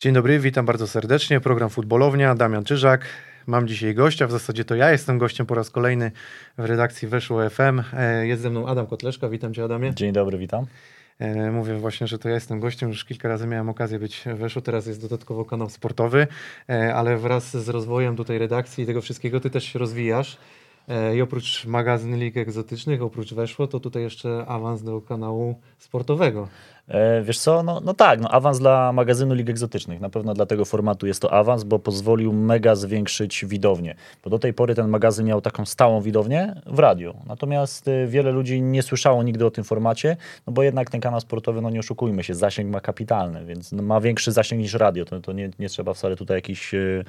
Dzień dobry, witam bardzo serdecznie. Program Futbolownia, Damian Czyżak. Mam dzisiaj gościa, w zasadzie to ja jestem gościem po raz kolejny w redakcji Weszło FM. E, jest ze mną Adam Kotleszka, witam Cię Adamie. Dzień dobry, witam. E, mówię właśnie, że to ja jestem gościem, już kilka razy miałem okazję być w Weszło, teraz jest dodatkowo kanał sportowy, e, ale wraz z rozwojem tutaj redakcji i tego wszystkiego Ty też się rozwijasz. I oprócz magazyn Lig Egzotycznych, oprócz Weszło, to tutaj jeszcze awans do kanału sportowego. E, wiesz co, no, no tak, no awans dla magazynu Lig Egzotycznych. Na pewno dla tego formatu jest to awans, bo pozwolił mega zwiększyć widownię. Bo do tej pory ten magazyn miał taką stałą widownię w radiu. Natomiast y, wiele ludzi nie słyszało nigdy o tym formacie, no bo jednak ten kanał sportowy, no nie oszukujmy się, zasięg ma kapitalny, więc no, ma większy zasięg niż radio. To, to nie, nie trzeba wcale tutaj jakiś y,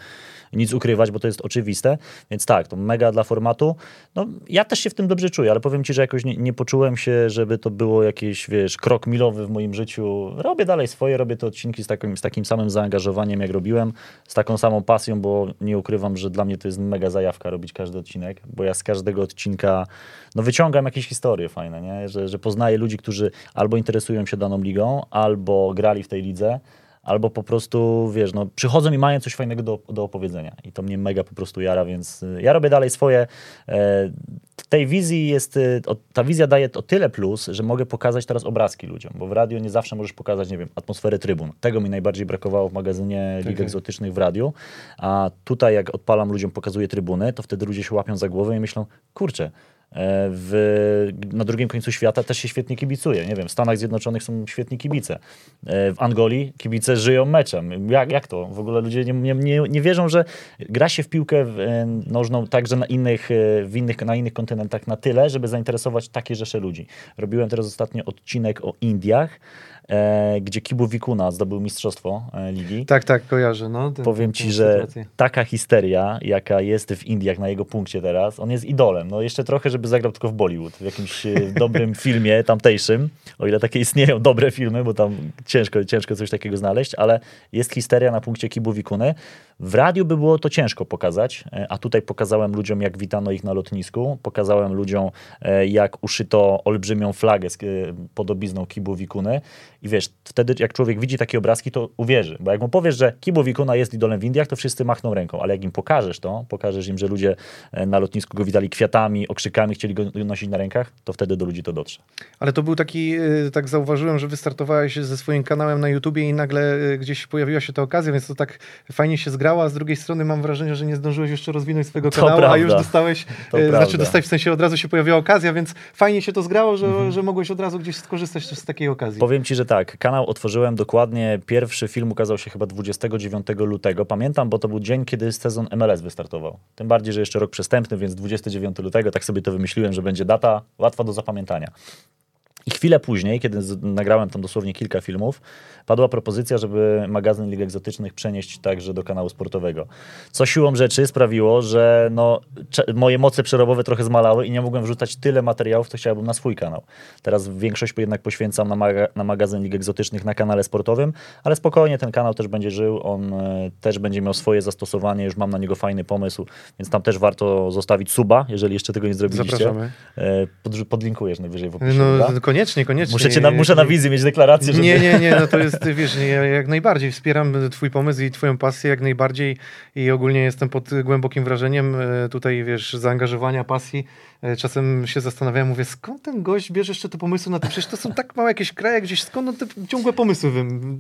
nic ukrywać, bo to jest oczywiste. Więc tak, to mega dla formatu. No ja też się w tym dobrze czuję, ale powiem ci, że jakoś nie, nie poczułem się, żeby to było jakiś, wiesz, krok milowy w moim moim życiu. Robię dalej swoje, robię te odcinki z takim, z takim samym zaangażowaniem, jak robiłem, z taką samą pasją, bo nie ukrywam, że dla mnie to jest mega zajawka robić każdy odcinek, bo ja z każdego odcinka no, wyciągam jakieś historie fajne, nie? Że, że poznaję ludzi, którzy albo interesują się daną ligą, albo grali w tej lidze, albo po prostu, wiesz, no, przychodzą i mają coś fajnego do, do opowiedzenia. I to mnie mega po prostu jara, więc y, ja robię dalej swoje. E, tej wizji jest, y, ta wizja daje o tyle plus, że mogę pokazać teraz obrazki ludziom, bo w radio nie zawsze możesz pokazać, nie wiem, atmosferę trybun. Tego mi najbardziej brakowało w magazynie Lig okay. Egzotycznych w radiu, a tutaj jak odpalam ludziom, pokazuję trybuny, to wtedy ludzie się łapią za głowę i myślą, kurczę, w, na drugim końcu świata też się świetnie kibicuje. Nie wiem, w Stanach Zjednoczonych są świetni kibice. E, w Angolii kibice żyją meczem. Jak, jak to? W ogóle ludzie nie, nie, nie wierzą, że gra się w piłkę e, nożną także na innych, w innych, na innych kontynentach na tyle, żeby zainteresować takie rzesze ludzi. Robiłem teraz ostatnio odcinek o Indiach e, gdzie Kibu Wikuna zdobył mistrzostwo e, ligi. Tak, tak, kojarzę. No, ten, Powiem ci, że sytuację. taka histeria, jaka jest w Indiach na jego punkcie teraz, on jest idolem. No jeszcze trochę, żeby zagrał tylko w Bollywood, w jakimś e, dobrym filmie tamtejszym, o ile takie istnieją dobre filmy, bo tam ciężko, ciężko coś takiego znaleźć, ale jest histeria na punkcie Kibu Wikuny. W radiu by było to ciężko pokazać, e, a tutaj pokazałem ludziom, jak witano ich na lotnisku, pokazałem ludziom, e, jak uszyto olbrzymią flagę z podobizną Kibu Wikuny i wiesz, wtedy jak człowiek widzi takie obrazki, to uwierzy. Bo jak mu powiesz, że Kibo Wikuna jest idolem w Indiach, to wszyscy machną ręką. Ale jak im pokażesz to, pokażesz im, że ludzie e, na lotnisku go witali kwiatami, okrzykami, chcieli go nosić na rękach, to wtedy do ludzi to dotrze. Ale to był taki, e, tak zauważyłem, że wystartowałeś ze swoim kanałem na YouTubie i nagle e, gdzieś pojawiła się ta okazja, więc to tak fajnie się zgrało, a z drugiej strony mam wrażenie, że nie zdążyłeś jeszcze rozwinąć swojego kanału, prawda. a już dostałeś, to znaczy dostałeś w sensie od razu się pojawiła okazja, więc fajnie się to zgrało, że, mhm. że mogłeś od razu gdzieś skorzystać z takiej okazji. Powiem ci, że tak, kanał otworzyłem dokładnie, pierwszy film ukazał się chyba 29 lutego. Pamiętam, bo to był dzień, kiedy sezon MLS wystartował. Tym bardziej, że jeszcze rok przestępny, więc 29 lutego, tak sobie to wymyśliłem, że będzie data łatwa do zapamiętania. I chwilę później, kiedy nagrałem tam dosłownie kilka filmów, padła propozycja, żeby magazyn Lig Egzotycznych przenieść także do kanału sportowego. Co siłą rzeczy sprawiło, że no, moje moce przerobowe trochę zmalały i nie mogłem wrzucać tyle materiałów, co chciałbym na swój kanał. Teraz większość jednak poświęcam na, maga na magazyn Lig Egzotycznych na kanale sportowym, ale spokojnie ten kanał też będzie żył, on e, też będzie miał swoje zastosowanie, już mam na niego fajny pomysł, więc tam też warto zostawić suba, jeżeli jeszcze tego nie zrobiliście. Zapraszamy. E, pod, podlinkujesz najwyżej w opisie. No, koniecznie, koniecznie. Muszę, cię na, muszę na wizji mieć deklarację, żeby... Nie, nie, nie, no to jest, wiesz, ja jak najbardziej wspieram twój pomysł i twoją pasję jak najbardziej i ogólnie jestem pod głębokim wrażeniem e, tutaj, wiesz, zaangażowania, pasji. E, czasem się zastanawiam, mówię, skąd ten gość bierze jeszcze te pomysły na to? Przecież to są tak małe jakieś kraje gdzieś, skąd on te ciągłe pomysły,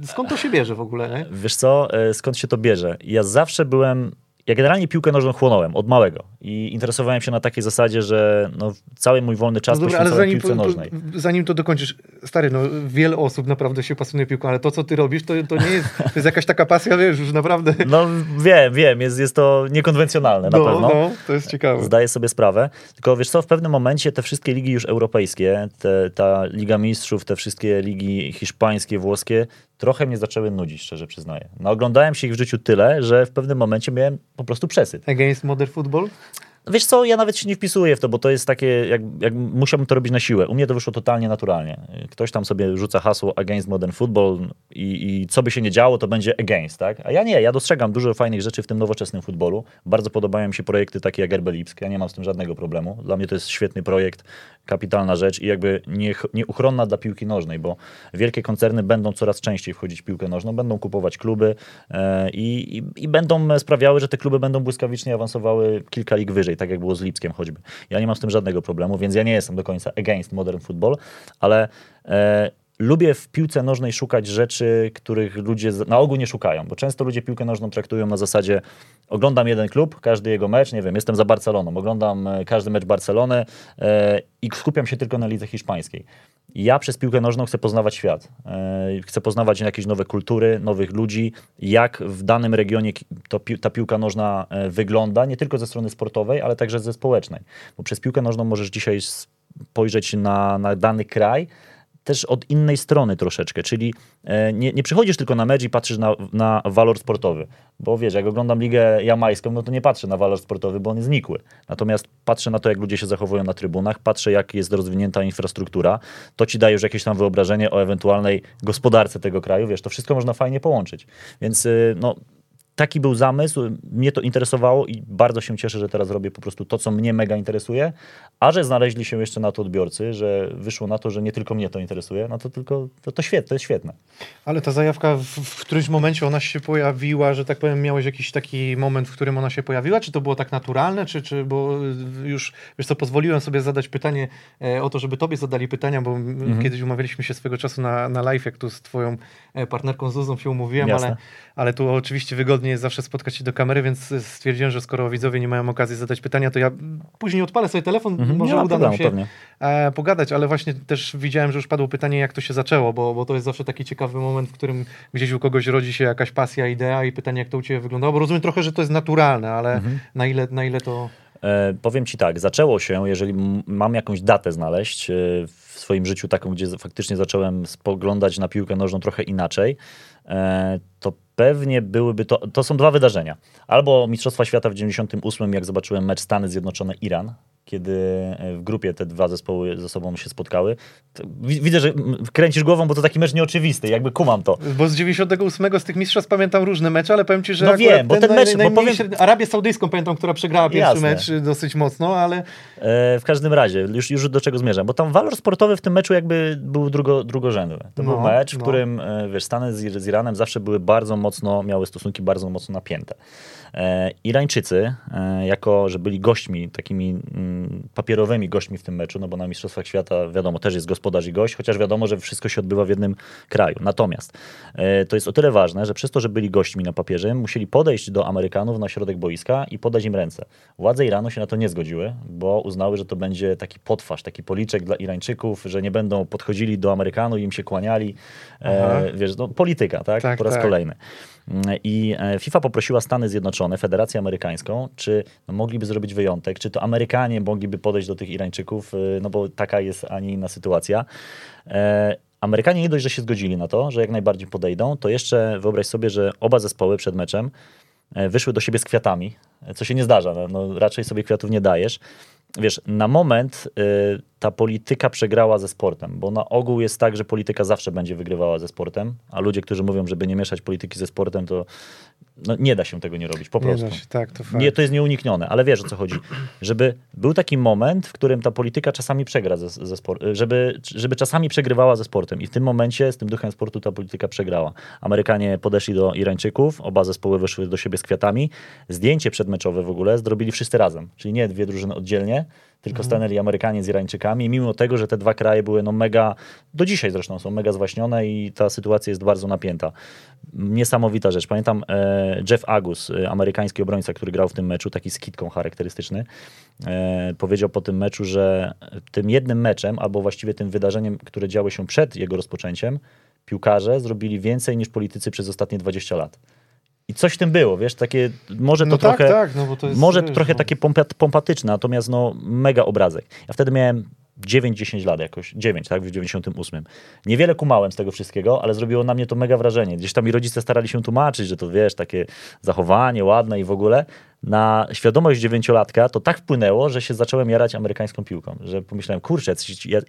skąd to się bierze w ogóle, nie? Wiesz co, e, skąd się to bierze? Ja zawsze byłem ja generalnie piłkę nożną chłonąłem od małego i interesowałem się na takiej zasadzie, że no, cały mój wolny czas no dobra, poświęcałem zanim, piłce nożnej. Zanim to dokończysz, stary, no wiele osób naprawdę się pasjonuje piłką, ale to, co ty robisz, to, to nie jest, to jest jakaś taka pasja, wiesz, już naprawdę. No wiem, wiem, jest, jest to niekonwencjonalne no, na pewno. No, to jest ciekawe. Zdaję sobie sprawę, tylko wiesz co, w pewnym momencie te wszystkie ligi już europejskie, te, ta Liga Mistrzów, te wszystkie ligi hiszpańskie, włoskie, trochę mnie zaczęły nudzić, szczerze przyznaję. No, oglądałem się ich w życiu tyle, że w pewnym momencie miałem po prostu przesyt. Against Modern Football? Wiesz co, ja nawet się nie wpisuję w to, bo to jest takie, jak, jak musiałbym to robić na siłę. U mnie to wyszło totalnie naturalnie. Ktoś tam sobie rzuca hasło against modern football i, i co by się nie działo, to będzie against, tak? A ja nie, ja dostrzegam dużo fajnych rzeczy w tym nowoczesnym futbolu. Bardzo podobają mi się projekty takie jak Erbelipsk, ja nie mam z tym żadnego problemu. Dla mnie to jest świetny projekt, kapitalna rzecz i jakby nie, nieuchronna dla piłki nożnej, bo wielkie koncerny będą coraz częściej wchodzić w piłkę nożną, będą kupować kluby e, i, i, i, będą sprawiały, że te kluby będą błyskawicznie awansowały kilka lig wyżej, tak jak było z Lipskiem choćby. Ja nie mam z tym żadnego problemu, więc ja nie jestem do końca against modern football, ale e, lubię w piłce nożnej szukać rzeczy, których ludzie na ogół nie szukają, bo często ludzie piłkę nożną traktują na zasadzie oglądam jeden klub, każdy jego mecz, nie wiem, jestem za Barceloną, oglądam e, każdy mecz Barcelony e, i skupiam się tylko na lidze hiszpańskiej. Ja przez piłkę nożną chcę poznawać świat. E, chcę poznawać jakieś nowe kultury, nowych ludzi, jak w danym regionie to, ta piłka nożna wygląda, nie tylko ze strony sportowej, ale także ze społecznej. Bo przez piłkę nożną możesz dzisiaj spojrzeć na, na dany kraj, też od innej strony troszeczkę, czyli e, nie, nie przychodzisz tylko na mecz i patrzysz na, na walor sportowy, bo wiesz, jak oglądam ligę jamańską, no to nie patrzę na walor sportowy, bo on jest znikły. Natomiast patrzę na to, jak ludzie się zachowują na trybunach, patrzę, jak jest rozwinięta infrastruktura, to ci daje już jakieś tam wyobrażenie o ewentualnej gospodarce tego kraju, wiesz, to wszystko można fajnie połączyć. Więc y, no, taki był zamysł, mnie to interesowało i bardzo się cieszę, że teraz robię po prostu to, co mnie mega interesuje, a że znaleźli się jeszcze na to odbiorcy, że wyszło na to, że nie tylko mnie to interesuje, no to tylko, to, to świetne, to jest świetne. Ale ta zajawka w, w którymś momencie ona się pojawiła, że tak powiem, miałeś jakiś taki moment, w którym ona się pojawiła, czy to było tak naturalne, czy, czy bo już, wiesz co, pozwoliłem sobie zadać pytanie e, o to, żeby tobie zadali pytania, bo mhm. kiedyś umawialiśmy się swego czasu na, na live, jak tu z twoją e, partnerką Zuzą się umówiłem, ale, ale tu oczywiście wygodnie jest zawsze spotkać się do kamery, więc stwierdziłem, że skoro widzowie nie mają okazji zadać pytania, to ja później odpalę sobie telefon, mhm, może uda nam się pewnie. E, pogadać, ale właśnie też widziałem, że już padło pytanie, jak to się zaczęło, bo, bo to jest zawsze taki ciekawy moment, w którym gdzieś u kogoś rodzi się jakaś pasja, idea i pytanie, jak to u Ciebie wyglądało, bo rozumiem trochę, że to jest naturalne, ale mhm. na, ile, na ile to... E, powiem Ci tak, zaczęło się, jeżeli mam jakąś datę znaleźć e, w swoim życiu taką, gdzie faktycznie zacząłem spoglądać na piłkę nożną trochę inaczej, e, to pewnie byłyby to, to są dwa wydarzenia. Albo Mistrzostwa Świata w 98, jak zobaczyłem mecz Stany Zjednoczone-Iran, kiedy e, w grupie te dwa zespoły ze sobą się spotkały. Widzę, że kręcisz głową, bo to taki mecz nieoczywisty, jakby kumam to. Bo z 98 z tych mistrzostw pamiętam różne mecze, ale powiem ci, że no wiem, bo ten mecz, naj, bo powiem... Arabię Saudyjską pamiętam, która przegrała pierwszy Jasne. mecz dosyć mocno, ale... E, w każdym razie, już, już do czego zmierzam, bo tam walor sportowy w tym meczu jakby był drugo, drugorzędny. To no, był mecz, w no. którym, e, wiesz, Stany z, z Iranem zawsze były bardzo mocno, miały stosunki bardzo mocno napięte. E, Irańczycy, e, jako że byli gośćmi, takimi mm, papierowymi gośćmi w tym meczu, no bo na Mistrzostwach Świata wiadomo, też jest gospodarz i gość, chociaż wiadomo, że wszystko się odbywa w jednym kraju. Natomiast e, to jest o tyle ważne, że przez to, że byli gośćmi na papierze, musieli podejść do Amerykanów na środek boiska i podać im ręce. Władze Iranu się na to nie zgodziły, bo uznały, że to będzie taki potwarz, taki policzek dla Irańczyków, że nie będą podchodzili do Amerykanów i im się kłaniali. E, wiesz, no, polityka, tak? tak po raz tak. kolejny. I e, FIFA poprosiła Stany Zjednoczone, Federację Amerykańską, czy no, mogliby zrobić wyjątek, czy to Amerykanie mogliby podejść do tych Irańczyków, y, no bo taka jest, a nie inna sytuacja. E, Amerykanie nie dość, że się zgodzili na to, że jak najbardziej podejdą, to jeszcze wyobraź sobie, że oba zespoły przed meczem e, wyszły do siebie z kwiatami, co się nie zdarza, no, no raczej sobie kwiatów nie dajesz. Wiesz, na moment y, ta polityka przegrała ze sportem, bo na ogół jest tak, że polityka zawsze będzie wygrywała ze sportem, a ludzie, którzy mówią, żeby nie mieszać polityki ze sportem, to no, nie da się tego nie robić, po prostu. Się, tak, to, nie, to jest nieuniknione, ale wiesz o co chodzi. Żeby był taki moment, w którym ta polityka czasami przegra ze, ze sportem, żeby, żeby czasami przegrywała ze sportem i w tym momencie z tym duchem sportu ta polityka przegrała. Amerykanie podeszli do Irańczyków, oba zespoły wyszły do siebie z kwiatami. Zdjęcie przedmeczowe w ogóle zrobili wszyscy razem, czyli nie dwie drużyny oddzielnie, tylko mhm. stanęli Amerykanie z Irańczykami, mimo tego, że te dwa kraje były no mega, do dzisiaj zresztą są mega zwaśnione i ta sytuacja jest bardzo napięta. Niesamowita rzecz. Pamiętam e, Jeff Agus, e, amerykański obrońca, który grał w tym meczu, taki z kitką charakterystyczny, e, powiedział po tym meczu, że tym jednym meczem, albo właściwie tym wydarzeniem, które działy się przed jego rozpoczęciem, piłkarze zrobili więcej niż politycy przez ostatnie 20 lat. I coś w tym było, wiesz, takie, może to no tak, trochę, tak, no to jest, może wiesz, trochę no. takie pompatyczne, natomiast no mega obrazek. Ja wtedy miałem 9-10 lat jakoś, 9, tak, w 98. Niewiele kumałem z tego wszystkiego, ale zrobiło na mnie to mega wrażenie. Gdzieś tam mi rodzice starali się tłumaczyć, że to wiesz, takie zachowanie ładne i w ogóle, na świadomość dziewięciolatka to tak wpłynęło, że się zacząłem jarać amerykańską piłką, że pomyślałem, kurczę,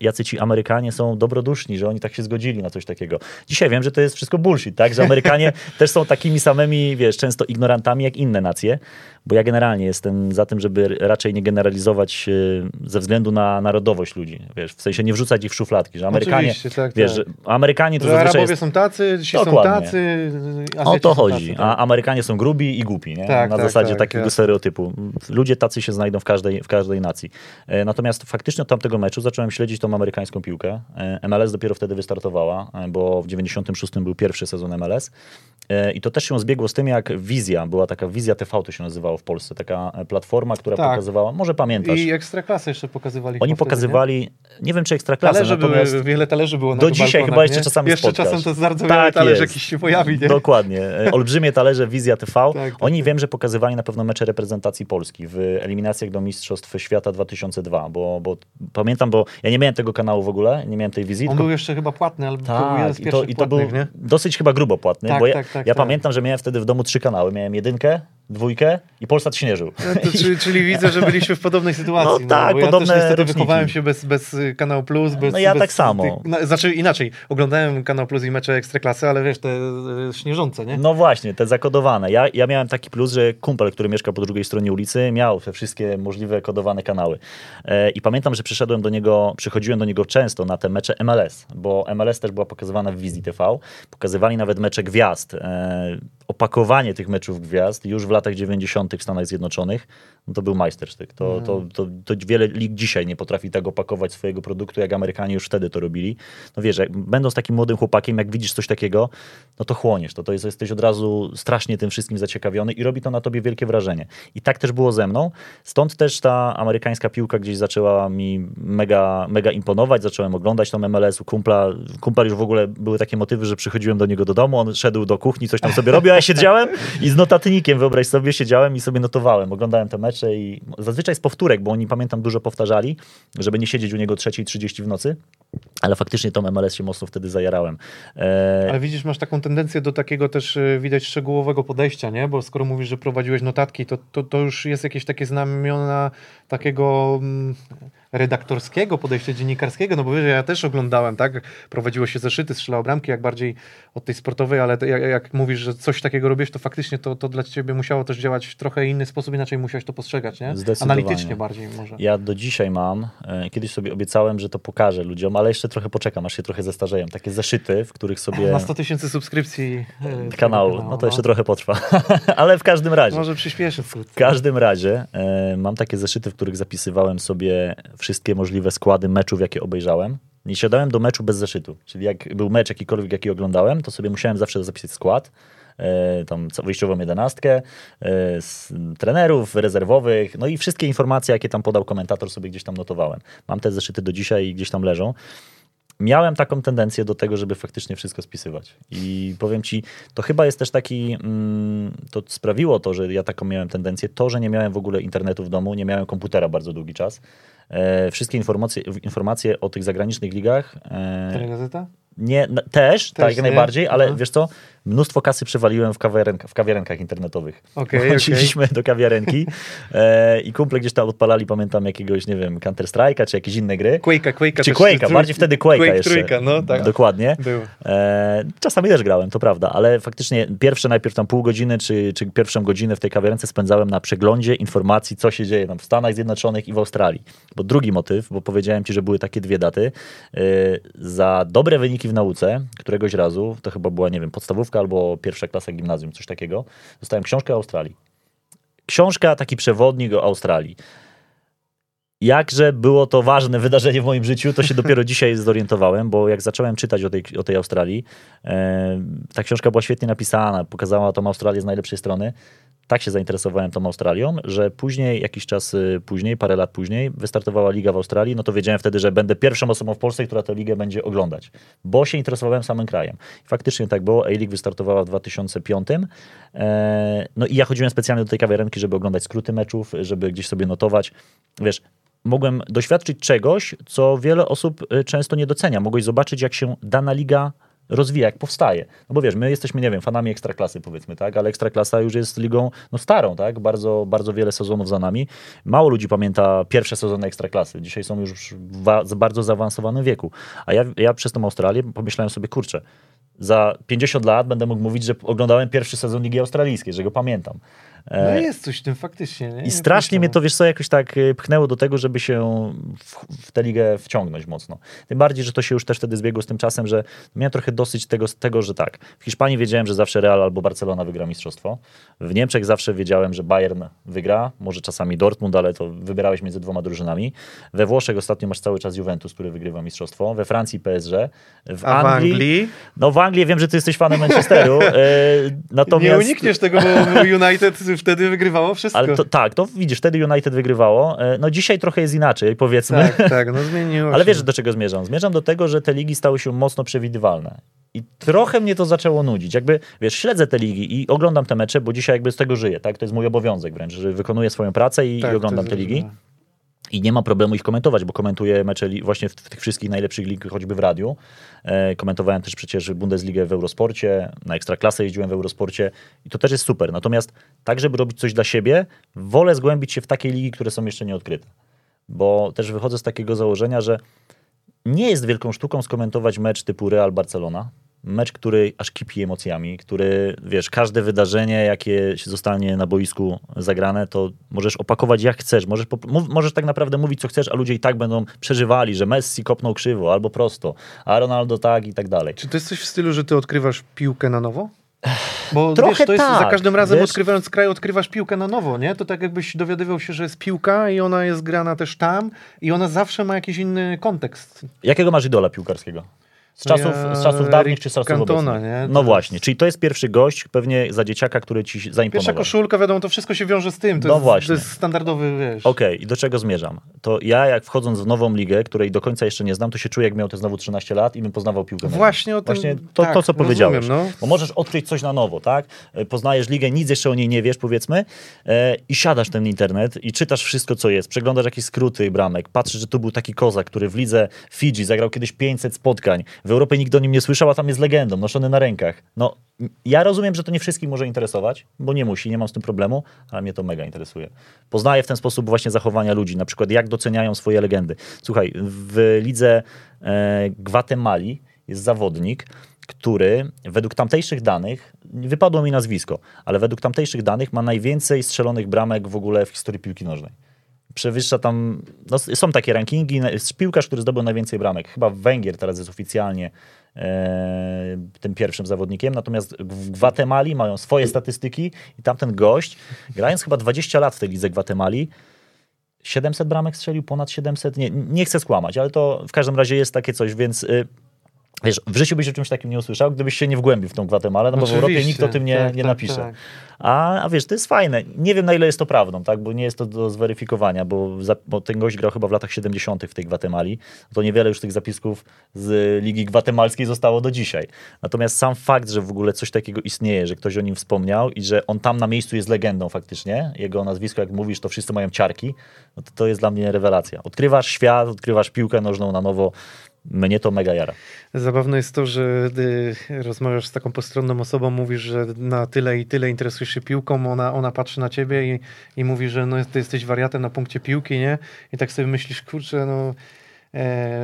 jacy ci Amerykanie są dobroduszni, że oni tak się zgodzili na coś takiego. Dzisiaj wiem, że to jest wszystko bullshit, tak, że Amerykanie też są takimi samymi, wiesz, często ignorantami jak inne nacje, bo ja generalnie jestem za tym, żeby raczej nie generalizować e, ze względu na narodowość ludzi, wiesz, w sensie nie wrzucać ich w szufladki, że Amerykanie, Oczywiście, tak, wiesz, tak. Amerykanie to Że zazwyczaj Arabowie jest... są tacy, ci są tacy, O Azjaci to są chodzi, tacy, a tak. Amerykanie są grubi i głupi, nie? Tak, na tak, zasadzie tak, jasne. stereotypu. Ludzie tacy się znajdą w każdej, w każdej nacji. E, Natomiast faktycznie od tamtego meczu zacząłem śledzić tą amerykańską piłkę. E, MLS dopiero wtedy wystartowała, e, bo w 96 był pierwszy sezon MLS. I to też się zbiegło z tym, jak Wizja, była taka Wizja TV to się nazywało w Polsce, taka platforma, która Tak. pokazywała, może pamiętasz, I ekstraklasy jeszcze pokazywali. oni pokazywali, nie, wiem czy nie? ekstraklasę, Talerze natomiast... były, wiele talerzy było na Do dzisiaj chyba jeszcze nie? czasami Jeszcze spotkasz. czasem to bardzo Tak tak talerz jest. jakiś się pojawi, nie? Dokładnie. Olbrzymie talerze Wizja TV. tak, Oni tak. wiem, że pokazywali na pewno mecze reprezentacji Polski w eliminacjach do Mistrzostw Świata 2002, bo, bo pamiętam, bo ja nie miałem tego kanału w ogóle, nie miałem tej wizji. On tylko- był jeszcze chyba płatny, ale to był jeden tak, z i to, i to był płatnych, nie? dosyć chyba grubo płatny, Tak, bo ja, tak, tak, ja tak. pamiętam, że miałem wtedy w domu trzy kanały. Miałem jedynkę, dwójkę i Polsat śnieżył. No to, czyli, czyli widzę, że byliśmy w podobnej sytuacji. No tak, bo ja podobne też niestety roczniki. wychowałem się bez, bez y, Kanał Plus. Bez, No ja bez tak samo. Tych, na, znaczy inaczej, oglądałem Kanał Plus i mecze Ekstraklasy, ale wiesz, te y, śnieżące, nie? No właśnie, te zakodowane. Ja, ja miałem taki plus, że kumpel, który mieszka po drugiej stronie ulicy, miał te wszystkie możliwe kodowane kanały. E, I pamiętam, że przyszedłem do niego, przychodziłem do niego często na te mecze MLS, bo MLS też była pokazywana w Wizji TV. Pokazywali nawet mecze gwiazd. E, opakowanie tych meczów gwiazd już w latach 90. w Stanach Zjednoczonych, no to był majstersztyk. To, to, to, to wiele lig dzisiaj nie potrafi tak opakować swojego produktu, jak Amerykanie już wtedy to robili. No wiesz, jak będąc takim młodym chłopakiem, jak widzisz coś takiego, no to chłoniesz. To, to jest, jesteś od razu strasznie tym wszystkim zaciekawiony i robi to na tobie wielkie wrażenie. I tak też było ze mną. Stąd też ta amerykańska piłka gdzieś zaczęła mi mega, mega imponować. Zacząłem oglądać tą MLS u kumpla. Kumpel już w ogóle były takie motywy, że przychodziłem do niego do domu, on szedł do kuchni, coś tam sobie robił, a ja siedziałem i z notatnikiem, wyobraź sobie, siedziałem i sobie notowałem. Oglądałem te mecze i zazwyczaj z powtórek, bo oni pamiętam dużo powtarzali, żeby nie siedzieć u niego 3.30 w nocy. Ale faktycznie tą MLS się mocno wtedy zajarałem. E, Ale widzisz, masz taką tendencję do takiego też y, widać szczegółowego podejścia, nie? Bo skoro mówisz, że prowadziłeś notatki, to, to, to już jest jakieś takie znamiona takiego mm, redaktorskiego podejścia dziennikarskiego, no bo wiesz, ja też oglądałem, tak? Prowadziło się zeszyty, strzelało bramki, jak bardziej od tej sportowej, ale jak, jak mówisz, że coś takiego robisz, to faktycznie to, to dla ciebie musiało też działać w trochę inny sposób, inaczej musiałeś to postrzegać, nie? Analitycznie bardziej może. Ja do dzisiaj mam, e, kiedyś sobie obiecałem, że to pokażę ludziom, ale jeszcze trochę poczekam, aż się trochę zestarzeją. Takie zeszyty, w których sobie... Na 100 tysięcy subskrypcji y, kanału, no to jeszcze trochę potrwa. ale w każdym razie. Może przyspieszy wkrótce. W każdym razie e, mam takie zeszyty, w których zapisywałem sobie wszystkie możliwe składy meczów, jakie obejrzałem. Nie siadałem do meczu bez zeszytu. Czyli jak był mecz jakikolwiek, jaki oglądałem, to sobie musiałem zawsze zapisać skład. E, tam wyjściową jedenastkę, e, trenerów rezerwowych, no i wszystkie informacje, jakie tam podał komentator, sobie gdzieś tam notowałem. Mam te zeszyty do dzisiaj i gdzieś tam leżą miałem taką tendencję do tego, żeby faktycznie wszystko spisywać. I powiem ci, to chyba jest też taki, mm, to sprawiło to, że ja taką miałem tendencję, to, że nie miałem w ogóle internetu w domu, nie miałem komputera bardzo długi czas. E, wszystkie informacje, informacje o tych zagranicznych ligach e, Telegazeta? nie, n- też, tak jak nie? najbardziej, ale Aha. wiesz co, mnóstwo kasy przewaliłem w, kawiarenk, w kawiarenkach internetowych. Okej. Chodziliśmy do kawiarenki e, i kumple gdzieś tam odpalali, pamiętam jakiegoś, nie wiem, Counter Strike'a czy jakieś inne gry. Quake'a, Quake'a Czy Quake'a, trój- bardziej wtedy Quake'a Quake jeszcze. trójka, no tak. Dokładnie. E, czasami też grałem, to prawda, ale faktycznie pierwsze najpierw tam pół godziny, czy, czy pierwszą godzinę w tej kawiarence spędzałem na przeglądzie informacji, co się dzieje tam w Stanach Zjednoczonych i w Australii. Bo drugi motyw, bo powiedziałem ci, że były takie dwie daty, e, za dobre wyniki w nauce, któregoś razu, to chyba była, nie wiem, podstawówka albo pierwsza klasa gimnazjum, coś takiego, dostałem książkę o Australii. Książka, taki przewodnik o Australii. Jakże było to ważne wydarzenie w moim życiu, to się dopiero dzisiaj zorientowałem, bo jak zacząłem czytać o tej, o tej Australii, e, ta książka była świetnie napisana, pokazała tą Australię z najlepszej strony. Tak się zainteresowałem tą Australią, że później, jakiś czas y, później, parę lat później, wystartowała liga w Australii, no to wiedziałem wtedy, że będę pierwszą osobą w Polsce, która tę ligę będzie oglądać, bo się interesowałem samym krajem. Faktycznie tak było, A-League wystartowała w 2005, e, no i ja chodziłem specjalnie do tej kawiarenki, żeby oglądać skróty meczów, żeby gdzieś sobie notować. Wiesz, mogłem doświadczyć czegoś, co wiele osób y, często nie docenia. Mogłeś zobaczyć, jak się dana liga rozwija, jak powstaje. No bo wiesz, my jesteśmy, nie wiem, fanami Ekstraklasy powiedzmy, tak, ale Ekstraklasa już jest ligą no starą, tak, bardzo, bardzo wiele sezonów za nami. Mało ludzi pamięta pierwsze sezony Ekstraklasy. Dzisiaj są już w bardzo zaawansowanym wieku. A ja, ja przez tą Australię pomyślałem sobie, kurczę, za 50 lat będę mógł mówić, że oglądałem pierwszy sezon Ligi Australijskiej, że go pamiętam. No E, jest coś w tym faktycznie. Nie? i strasznie mnie to, wiesz co, jakoś tak y, pchnęło do tego, żeby się w, w tę ligę wciągnąć mocno. Tym bardziej, że to się już też wtedy zbiegło z tym czasem, że miałem trochę dosyć tego, tego, że tak, w Hiszpanii wiedziałem, że zawsze Real albo Barcelona wygra mistrzostwo. W Niemczech zawsze wiedziałem, że Bayern wygra, może czasami Dortmund, ale to wybierałeś między dwoma drużynami. We Włoszech ostatnio masz cały czas Juventus, który wygrywa mistrzostwo. We Francji PSG. W A w Anglii, Anglii? No w Anglii wiem, że ty jesteś fanem Manchesteru. e, natomiast... Nie unikniesz tego, bo United wtedy wygrywało wszystko. Ale to, tak, to widzisz, wtedy United wygrywało. E, No dzisiaj trochę jest inaczej, powiedzmy. Tak, tak, no zmieniło Ale się. wiesz, do czego zmierzam? Zmierzam do tego, że te ligi stały się mocno przewidywalne. I trochę mnie to zaczęło nudzić. Jakby, wiesz, śledzę te ligi i oglądam te mecze, bo dzisiaj jakby z tego żyję, tak? To jest mój obowiązek wręcz, że wykonuję swoją pracę i, Tak, i oglądam te ligi. różne. I nie ma problemu ich komentować, bo komentuję mecze właśnie w, w tych wszystkich najlepszych lig, choćby w radiu. E, komentowałem też przecież Bundesligę w Eurosporcie, na Ekstraklasę jeździłem w Eurosporcie i to też jest super. Natomiast tak, żeby robić coś dla siebie, wolę zgłębić się w takie ligi, które są jeszcze nieodkryte. Bo też wychodzę z takiego założenia, że nie jest wielką sztuką skomentować mecz typu Real Barcelona. Mecz, który aż kipi emocjami, który, wiesz, każde wydarzenie, jakie się zostanie na boisku zagrane, to możesz opakować jak chcesz. Możesz, możesz tak naprawdę mówić, co chcesz, a ludzie i tak będą przeżywali, że Messi kopnął krzywo albo prosto, a Ronaldo tak i tak dalej. Czy to jest coś w stylu, że ty odkrywasz piłkę na nowo? Bo Trochę wiesz, to jest za tak, każdym razem wiesz? odkrywając kraj, odkrywasz piłkę na nowo, nie? To tak jakbyś dowiadywał się, że jest piłka i ona jest grana też tam i ona zawsze ma jakiś inny kontekst. Jakiego masz idola piłkarskiego? Z czasów, ja z czasów dawnych Eric czy z czasów Cantona, obecnych? nie? No jest- właśnie, czyli to jest pierwszy gość pewnie za dzieciaka, który ci Pierwsza zaimponował. koszulka, wiadomo, to wszystko się wiąże z tym. To, No jest, właśnie. to jest standardowy, wiesz. Okej, i do czego zmierzam? To ja jak wchodząc w nową ligę, której do końca jeszcze nie znam, to się czuję jak miał te znowu 13 lat i bym poznawał piłkę. Właśnie o tym, Właśnie to, tak, to co rozumiem, powiedziałeś. no. Bo możesz odkryć coś na nowo, tak? E, Poznajesz ligę, nic jeszcze o niej nie wiesz, powiedzmy, e, i siadasz ten internet i czytasz wszystko, co jest. Przeglądasz jakieś skróty bramek, patrzysz, że tu był taki kozak, który w lidze Fidżi zagrał kiedyś 500 spotkań. W Europie nikt o nim nie słyszał, a tam jest legendą, noszony na rękach. No, ja rozumiem, że to nie wszystkich może interesować, bo nie musi, nie mam z tym problemu, ale mnie to mega interesuje. Poznaję w ten sposób właśnie zachowania ludzi, na przykład jak doceniają swoje legendy. Słuchaj, w lidze e, Gwatemali jest zawodnik, który według tamtejszych danych, wypadło mi nazwisko, ale według tamtejszych danych ma najwięcej strzelonych bramek w ogóle w historii piłki nożnej. Przewyższa tam, no, są takie rankingi, piłkarz, który zdobył najwięcej bramek. Chyba Węgier teraz jest oficjalnie e, tym pierwszym zawodnikiem, natomiast w Gwatemali mają swoje statystyki i tamten gość, grając chyba 20 lat w tej lidze Gwatemali, 700 bramek strzelił, ponad 700, nie, nie chcę skłamać, ale to w każdym razie jest takie coś, więc y, wiesz, w życiu byś o czymś takim nie usłyszał, gdybyś się nie wgłębił w tą Gwatemalę, no bo w Europie Oczywiście, nikt o tym nie, tak, nie tak, napisze. tak. A, a wiesz, to jest fajne. Nie wiem, na ile jest to prawdą, tak? bo nie jest to do zweryfikowania, bo, za, bo ten gość grał chyba w latach 70. w tej Gwatemali. To niewiele już tych zapisków z Ligi Gwatemalskiej zostało do dzisiaj. Natomiast sam fakt, że w ogóle coś takiego istnieje, że ktoś o nim wspomniał i że on tam na miejscu jest legendą faktycznie, jego nazwisko, jak mówisz, to wszyscy mają ciarki, no to, to jest dla mnie rewelacja. Odkrywasz świat, odkrywasz piłkę nożną na nowo. Mnie to mega jara. Zabawne jest to, że y, rozmawiasz z taką postronną osobą, mówisz, że na tyle i tyle interesujesz się piłką, ona, ona patrzy na ciebie i, i mówi, że no, ty jesteś wariatem na punkcie piłki, nie? I tak sobie myślisz, kurczę, no,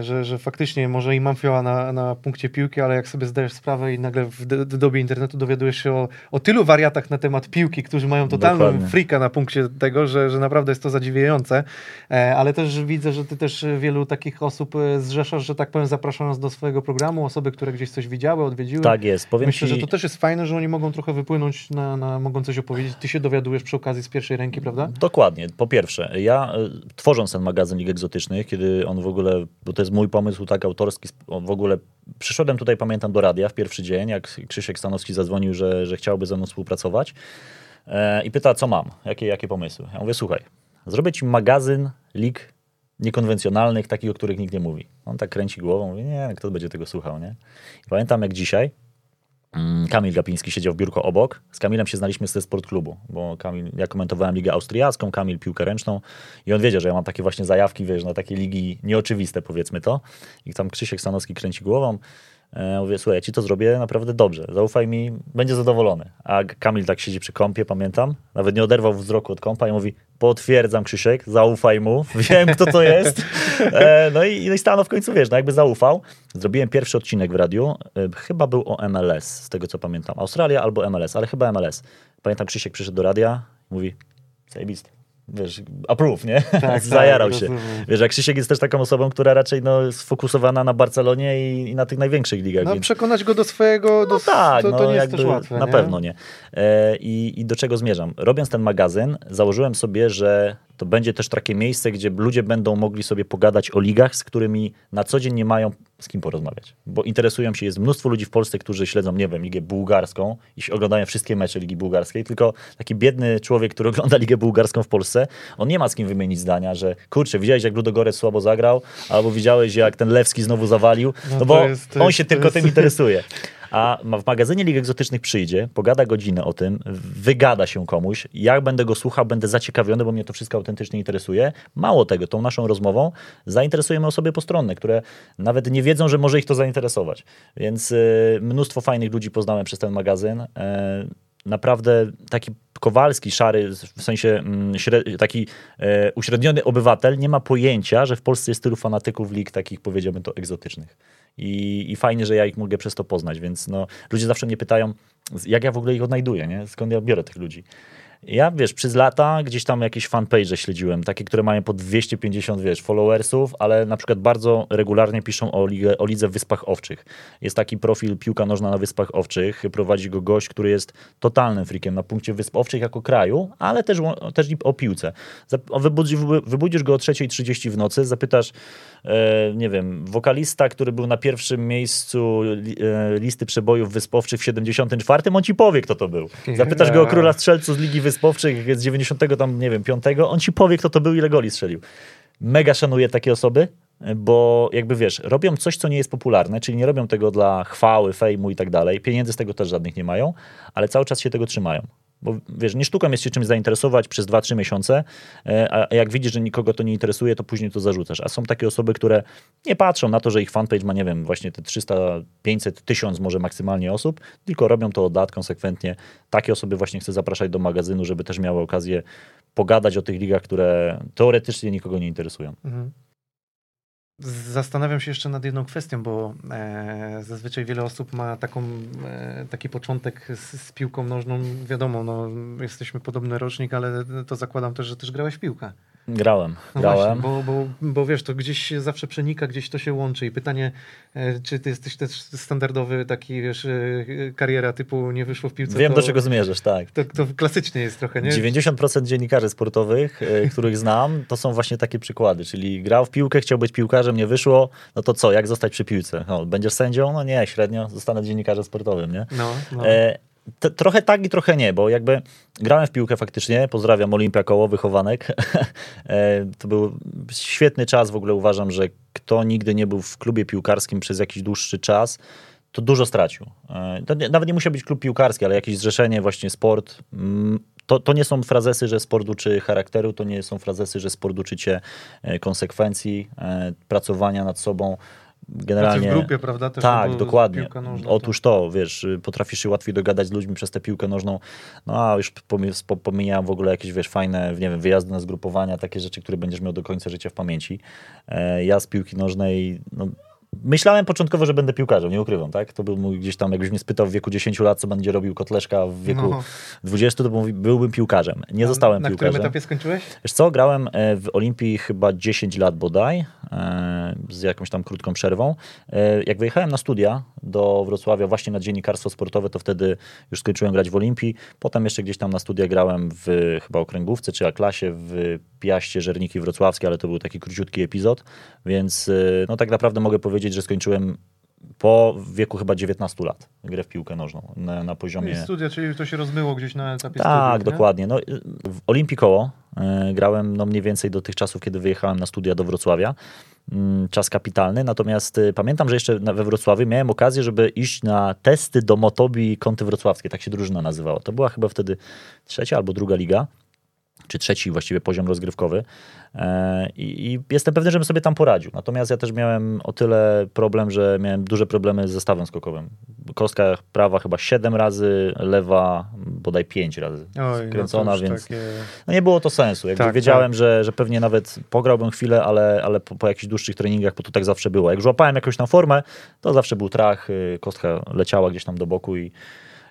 że, że faktycznie może i mam fioła na, na punkcie piłki, ale jak sobie zdajesz sprawę i nagle w d- d- dobie internetu dowiadujesz się o, o tylu wariatach na temat piłki, którzy mają totalną Dokładnie. frika na punkcie tego, że, że naprawdę jest to zadziwiające, e, ale też widzę, że ty też wielu takich osób e, zrzeszasz, że tak powiem, zapraszając do swojego programu, osoby, które gdzieś coś widziały, odwiedziły. Tak jest. Powiem Myślę, ci, że to też jest fajne, że oni mogą trochę wypłynąć, na, na, mogą coś opowiedzieć. Ty się dowiadujesz przy okazji z pierwszej ręki, prawda? Dokładnie. Po pierwsze, ja tworząc ten magazyn Lig Egzotycznych, kiedy on w ogóle, bo to jest mój pomysł tak autorski, w ogóle przyszedłem tutaj, pamiętam, do radia w pierwszy dzień, jak Krzysiek Stanowski zadzwonił, że, że chciałby ze mną współpracować e, i pyta, co mam, jakie, jakie pomysły. Ja mówię, słuchaj, zrobię ci magazyn lig niekonwencjonalnych, takich, o których nikt nie mówi. On tak kręci głową, mówi, nie, kto będzie tego słuchał, nie? I pamiętam jak dzisiaj, Kamil Gapiński siedział w biurko obok. Z Kamilem się znaliśmy ze sportklubu, bo Kamil, ja komentowałem ligę austriacką, Kamil piłkę ręczną i on wiedział, że ja mam takie właśnie zajawki, wiesz, na takie ligi nieoczywiste, powiedzmy to. I tam Krzysiek Stanowski kręci głową. E, mówię, słuchaj, ja ci to zrobię naprawdę dobrze, zaufaj mi, będzie zadowolony. A Kamil tak siedzi przy kąpie, pamiętam, nawet nie oderwał wzroku od kąpa i mówi, potwierdzam Krzysiek, zaufaj mu, wiem kto to jest. E, no i, no i w końcu, wiesz, no jakby zaufał. Zrobiłem pierwszy odcinek w radiu, e, chyba był o MLS, z tego co pamiętam. Australia albo MLS, ale chyba MLS. Pamiętam, Krzysiek przyszedł do radia, mówi, zajebisty wiesz, approve, nie? Tak, Zajarał tak, się. Rozumiem. Wiesz, jak Krzysiek jest też taką osobą, która raczej no, sfokusowana na Barcelonie i, i na tych największych ligach. No, więc... przekonać go do swojego, no do, tak, to, no, to nie jest też łatwe. Na nie? pewno nie. E, i, I do czego zmierzam? Robiąc ten magazyn, założyłem sobie, że to będzie też takie miejsce, gdzie ludzie będą mogli sobie pogadać o ligach, z którymi na co dzień nie mają z kim porozmawiać. Bo interesują się, jest mnóstwo ludzi w Polsce, którzy śledzą, nie wiem, Ligę Bułgarską i oglądają wszystkie mecze Ligi Bułgarskiej, tylko taki biedny człowiek, który ogląda Ligę Bułgarską w Polsce, on nie ma z kim wymienić zdania, że kurczę, widziałeś jak Ludogorec słabo zagrał, albo widziałeś jak ten Lewski znowu zawalił, no, no bo jest, on się tylko jest... tym interesuje. A w magazynie Lig Egzotycznych przyjdzie, pogada godzinę o tym, wygada się komuś. Jak będę go słuchał, będę zaciekawiony, bo mnie to wszystko autentycznie interesuje. Mało tego, tą naszą rozmową zainteresujemy osoby postronne, które nawet nie wiedzą, że może ich to zainteresować. Więc y, mnóstwo fajnych ludzi poznałem przez ten magazyn. Y, naprawdę taki Kowalski, szary, w sensie mm, taki e, uśredniony obywatel, nie ma pojęcia, że w Polsce jest tylu fanatyków lig takich, powiedziałbym to, egzotycznych. I, I fajnie, że ja ich mogę przez to poznać, więc no, ludzie zawsze mnie pytają, jak ja w ogóle ich odnajduję, nie? skąd ja biorę tych ludzi. Ja, wiesz, przez lata gdzieś tam jakieś fanpage śledziłem, takie, które mają po 250, wiesz, followersów, ale na przykład bardzo regularnie piszą o, ligę, o lidze w Wyspach Owczych. Jest taki profil Piłka Nożna na Wyspach Owczych, prowadzi go gość, który jest totalnym frikiem na punkcie Wysp Owczych jako kraju, ale też, też o piłce. Wybudzisz, wybudzisz go o 3.30 w nocy, zapytasz, e, nie wiem, wokalista, który był na pierwszym miejscu e, listy przebojów Wysp Owczych w 74, on ci powie, kto to był. Zapytasz go o króla strzelców z Ligi Wysp Wyspowczych z 90 tam, nie wiem, 5, on ci powie, kto to był, ile goli strzelił. Mega szanuję takie osoby, bo jakby wiesz, robią coś, co nie jest popularne, czyli nie robią tego dla chwały, fejmu i tak dalej. Pieniędzy z tego też żadnych nie mają, ale cały czas się tego trzymają. Bo wiesz, nie sztuką jest się czymś zainteresować przez 2-3 miesiące, e, a jak widzisz, że nikogo to nie interesuje, to później to zarzucasz. A są takie osoby, które nie patrzą na to, że ich fanpage ma, nie wiem, właśnie te 300, 500, 1000 może maksymalnie osób, tylko robią to od lat konsekwentnie. Takie osoby właśnie chcę zapraszać do magazynu, żeby też miały okazję pogadać o tych ligach, które teoretycznie nikogo nie interesują. Mhm. Zastanawiam się jeszcze nad jedną kwestią, bo e, zazwyczaj wiele osób ma taką, e, taki początek z, z, piłką nożną. Wiadomo, no, jesteśmy podobny rocznik, ale to zakładam też, że też grałeś w piłkę. Grałem, no grałem. Właśnie, bo, bo, bo wiesz, to gdzieś zawsze przenika, gdzieś to się łączy i pytanie, e, czy ty jesteś też standardowy taki, wiesz, e, kariera typu nie wyszło w piłce. Wiem, to, do czego zmierzasz, tak. To, to klasycznie jest trochę, nie? 90% dziennikarzy sportowych, e, których znam, to są właśnie takie przykłady, czyli grał w piłkę, chciał być piłkarzem, nie wyszło, no to co, jak zostać przy piłce? No, będziesz sędzią? No nie, średnio, zostanę dziennikarzem sportowym, nie? No, no. E, trochę tak i trochę nie, bo jakby grałem w piłkę faktycznie, pozdrawiam Olimpia Koło, wychowanek. E, to był świetny czas, w ogóle uważam, że kto nigdy nie był w klubie piłkarskim przez jakiś dłuższy czas, to dużo stracił. E, to nie, nawet nie musiał być klub piłkarski, ale jakieś zrzeszenie, właśnie sport. Mm, to, to nie są frazesy, że sport uczy charakteru, to nie są frazesy, że sport uczy cię e, konsekwencji, pracowania nad sobą, generalnie... w grupie, prawda? Też tak, dokładnie. Otóż to, wiesz, potrafisz się łatwiej dogadać z ludźmi przez tę piłkę nożną, no a już pomijałem w ogóle jakieś, wiesz, fajne, nie wiem, wyjazdy na zgrupowania, takie rzeczy, które będziesz miał do końca życia w pamięci. E, ja z piłki nożnej, no, Myślałem początkowo, że będę piłkarzem, nie ukrywam, tak? To był mój gdzieś tam, jakbyś mnie spytał w wieku 10 lat, co będzie robił Kotleszka w wieku no. 20, to byłbym piłkarzem. Nie A zostałem na piłkarzem. Na którym etapie skończyłeś? Wiesz co, grałem e, w Olimpii chyba 10 lat bodaj, e, z jakąś tam krótką przerwą. E, jak wyjechałem na studia do Wrocławia właśnie na dziennikarstwo sportowe, to wtedy już skończyłem grać w Olimpii. Potem jeszcze gdzieś tam na studia grałem w chyba okręgówce czy A-klasie w Piaście Żerniki Wrocławskie, ale to był taki króciutki epizod, więc no tak naprawdę mogę powiedzieć, że skończyłem po wieku chyba 19 lat grę w piłkę nożną na, na poziomie... I studia, czyli to się rozmyło gdzieś na etapie Tak, studiów, dokładnie. No, w Olimpii Koło y, grałem no, mniej więcej do tych czasów, kiedy wyjechałem na studia do Wrocławia. Y, czas kapitalny, natomiast y, pamiętam, że jeszcze na, we Wrocławiu miałem okazję, żeby iść na testy do Motobi Kąty Wrocławskie, tak się drużyna nazywała. To była chyba wtedy trzecia albo druga liga. Czy trzeci właściwie poziom rozgrywkowy. E, I, I, jestem pewny, żebym sobie tam poradził. Natomiast ja też miałem o tyle problem, że miałem duże problemy ze stawem skokowym. Kostka prawa chyba 7 razy, lewa bodaj 5 razy Oj, skręcona, no więc takie... no nie było to sensu. Jakby Tak, wiedziałem, tak. Że, że pewnie nawet pograłbym chwilę, ale, ale po, po jakichś dłuższych treningach, bo to tak zawsze było. Jak już łapałem jakąś tam formę, to zawsze był trach, y, kostka leciała gdzieś tam do boku i,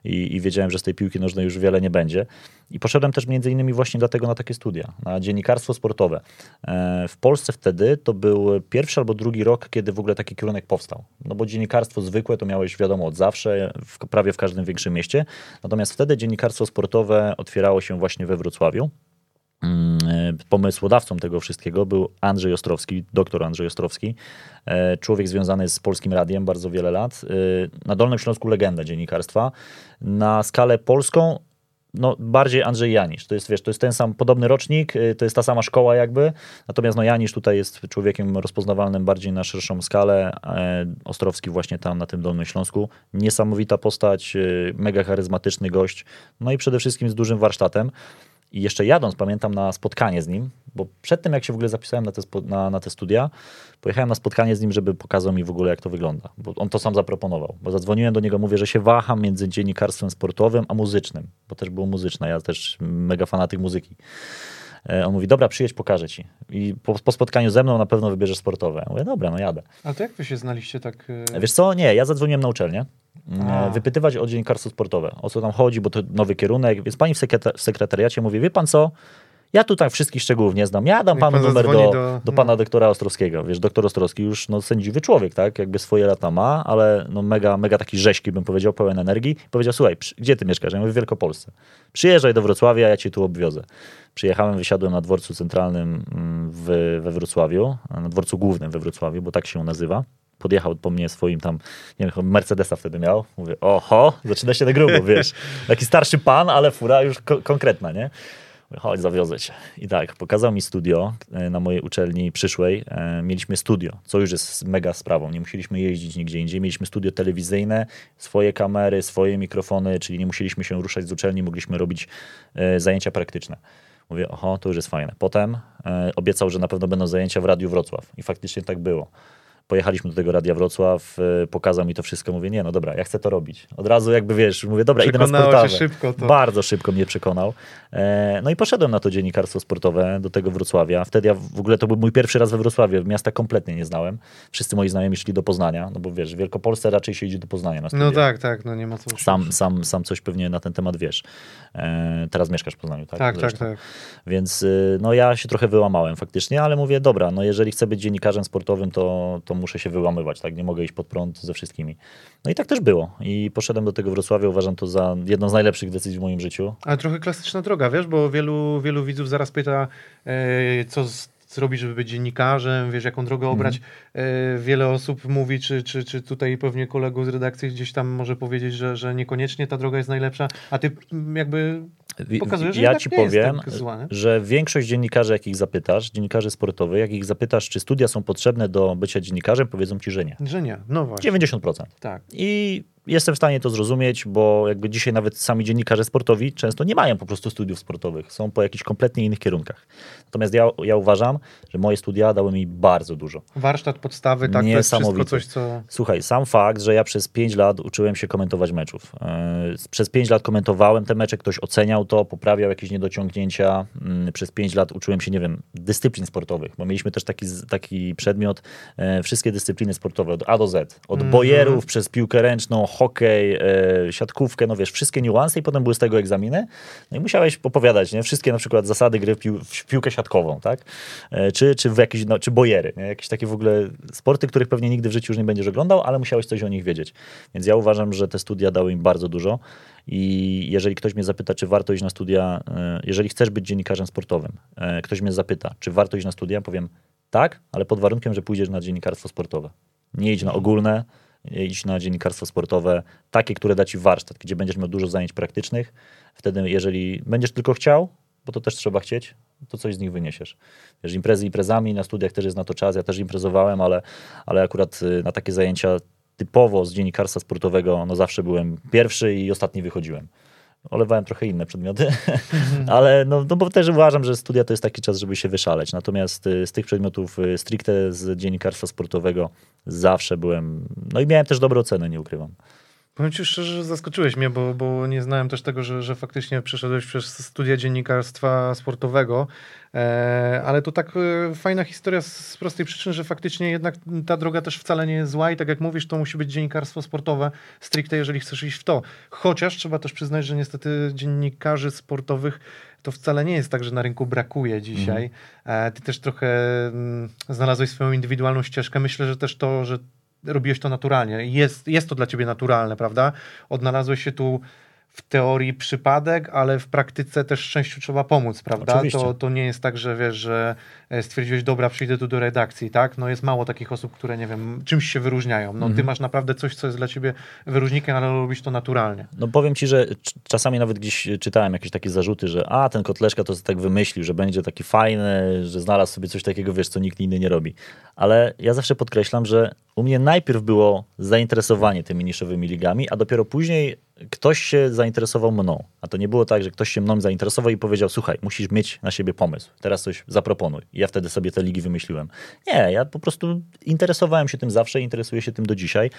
i, i wiedziałem, że z tej piłki nożnej już wiele nie będzie. I poszedłem też między innymi właśnie dlatego na takie studia, na dziennikarstwo sportowe. E, W Polsce wtedy to był pierwszy albo drugi rok, kiedy w ogóle taki kierunek powstał. No bo dziennikarstwo zwykłe to miałeś wiadomo od zawsze, w, prawie w każdym większym mieście. Natomiast wtedy dziennikarstwo sportowe otwierało się właśnie we Wrocławiu. Mm, e, Pomysłodawcą tego wszystkiego był Andrzej Ostrowski, doktor Andrzej Ostrowski, e, człowiek związany z Polskim Radiem bardzo wiele lat. E, Na Dolnym Śląsku legenda dziennikarstwa. Na skalę polską no, bardziej Andrzej Janisz. To jest, wiesz, to jest ten sam podobny rocznik, to jest ta sama szkoła jakby. Natomiast no, Janisz tutaj jest człowiekiem rozpoznawalnym bardziej na szerszą skalę. Ostrowski właśnie tam na tym Dolnym Śląsku. Niesamowita postać, mega charyzmatyczny gość. No i przede wszystkim z dużym warsztatem. I jeszcze jadąc, pamiętam na spotkanie z nim, bo przed tym jak się w ogóle zapisałem na te, na, na te studia, pojechałem na spotkanie z nim, żeby pokazał mi w ogóle jak to wygląda. Bo on to sam zaproponował. Bo zadzwoniłem do niego, mówię, że się waham między dziennikarstwem sportowym a muzycznym, bo też było muzyczne. Ja też mega fanatyk muzyki. E, On mówi, dobra, przyjedź, pokażę ci. I po, po spotkaniu ze mną na pewno wybierzesz sportowe. Ja mówię, dobra, no jadę. A to jak wy się znaliście tak... y, Wiesz co, nie, ja zadzwoniłem na uczelnię, A. wypytywać o dziennikarstwo sportowe, o co tam chodzi, bo to nowy kierunek, więc pani w, sekretar- w sekretariacie mówi, wie pan co, ja tutaj wszystkich szczegółów nie znam, ja dam panu pan numer do, do, do- no. pana doktora Ostrowskiego, wiesz, doktor Ostrowski już no, sędziwy człowiek, tak, jakby swoje lata ma, ale no, mega, mega taki rzeźki, bym powiedział, pełen energii, powiedział, słuchaj, przy, gdzie ty mieszkasz? Ja mówię, w Wielkopolsce. Przyjeżdżaj do Wrocławia, ja cię tu obwiozę. Przyjechałem, wysiadłem na dworcu centralnym mm, w, we Wrocławiu, na dworcu głównym we Wrocławiu, bo tak się nazywa. Podjechał po mnie swoim tam, nie wiem, Mercedesa wtedy miał. Mówię, oho, zaczyna się na grubo, wiesz. Taki starszy pan, ale fura już ko- konkretna, nie? Chodź, zawiozę cię. I tak, pokazał mi studio e, na mojej uczelni przyszłej. E, Mieliśmy studio, co już jest mega sprawą. Nie musieliśmy jeździć nigdzie indziej. Mieliśmy studio telewizyjne, swoje kamery, swoje mikrofony, czyli nie musieliśmy się ruszać z uczelni, mogliśmy robić e, zajęcia praktyczne. Mówię, oho, to już jest fajne. Potem obiecał, że na pewno będą zajęcia w Radiu Wrocław. I faktycznie tak było. Pojechaliśmy do tego Radia Wrocław, e, pokazał mi to wszystko. Mówię, nie, no dobra, ja chcę to robić. Od razu jakby, wiesz, mówię, dobra, idę na cię szybko to. Bardzo szybko mnie przekonał. E, No i poszedłem na to dziennikarstwo sportowe do tego Wrocławia. Wtedy ja w ogóle to był mój pierwszy raz we Wrocławiu. Miasta kompletnie nie znałem. Wszyscy moi znajomi szli do Poznania, no bo wiesz, w Wielkopolsce raczej się idzie do Poznania na studia. No tak, tak, no nie ma co Sam, sam, sam coś pewnie na ten temat wiesz. E, teraz mieszkasz w Poznaniu, tak? Tak, tak, Zresztą. tak. Więc y, no ja się trochę wyłamałem faktycznie, ale mówię, dobra, no jeżeli chcę być dziennikarzem sportowym, to, to muszę się wyłamywać, tak? Nie mogę iść pod prąd ze wszystkimi. No i tak też było. I poszedłem do tego Wrocławia, uważam to za jedną z najlepszych decyzji w moim życiu. Ale trochę klasyczna droga, wiesz, bo wielu, wielu widzów zaraz pyta, e, co z, zrobić, żeby być dziennikarzem, wiesz, jaką drogę obrać. E, wiele osób mówi, czy, czy, czy tutaj pewnie kolegów z redakcji gdzieś tam może powiedzieć, że, że niekoniecznie ta droga jest najlepsza, a ty mm, jakby Że ja ci powiem, tak zła, że większość dziennikarzy, jakich zapytasz, dziennikarzy sportowych, jakich zapytasz, czy studia są potrzebne do bycia dziennikarzem, powiedzą ci, że nie. Że nie, no właśnie. 90%. Tak. I jestem w stanie to zrozumieć, bo jakby dzisiaj nawet sami dziennikarze sportowi często nie mają po prostu studiów sportowych. Są po jakichś kompletnie innych kierunkach. Natomiast ja, ja uważam, że moje studia dały mi bardzo dużo. Warsztat, podstawy, tak, to jest wszystko coś, co... Słuchaj, sam fakt, że ja przez 5 lat uczyłem się komentować meczów. Yy, Przez 5 lat komentowałem te mecze, ktoś oceniał to, poprawiał jakieś niedociągnięcia. Yy, Przez 5 lat uczyłem się, nie wiem, dyscyplin sportowych, bo mieliśmy też taki, taki przedmiot, yy, wszystkie dyscypliny sportowe od A do Z. Od Mhm. bojerów przez piłkę ręczną, hokej, yy, siatkówkę, no wiesz, wszystkie niuanse i potem były z tego egzaminy. No i musiałeś opowiadać, nie? Wszystkie na przykład zasady gry w, pił w piłkę siatkową, tak? Yy, Czy, czy w jakieś, no, czy bojery, nie? Jakieś takie w ogóle sporty, których pewnie nigdy w życiu już nie będziesz oglądał, ale musiałeś coś o nich wiedzieć. Więc ja uważam, że te studia dały im bardzo dużo i jeżeli ktoś mnie zapyta, czy warto iść na studia, e, jeżeli chcesz być dziennikarzem sportowym, e, ktoś mnie zapyta, czy warto iść na studia, powiem tak, ale pod warunkiem, że pójdziesz na dziennikarstwo sportowe. Nie idź na ogólne, idź na dziennikarstwo sportowe, takie, które da ci warsztat, gdzie będziesz miał dużo zajęć praktycznych. Wtedy, jeżeli będziesz tylko chciał, bo to też trzeba chcieć, to coś z nich wyniesiesz. Wiesz, imprezy imprezami, na studiach też jest na to czas, ja też imprezowałem, ale, ale akurat y, na takie zajęcia typowo z dziennikarstwa sportowego, no zawsze byłem pierwszy i ostatni wychodziłem. Olewałem trochę inne przedmioty, ale no, no bo też uważam, że studia to jest taki czas, żeby się wyszaleć. Natomiast y, z tych przedmiotów y, stricte z dziennikarstwa sportowego zawsze byłem, no i miałem też dobre oceny, nie ukrywam. Powiem ci szczerze, że zaskoczyłeś mnie, bo, bo nie znałem też tego, że, że faktycznie przeszedłeś przez studia dziennikarstwa sportowego, e, ale to tak e, fajna historia z, z, prostej przyczyny, że faktycznie jednak ta droga też wcale nie jest zła i tak jak mówisz, to musi być dziennikarstwo sportowe stricte, jeżeli chcesz iść w to. Chociaż trzeba też przyznać, że niestety dziennikarzy sportowych to wcale nie jest tak, że na rynku brakuje dzisiaj. E, ty też trochę mm, znalazłeś swoją indywidualną ścieżkę. Myślę, że też to, że robiłeś to naturalnie. Jest, jest to dla ciebie naturalne, prawda? Odnalazłeś się tu w teorii przypadek, ale w praktyce też szczęściu trzeba pomóc, prawda? To, to nie jest tak, że wiesz, że stwierdziłeś, dobra, przyjdę tu do redakcji, tak? No jest mało takich osób, które, nie wiem, czymś się wyróżniają. No mhm. ty masz naprawdę coś, co jest dla ciebie wyróżnikiem, ale robisz to naturalnie. No powiem ci, że czasami nawet gdzieś czytałem jakieś takie zarzuty, że a, ten kotleszka to tak wymyślił, że będzie taki fajny, że znalazł sobie coś takiego, wiesz, co nikt inny nie robi. Ale ja zawsze podkreślam, że u mnie najpierw było zainteresowanie tymi niszowymi ligami, a dopiero później ktoś się zainteresował mną. A to nie było tak, że ktoś się mną zainteresował i powiedział: Słuchaj, musisz mieć na siebie pomysł, teraz coś zaproponuj. Ja wtedy sobie te ligi wymyśliłem. Nie, ja po prostu interesowałem się tym zawsze, interesuję się tym do dzisiaj.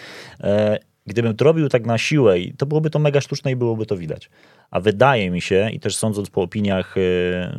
E, gdybym to robił tak na siłę, to byłoby to mega sztuczne i byłoby to widać. A wydaje mi się, i też sądząc po opiniach, y,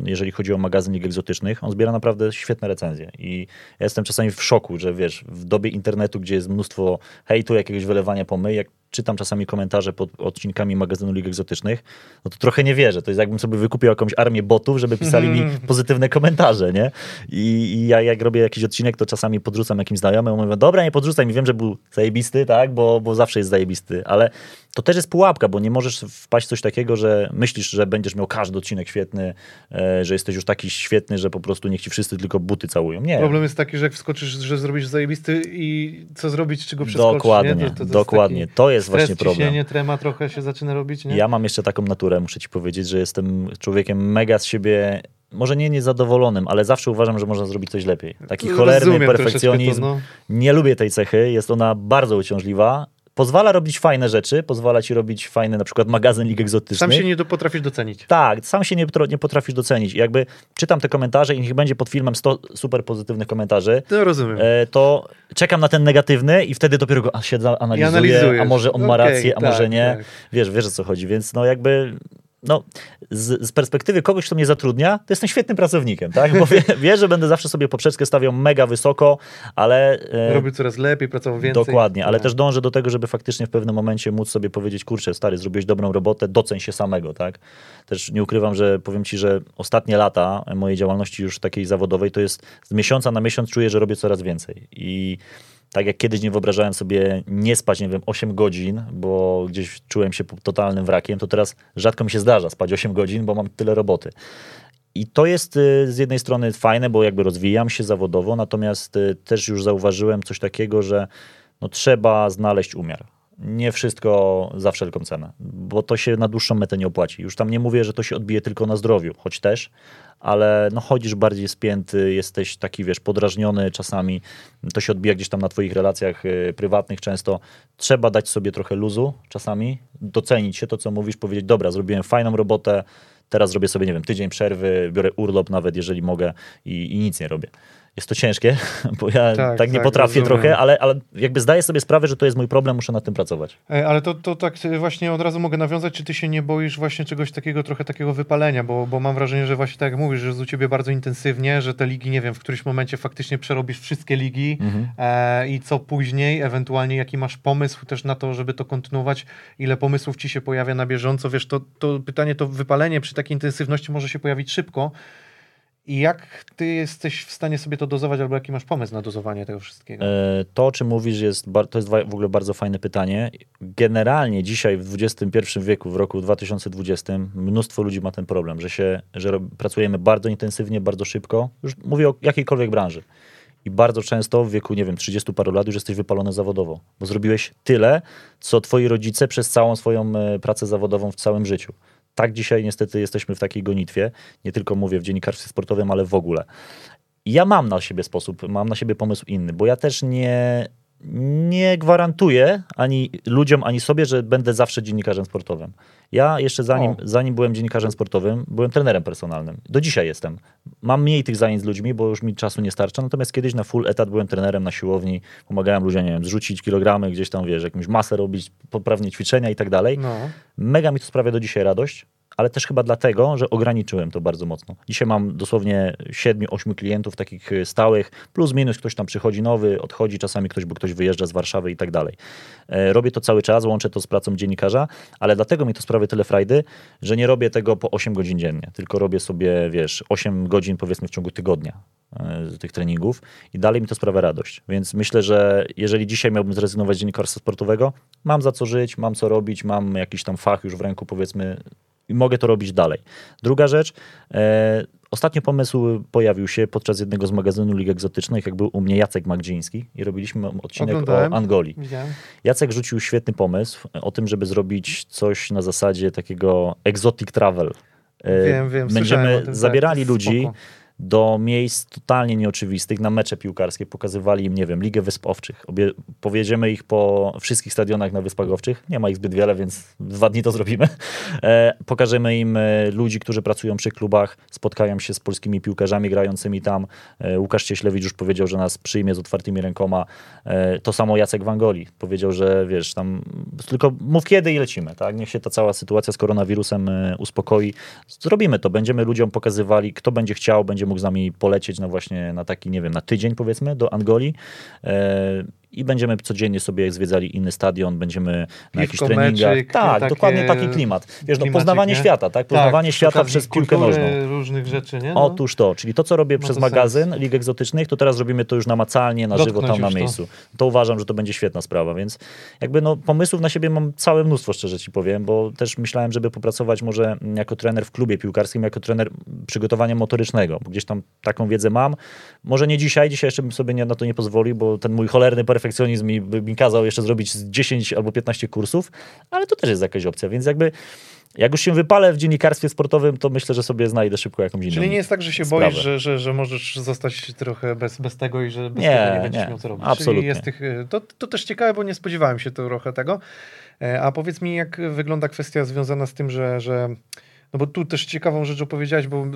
jeżeli chodzi o magazyn lig egzotycznych, on zbiera naprawdę świetne recenzje. I ja jestem czasami w szoku, że wiesz, w dobie internetu, gdzie jest mnóstwo hejtu, jakiegoś wylewania pomyj, jak czytam czasami komentarze pod odcinkami magazynu Lig Egzotycznych, no to trochę nie wierzę. To jest jakbym sobie wykupił jakąś armię botów, żeby pisali mi pozytywne komentarze, nie? I, I, ja jak robię jakiś odcinek, to czasami podrzucam jakimś znajomym, mówię, dobra, nie podrzucaj mi, wiem, że był zajebisty, tak, bo, bo zawsze jest zajebisty, ale to też jest pułapka, bo nie możesz wpaść w coś takiego, że myślisz, że będziesz miał każdy odcinek świetny, e, że jesteś już taki świetny, że po prostu niech ci wszyscy tylko buty całują. Nie. Problem jest taki, że jak wskoczysz, że zrobisz zajebisty i co zrobić, czego przeskoczyć. Dokładnie, to, to, to dokładnie. to jest stres, właśnie problem. Ciśnienie, trema trochę się zaczyna robić, nie? Ja mam jeszcze taką naturę, muszę ci powiedzieć, że jestem człowiekiem mega z siebie może nie niezadowolonym, ale zawsze uważam, że można zrobić coś lepiej. Taki cholerny Rozumiem perfekcjonizm. To, no. Nie lubię tej cechy, jest ona bardzo uciążliwa pozwala robić fajne rzeczy, pozwala ci robić fajny na przykład magazyn lig egzotycznych. Sam się nie potrafisz docenić. Tak, sam się nie, nie potrafisz docenić. I jakby czytam te komentarze i niech będzie pod filmem 100 super pozytywnych komentarzy. To rozumiem. E, to czekam na ten negatywny i wtedy dopiero go siedzę, analizuję, a może on ma rację, a tak, może nie. Tak. Wiesz, wiesz o co chodzi, więc no jakby no, z, z, perspektywy kogoś, kto mnie zatrudnia, to jestem świetnym pracownikiem, tak? Bo wie, wie, że będę zawsze sobie poprzeczkę stawiał mega wysoko, ale... E, Robił coraz lepiej, pracował więcej. Dokładnie, ale no. też dążę do tego, żeby faktycznie w pewnym momencie móc sobie powiedzieć, kurczę, stary, zrobiłeś dobrą robotę, doceń się samego, tak? Też nie ukrywam, że powiem ci, że ostatnie lata mojej działalności już takiej zawodowej, to jest z miesiąca na miesiąc czuję, że robię coraz więcej i tak jak kiedyś nie wyobrażałem sobie nie spać, nie wiem, 8 godzin, bo gdzieś czułem się totalnym wrakiem, to teraz rzadko mi się zdarza spać 8 godzin, bo mam tyle roboty. I to jest y, z jednej strony fajne, bo jakby rozwijam się zawodowo, natomiast y, też już zauważyłem coś takiego, że no trzeba znaleźć umiar nie wszystko za wszelką cenę, bo to się na dłuższą metę nie opłaci. Już tam nie mówię, że to się odbije tylko na zdrowiu, choć też, ale no chodzisz bardziej spięty, jesteś taki, wiesz, podrażniony czasami, to się odbija gdzieś tam na twoich relacjach y, prywatnych często. Trzeba dać sobie trochę luzu czasami, docenić się to, co mówisz, powiedzieć, dobra, zrobiłem fajną robotę, teraz zrobię sobie, nie wiem, tydzień przerwy, biorę urlop nawet, jeżeli mogę i, i nic nie robię jest to ciężkie, bo ja tak, tak nie tak, potrafię rozumiem. trochę, ale, ale jakby zdaję sobie sprawę, że to jest mój problem, muszę nad tym pracować. Ale to, to tak właśnie od razu mogę nawiązać, czy ty się nie boisz właśnie czegoś takiego, trochę takiego wypalenia, bo, bo mam wrażenie, że właśnie tak jak mówisz, że jest u ciebie bardzo intensywnie, że te ligi, nie wiem, w którymś momencie faktycznie przerobisz wszystkie ligi mhm. e, i co później, ewentualnie jaki masz pomysł też na to, żeby to kontynuować, ile pomysłów ci się pojawia na bieżąco, wiesz, to, to pytanie, to wypalenie przy takiej intensywności może się pojawić szybko, i jak ty jesteś w stanie sobie to dozować, albo jaki masz pomysł na dozowanie tego wszystkiego? E, to, o czym mówisz, jest, to jest w ogóle bardzo fajne pytanie. Generalnie dzisiaj w XXI wieku, w roku 2020, mnóstwo ludzi ma ten problem, że, się, że pracujemy bardzo intensywnie, bardzo szybko. Już mówię o jakiejkolwiek branży. I bardzo często w wieku, nie wiem, 30 paru lat już jesteś wypalony zawodowo, bo zrobiłeś tyle, co twoi rodzice przez całą swoją e, pracę zawodową w całym życiu tak dzisiaj niestety jesteśmy w takiej gonitwie, nie tylko mówię w dziennikarstwie sportowym, ale w ogóle. Ja mam na siebie sposób, mam na siebie pomysł inny, bo ja też nie, nie gwarantuję ani ludziom, ani sobie, że będę zawsze dziennikarzem sportowym. Ja jeszcze zanim, zanim byłem dziennikarzem sportowym, byłem trenerem personalnym. Do dzisiaj jestem. Mam mniej tych zajęć z ludźmi, bo już mi czasu nie starcza, natomiast kiedyś na full etat byłem trenerem na siłowni, pomagałem ludziom, nie wiem, zrzucić kilogramy, gdzieś tam, wiesz, jakąś masę robić, poprawnie ćwiczenia i tak dalej. No. Mega mi to sprawia do dzisiaj radość, ale też chyba dlatego, że ograniczyłem to bardzo mocno. Dzisiaj mam dosłownie 7-8 klientów takich y, stałych, plus minus ktoś tam przychodzi nowy, odchodzi czasami ktoś, bo ktoś wyjeżdża z Warszawy i tak dalej. E, Robię to cały czas, łączę to z pracą dziennikarza, ale dlatego mi to sprawia tyle frajdy, że nie robię tego po 8 godzin dziennie, tylko robię sobie, wiesz, 8 godzin powiedzmy w ciągu tygodnia e, tych treningów i dalej mi to sprawia radość. Więc myślę, że jeżeli dzisiaj miałbym zrezygnować z dziennikarstwa sportowego, mam za co żyć, mam co robić, mam jakiś tam fach już w ręku powiedzmy i mogę to robić dalej. Druga rzecz, e, ostatnio pomysł pojawił się podczas jednego z magazynu Lig Egzotycznych, jak był u mnie Jacek Magdziński i robiliśmy odcinek Oglądałem. o Angolii. Widziałem. Jacek rzucił świetny pomysł o tym, żeby zrobić coś na zasadzie takiego exotic travel. E, Wiem, wiem, Będziemy tak, zabierali jest ludzi spoko. Do miejsc totalnie nieoczywistych, na mecze piłkarskie, pokazywali im, nie wiem, Ligę Wysp Owczych. Obie, powiedziemy ich po wszystkich stadionach na Wyspach Owczych. Nie ma ich zbyt wiele, więc dwa dni to zrobimy. E, pokażemy im e, ludzi, którzy pracują przy klubach, spotkają się z polskimi piłkarzami grającymi tam. E, Łukasz Cieślewicz już powiedział, że nas przyjmie z otwartymi rękoma. E, to samo Jacek Wangoli powiedział, że wiesz, tam tylko mów kiedy i lecimy, tak? Niech się ta cała sytuacja z koronawirusem e, uspokoi. Zrobimy to, będziemy ludziom pokazywali, kto będzie chciał, będzie mógł z nami polecieć na właśnie na taki, nie wiem, na tydzień powiedzmy do Angolii. I będziemy codziennie sobie zwiedzali inny stadion, będziemy na jakichś Piwko, treningach. meczyk, tak, takie dokładnie taki klimat. Wiesz, no, poznawanie nie? świata, tak? Poznawanie Tak, świata przez piłkę nożną. różnych rzeczy, nie? No. Otóż to, czyli to, co robię Ma przez magazyn Lig Egzotycznych, to teraz robimy to już namacalnie, na żywo, Dotknąć tam na już to. miejscu. To. uważam, że to będzie świetna sprawa, więc jakby no, pomysłów na siebie mam całe mnóstwo, szczerze ci powiem, bo też myślałem, żeby popracować może jako trener w klubie piłkarskim, jako trener przygotowania motorycznego, bo gdzieś tam taką wiedzę mam. Może nie dzisiaj, dzisiaj jeszcze bym sobie nie, na to nie pozwolił, bo ten mój cholerny perfekcjonizm mi, by mi kazał jeszcze zrobić z 10 albo 15 kursów, ale to też jest jakaś opcja, więc jakby jak już się wypalę w dziennikarstwie sportowym, to myślę, że sobie znajdę szybko jakąś inną Czyli nie jest tak, że się sprawę. boisz, że, że, że możesz zostać trochę bez, bez tego i że bez Nie, tego nie będziesz nie, miał co robić. absolutnie. Czyli jest tych, y, to, to też ciekawe, bo nie spodziewałem się trochę tego. E, A powiedz mi, jak wygląda kwestia związana z tym, że, że no bo tu też ciekawą rzecz opowiedziałeś, bo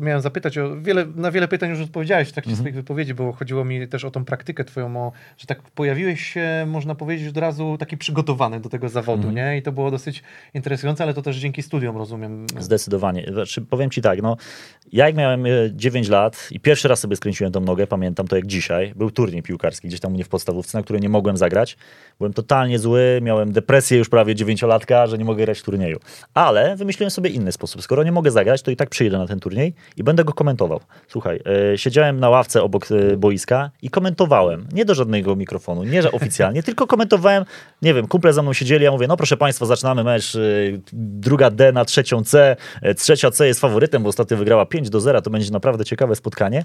miałem zapytać o wiele, na wiele pytań już odpowiedziałeś w trakcie Mhm. swoich wypowiedzi, bo chodziło mi też o tą praktykę twoją, o, że tak pojawiłeś się, można powiedzieć, od razu taki przygotowany do tego zawodu, Mhm. nie? I to było dosyć interesujące, ale to też dzięki studiom, rozumiem. Zdecydowanie. Znaczy, powiem ci tak, no, ja jak miałem e, 9 lat i pierwszy raz sobie skręciłem tą nogę, pamiętam to jak dzisiaj, był turniej piłkarski gdzieś tam u mnie w podstawówce, na który nie mogłem zagrać. Byłem totalnie zły, miałem depresję już prawie dziewięciolatka, że nie mogę grać w turnieju. Ale wymyśliłem sobie inny sposób. Skoro nie mogę zagrać, to i tak przyjdę na ten turniej i będę go komentował. Słuchaj, e, siedziałem na ławce obok e, boiska i komentowałem. Nie do żadnego mikrofonu, nie że oficjalnie, tylko komentowałem, nie wiem, kumple za mną siedzieli, ja mówię, no proszę państwa, zaczynamy mecz, e, druga D na trzecią C, e, trzecia C jest faworytem, bo ostatnio wygrała 5 do 0, to będzie naprawdę ciekawe spotkanie.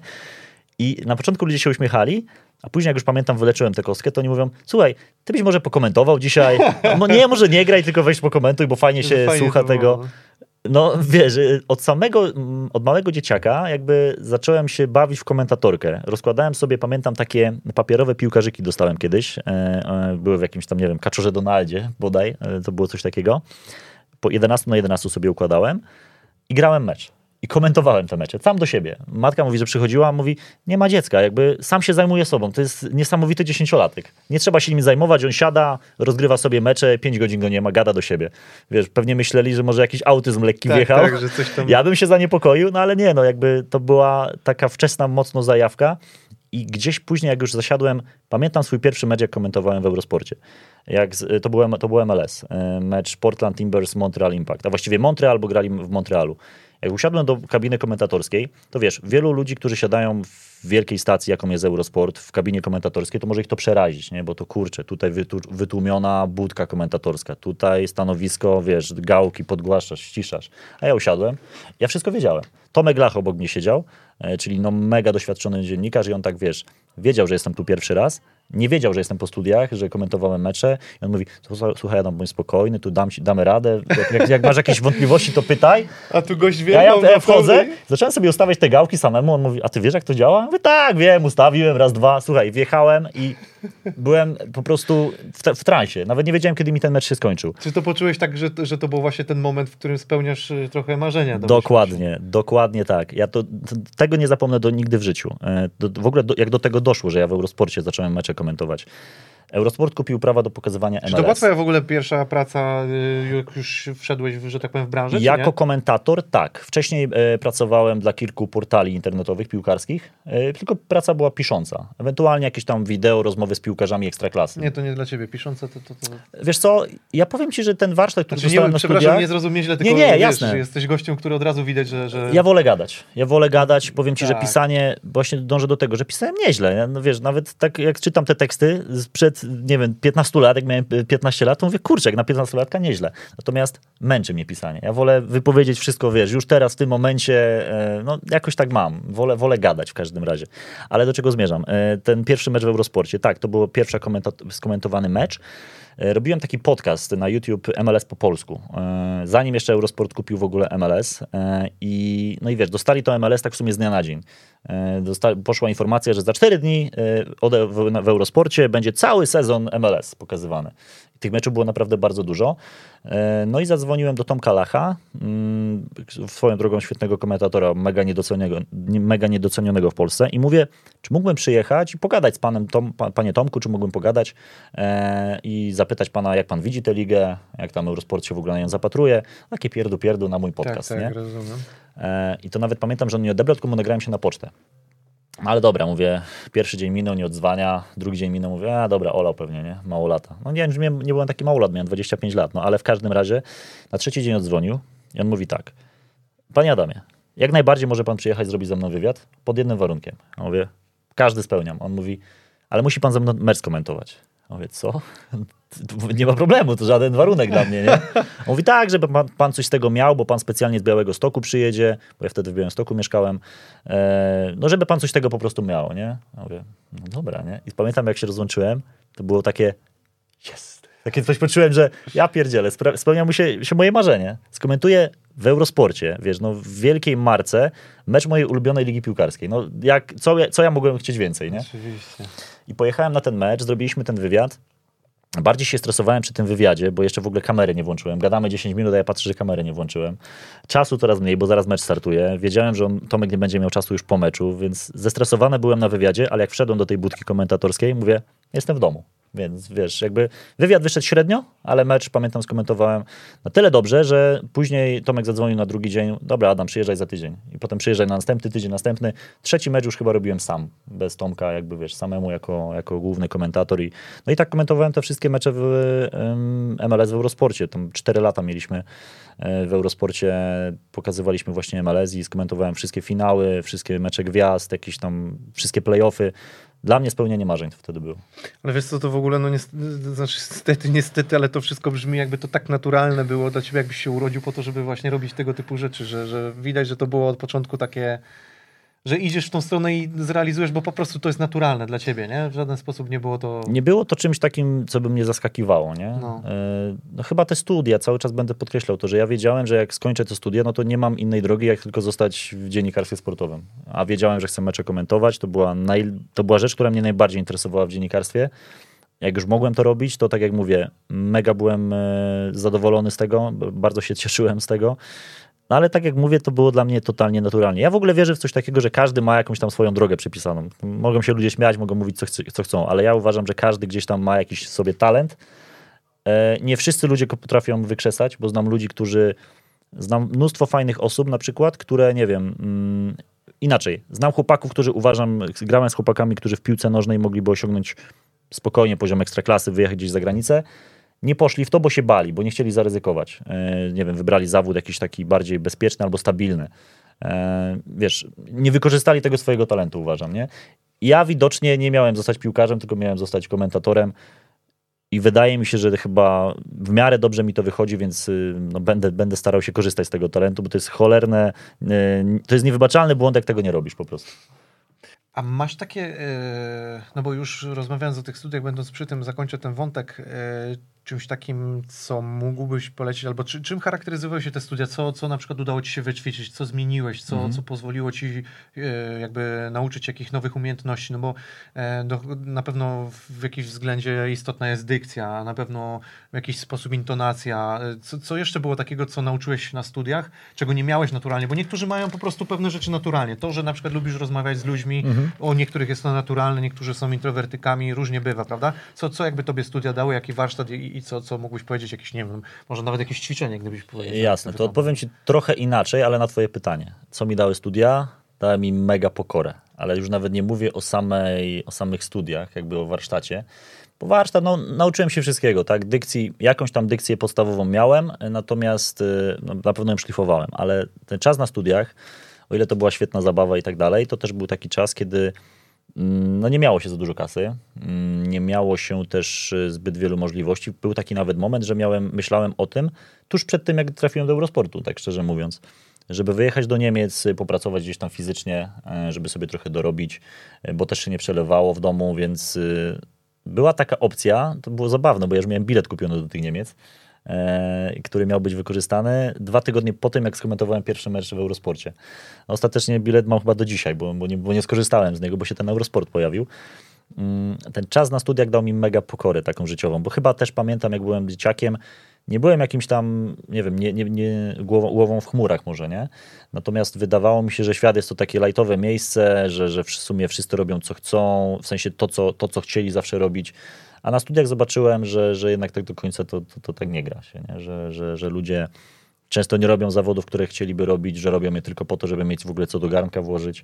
I na początku ludzie się uśmiechali, a później jak już pamiętam, wyleczyłem tę kostkę, to oni mówią, słuchaj, ty byś może pokomentował dzisiaj, no nie, może nie graj, tylko weź pokomentuj, bo fajnie się Fajnie słucha to było, tego. No. Wiesz, y, od samego, od małego dzieciaka jakby zacząłem się bawić w komentatorkę. Rozkładałem sobie, pamiętam, takie papierowe piłkarzyki dostałem kiedyś. E, e, Były w jakimś tam, nie wiem, Kaczorze Donaldzie bodaj, e, to było coś takiego. Po 11 na 11 sobie układałem i grałem mecz. I komentowałem te mecze, sam do siebie. Matka mówi, że przychodziła, mówi, nie ma dziecka, jakby sam się zajmuje sobą. To jest niesamowity dziesięciolatek. Nie trzeba się nim zajmować, on siada, rozgrywa sobie mecze, pięć godzin go nie ma, gada do siebie. Wiesz, pewnie myśleli, że może jakiś autyzm lekki Tak, wjechał. tak, że coś tam... Ja bym się zaniepokoił, no ale nie, no jakby to była taka wczesna mocno zajawka i gdzieś później, jak już zasiadłem, pamiętam swój pierwszy mecz, jak komentowałem w Eurosporcie. Jak z, to, był, to był MLS, e, mecz Portland Timbers Montreal Impact, a właściwie Montreal, bo grali w Montrealu. Jak usiadłem do kabiny komentatorskiej, to wiesz, wielu ludzi, którzy siadają w wielkiej stacji, jaką jest Eurosport, w kabinie komentatorskiej, to może ich to przerazić, nie? bo to kurczę, tutaj wytłumiona budka komentatorska, tutaj stanowisko, wiesz, gałki, podgłaszasz, ściszasz. A ja usiadłem, ja wszystko wiedziałem. Tomek Lach obok mnie siedział, e, czyli no mega doświadczony dziennikarz i on tak, wiesz, wiedział, że jestem tu pierwszy raz, nie wiedział, że jestem po studiach, że komentowałem mecze i on mówi, słuchaj Adam, bądź spokojny, tu dam ci, damy radę, jak, jak, masz jakieś wątpliwości, to pytaj. A tu gość wie, Ja, ja, wchodzę, zacząłem sobie ustawiać te gałki samemu, on mówi, a ty wiesz jak to działa? Mówię, tak, wiem, ustawiłem, raz, dwa, słuchaj, wjechałem i byłem po prostu w, w transie, nawet nie wiedziałem, kiedy mi ten mecz się skończył. Czy to poczułeś tak, że, że to był właśnie ten moment, w którym spełniasz y, trochę marzenia? się? Dokładnie, dokładnie tak. Ja to, to, tego nie zapomnę do, nigdy w życiu. E, Do, w ogóle do, jak do tego doszło, że ja w Eurosporcie zacząłem mecze komentować. Eurosport kupił prawa do pokazywania Czy MLS. to była twoja w ogóle pierwsza praca, y, jak już wszedłeś, że tak powiem, w branżę? czy Jako komentator tak. Wcześniej e, pracowałem dla kilku portali internetowych piłkarskich, e, tylko praca była pisząca. Ewentualnie jakieś tam wideo, rozmowy z piłkarzami ekstraklasy. Nie, to nie dla ciebie. Piszące to... to, to... Wiesz co, ja powiem ci, że ten warsztat, który Znaczy, dostałem nie, na przepraszam, studiach... nie zrozumie źle, tylko Nie, nie, wiesz, jasne. że jesteś gościem, który od razu widać, że... że... Ja wolę gadać. Ja wolę gadać. Powiem ci, że Tak. pisanie, właśnie dążę do tego, że pisałem nieźle. Ja, No wiesz, nawet tak jak czytam te teksty sprzed, nie wiem, 15 lat, jak miałem e, 15 lat, to mówię, kurczę, jak na 15-latka nieźle. Natomiast męczy mnie pisanie. Ja wolę wypowiedzieć wszystko, wiesz, już teraz, w tym momencie, e, no jakoś tak mam. Wolę, wolę gadać w każdym razie. Ale do czego zmierzam? E, Ten pierwszy mecz w Eurosporcie, tak, to był pierwszy skomentowany mecz. E, Robiłem taki podcast na YouTube MLS po polsku, e, zanim jeszcze Eurosport kupił w ogóle MLS. e, I, no i wiesz, dostali to MLS tak w sumie z dnia na dzień. E, Dosta- poszła informacja, że za 4 dni w, w Eurosporcie będzie cały sezon MLS pokazywany. Tych meczów było naprawdę bardzo dużo. E, No i zadzwoniłem do Tomka Lacha, mm, swoją drogą świetnego komentatora, mega niedocenionego, nie- mega niedocenionego w Polsce i mówię, czy mógłbym przyjechać i pogadać z panem, Tom, pa, panie Tomku, czy mógłbym pogadać e, i zapytać pana, jak pan widzi tę ligę, jak tam Eurosport się w ogóle na nią zapatruje. Takie pierdu pierdu na mój tak, podcast, tak, nie? rozumiem. E, I to nawet pamiętam, że on nie odebrał, tylko mu nagrałem się na pocztę. Ale dobra, mówię, pierwszy dzień minął, nie odzwania, drugi dzień minął, mówię, a dobra, olał pewnie, nie? Mało lata. No nie, nie, nie byłem taki mało lat, miałem 25 lat, no ale w każdym razie na trzeci dzień odzwonił i on mówi tak, panie Adamie, jak najbardziej może pan przyjechać zrobić ze mną wywiad, pod jednym warunkiem. Ja mówię, każdy spełniam. On mówi, ale musi pan ze mną mecz komentować. Ja mówię, co? Nie ma problemu, to żaden warunek dla mnie, nie? On mówi, tak, żeby pan, pan coś z tego miał, bo pan specjalnie z Białego Stoku przyjedzie, bo ja wtedy w Białym Stoku mieszkałem, e, no żeby pan coś z tego po prostu miał, nie? Ja mówię, no dobra, nie? I pamiętam, jak się rozłączyłem, to było takie, jest. Takie coś poczułem, że ja pierdzielę, spełnia mu się, się moje marzenie. Skomentuję w Eurosporcie, wiesz, no w wielkiej marce mecz mojej ulubionej ligi piłkarskiej. No jak, co, ja- co ja mogłem chcieć więcej, nie? Oczywiście. I pojechałem na ten mecz, zrobiliśmy ten wywiad. Bardziej się stresowałem przy tym wywiadzie, bo jeszcze w ogóle kamery nie włączyłem. Gadamy 10 minut, a ja patrzę, że kamery nie włączyłem. Czasu coraz mniej, bo zaraz mecz startuje. Wiedziałem, że on, Tomek nie będzie miał czasu już po meczu, więc zestresowany byłem na wywiadzie, ale jak wszedłem do tej budki komentatorskiej, mówię, jestem w domu. Więc wiesz, jakby wywiad wyszedł średnio, ale mecz, pamiętam, skomentowałem na tyle dobrze, że później Tomek zadzwonił na drugi dzień, dobra Adam, przyjeżdżaj za tydzień. I potem przyjeżdżaj na następny tydzień, następny. Trzeci mecz już chyba robiłem sam, bez Tomka, jakby wiesz, samemu jako, jako główny komentator. I, no i tak komentowałem te wszystkie mecze w MLS w Eurosporcie. Tam cztery lata mieliśmy e, w Eurosporcie, pokazywaliśmy właśnie MLS i skomentowałem wszystkie finały, wszystkie mecze gwiazd, jakieś tam, wszystkie playoffy. Dla mnie spełnienie marzeń to wtedy było. Ale wiesz co, to w ogóle, no niestety, znaczy niestety, niestety, ale to wszystko brzmi jakby to tak naturalne było dla ciebie, jakbyś się urodził po to, żeby właśnie robić tego typu rzeczy, że, że widać, że to było od początku takie, że idziesz w tą stronę i zrealizujesz, bo po prostu to jest naturalne dla ciebie, nie? W żaden sposób nie było to... Nie było to czymś takim, co by mnie zaskakiwało, nie? No. No. no chyba te studia, cały czas będę podkreślał to, że ja wiedziałem, że jak skończę te studia, no to nie mam innej drogi, jak tylko zostać w dziennikarstwie sportowym. A wiedziałem, że chcę mecze komentować, to była, naj, to była rzecz, która mnie najbardziej interesowała w dziennikarstwie. Jak już mogłem to robić, to tak jak mówię, mega byłem e, zadowolony z tego, bardzo się cieszyłem z tego. No ale tak jak mówię, to było dla mnie totalnie naturalnie. Ja w ogóle wierzę w coś takiego, że każdy ma jakąś tam swoją drogę przypisaną. Mogą się ludzie śmiać, mogą mówić co, co chcą, ale ja uważam, że każdy gdzieś tam ma jakiś sobie talent. E, Nie wszyscy ludzie go potrafią wykrzesać, bo znam ludzi, którzy. Znam mnóstwo fajnych osób, na przykład, które nie wiem. Mm, inaczej. Znam chłopaków, którzy uważam, grałem z chłopakami, którzy w piłce nożnej mogliby osiągnąć spokojnie poziom ekstraklasy, wyjechać gdzieś za granicę. Nie poszli w to, bo się bali, bo nie chcieli zaryzykować. E, Nie wiem, wybrali zawód jakiś taki bardziej bezpieczny albo stabilny. E, Wiesz, nie wykorzystali tego swojego talentu, uważam, nie? Ja widocznie nie miałem zostać piłkarzem, tylko miałem zostać komentatorem. i wydaje mi się, że chyba w miarę dobrze mi to wychodzi, więc y, no, będę, będę starał się korzystać z tego talentu, bo to jest cholerne, y, to jest niewybaczalny błąd, jak tego nie robisz po prostu. A masz takie, e, no bo już rozmawiając o tych studiach, będąc przy tym, zakończę ten wątek, czymś takim, co mógłbyś polecić, albo czy, czym charakteryzowały się te studia? Co, co na przykład udało ci się wyćwiczyć? Co zmieniłeś? Co, mhm. co pozwoliło ci e, jakby nauczyć jakichś nowych umiejętności? No bo e, do, na pewno w jakimś względzie istotna jest dykcja, na pewno w jakiś sposób intonacja. Co, co jeszcze było takiego, co nauczyłeś na studiach, czego nie miałeś naturalnie? Bo niektórzy mają po prostu pewne rzeczy naturalnie. To, że na przykład lubisz rozmawiać z ludźmi, mhm. o niektórych jest to naturalne, niektórzy są introwertykami, różnie bywa, prawda? Co, co jakby tobie studia dały, jaki warsztat i, i co, co mógłbyś powiedzieć, jakieś, nie wiem, może nawet jakieś ćwiczenie, gdybyś powiedział. Jasne, to odpowiem Ci trochę inaczej, ale na Twoje pytanie. Co mi dały studia? Dały mi mega pokorę, ale już nawet nie mówię o, samej, o samych studiach, jakby o warsztacie, bo warsztat, no, nauczyłem się wszystkiego, tak, dykcji, jakąś tam dykcję podstawową miałem, natomiast y, no, na pewno ją szlifowałem, ale ten czas na studiach, o ile to była świetna zabawa i tak dalej, to też był taki czas, kiedy no nie miało się za dużo kasy, mm, nie miało się też e, zbyt wielu możliwości. Był taki nawet moment, że miałem, myślałem o tym tuż przed tym, jak trafiłem do Eurosportu, tak szczerze mówiąc, żeby wyjechać do Niemiec, popracować gdzieś tam fizycznie, e, żeby sobie trochę dorobić, e, bo też się nie przelewało w domu, więc była taka opcja, to było zabawne, bo ja już miałem bilet kupiony do tych Niemiec, E, który miał być wykorzystany dwa tygodnie po tym, jak skomentowałem pierwszy mecz w Eurosporcie. Ostatecznie bilet mam chyba do dzisiaj, bo, bo, nie, bo nie skorzystałem z niego, bo się ten Eurosport pojawił. Mm, ten czas na studiach dał mi mega pokorę taką życiową, bo chyba też pamiętam, jak byłem dzieciakiem, nie byłem jakimś tam, nie wiem, nie, nie, nie głową, głową, w chmurach może, nie? Natomiast wydawało mi się, że świat jest to takie lajtowe miejsce, że, że w sumie wszyscy robią co chcą, w sensie to co, to, co chcieli zawsze robić. A na studiach zobaczyłem, że, że jednak tak do końca to, to, to tak nie gra się, nie? Że, że, że ludzie często nie robią zawodów, które chcieliby robić, że robią je tylko po to, żeby mieć w ogóle co do garnka włożyć.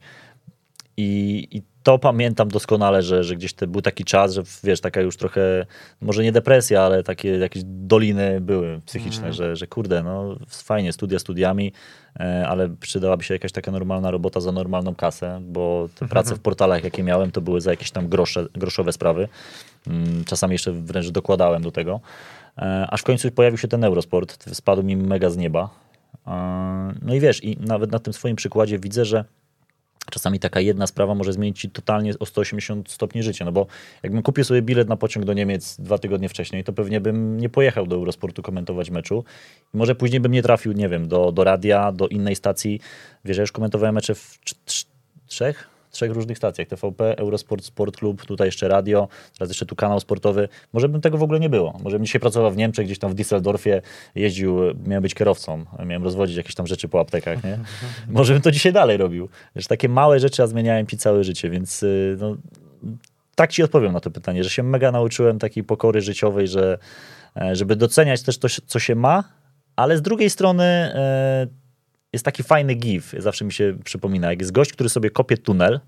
I, i to pamiętam doskonale, że, że gdzieś te, był taki czas, że wiesz, taka już trochę, może nie depresja, ale takie jakieś doliny były psychiczne, mm. że, że kurde, no fajnie, studia studiami, e, ale przydałaby się jakaś taka normalna robota za normalną kasę, bo te prace w portalach, jakie miałem, to były za jakieś tam grosze, groszowe sprawy. Mm, czasami jeszcze wręcz dokładałem do tego. E, aż w końcu pojawił się ten Eurosport, spadł mi mega z nieba. E, no i wiesz, i nawet na tym swoim przykładzie widzę, że Czasami taka jedna sprawa może zmienić ci totalnie o 180 stopni życia, no bo jakbym kupił sobie bilet na pociąg do Niemiec dwa tygodnie wcześniej, to pewnie bym nie pojechał do Eurosportu komentować meczu. I może później bym nie trafił, nie wiem, do, do radia, do innej stacji. Wiesz, ja już komentowałem mecze w trzech, trzech różnych stacjach. TVP, Eurosport, Sport Club, tutaj jeszcze radio, teraz jeszcze tu kanał sportowy. Może bym tego w ogóle nie było. Może bym dzisiaj pracował w Niemczech, gdzieś tam w Düsseldorfie, jeździł, miałem być kierowcą, miałem rozwodzić jakieś tam rzeczy po aptekach, nie? Może bym to dzisiaj dalej robił. Wiesz, takie małe rzeczy, a zmieniałem ci całe życie, więc y, no, tak ci odpowiem na to pytanie, że się mega nauczyłem takiej pokory życiowej, że e, żeby doceniać też to, co się ma, ale z drugiej strony e, jest taki fajny gif, zawsze mi się przypomina, jak jest gość, który sobie kopie tunel,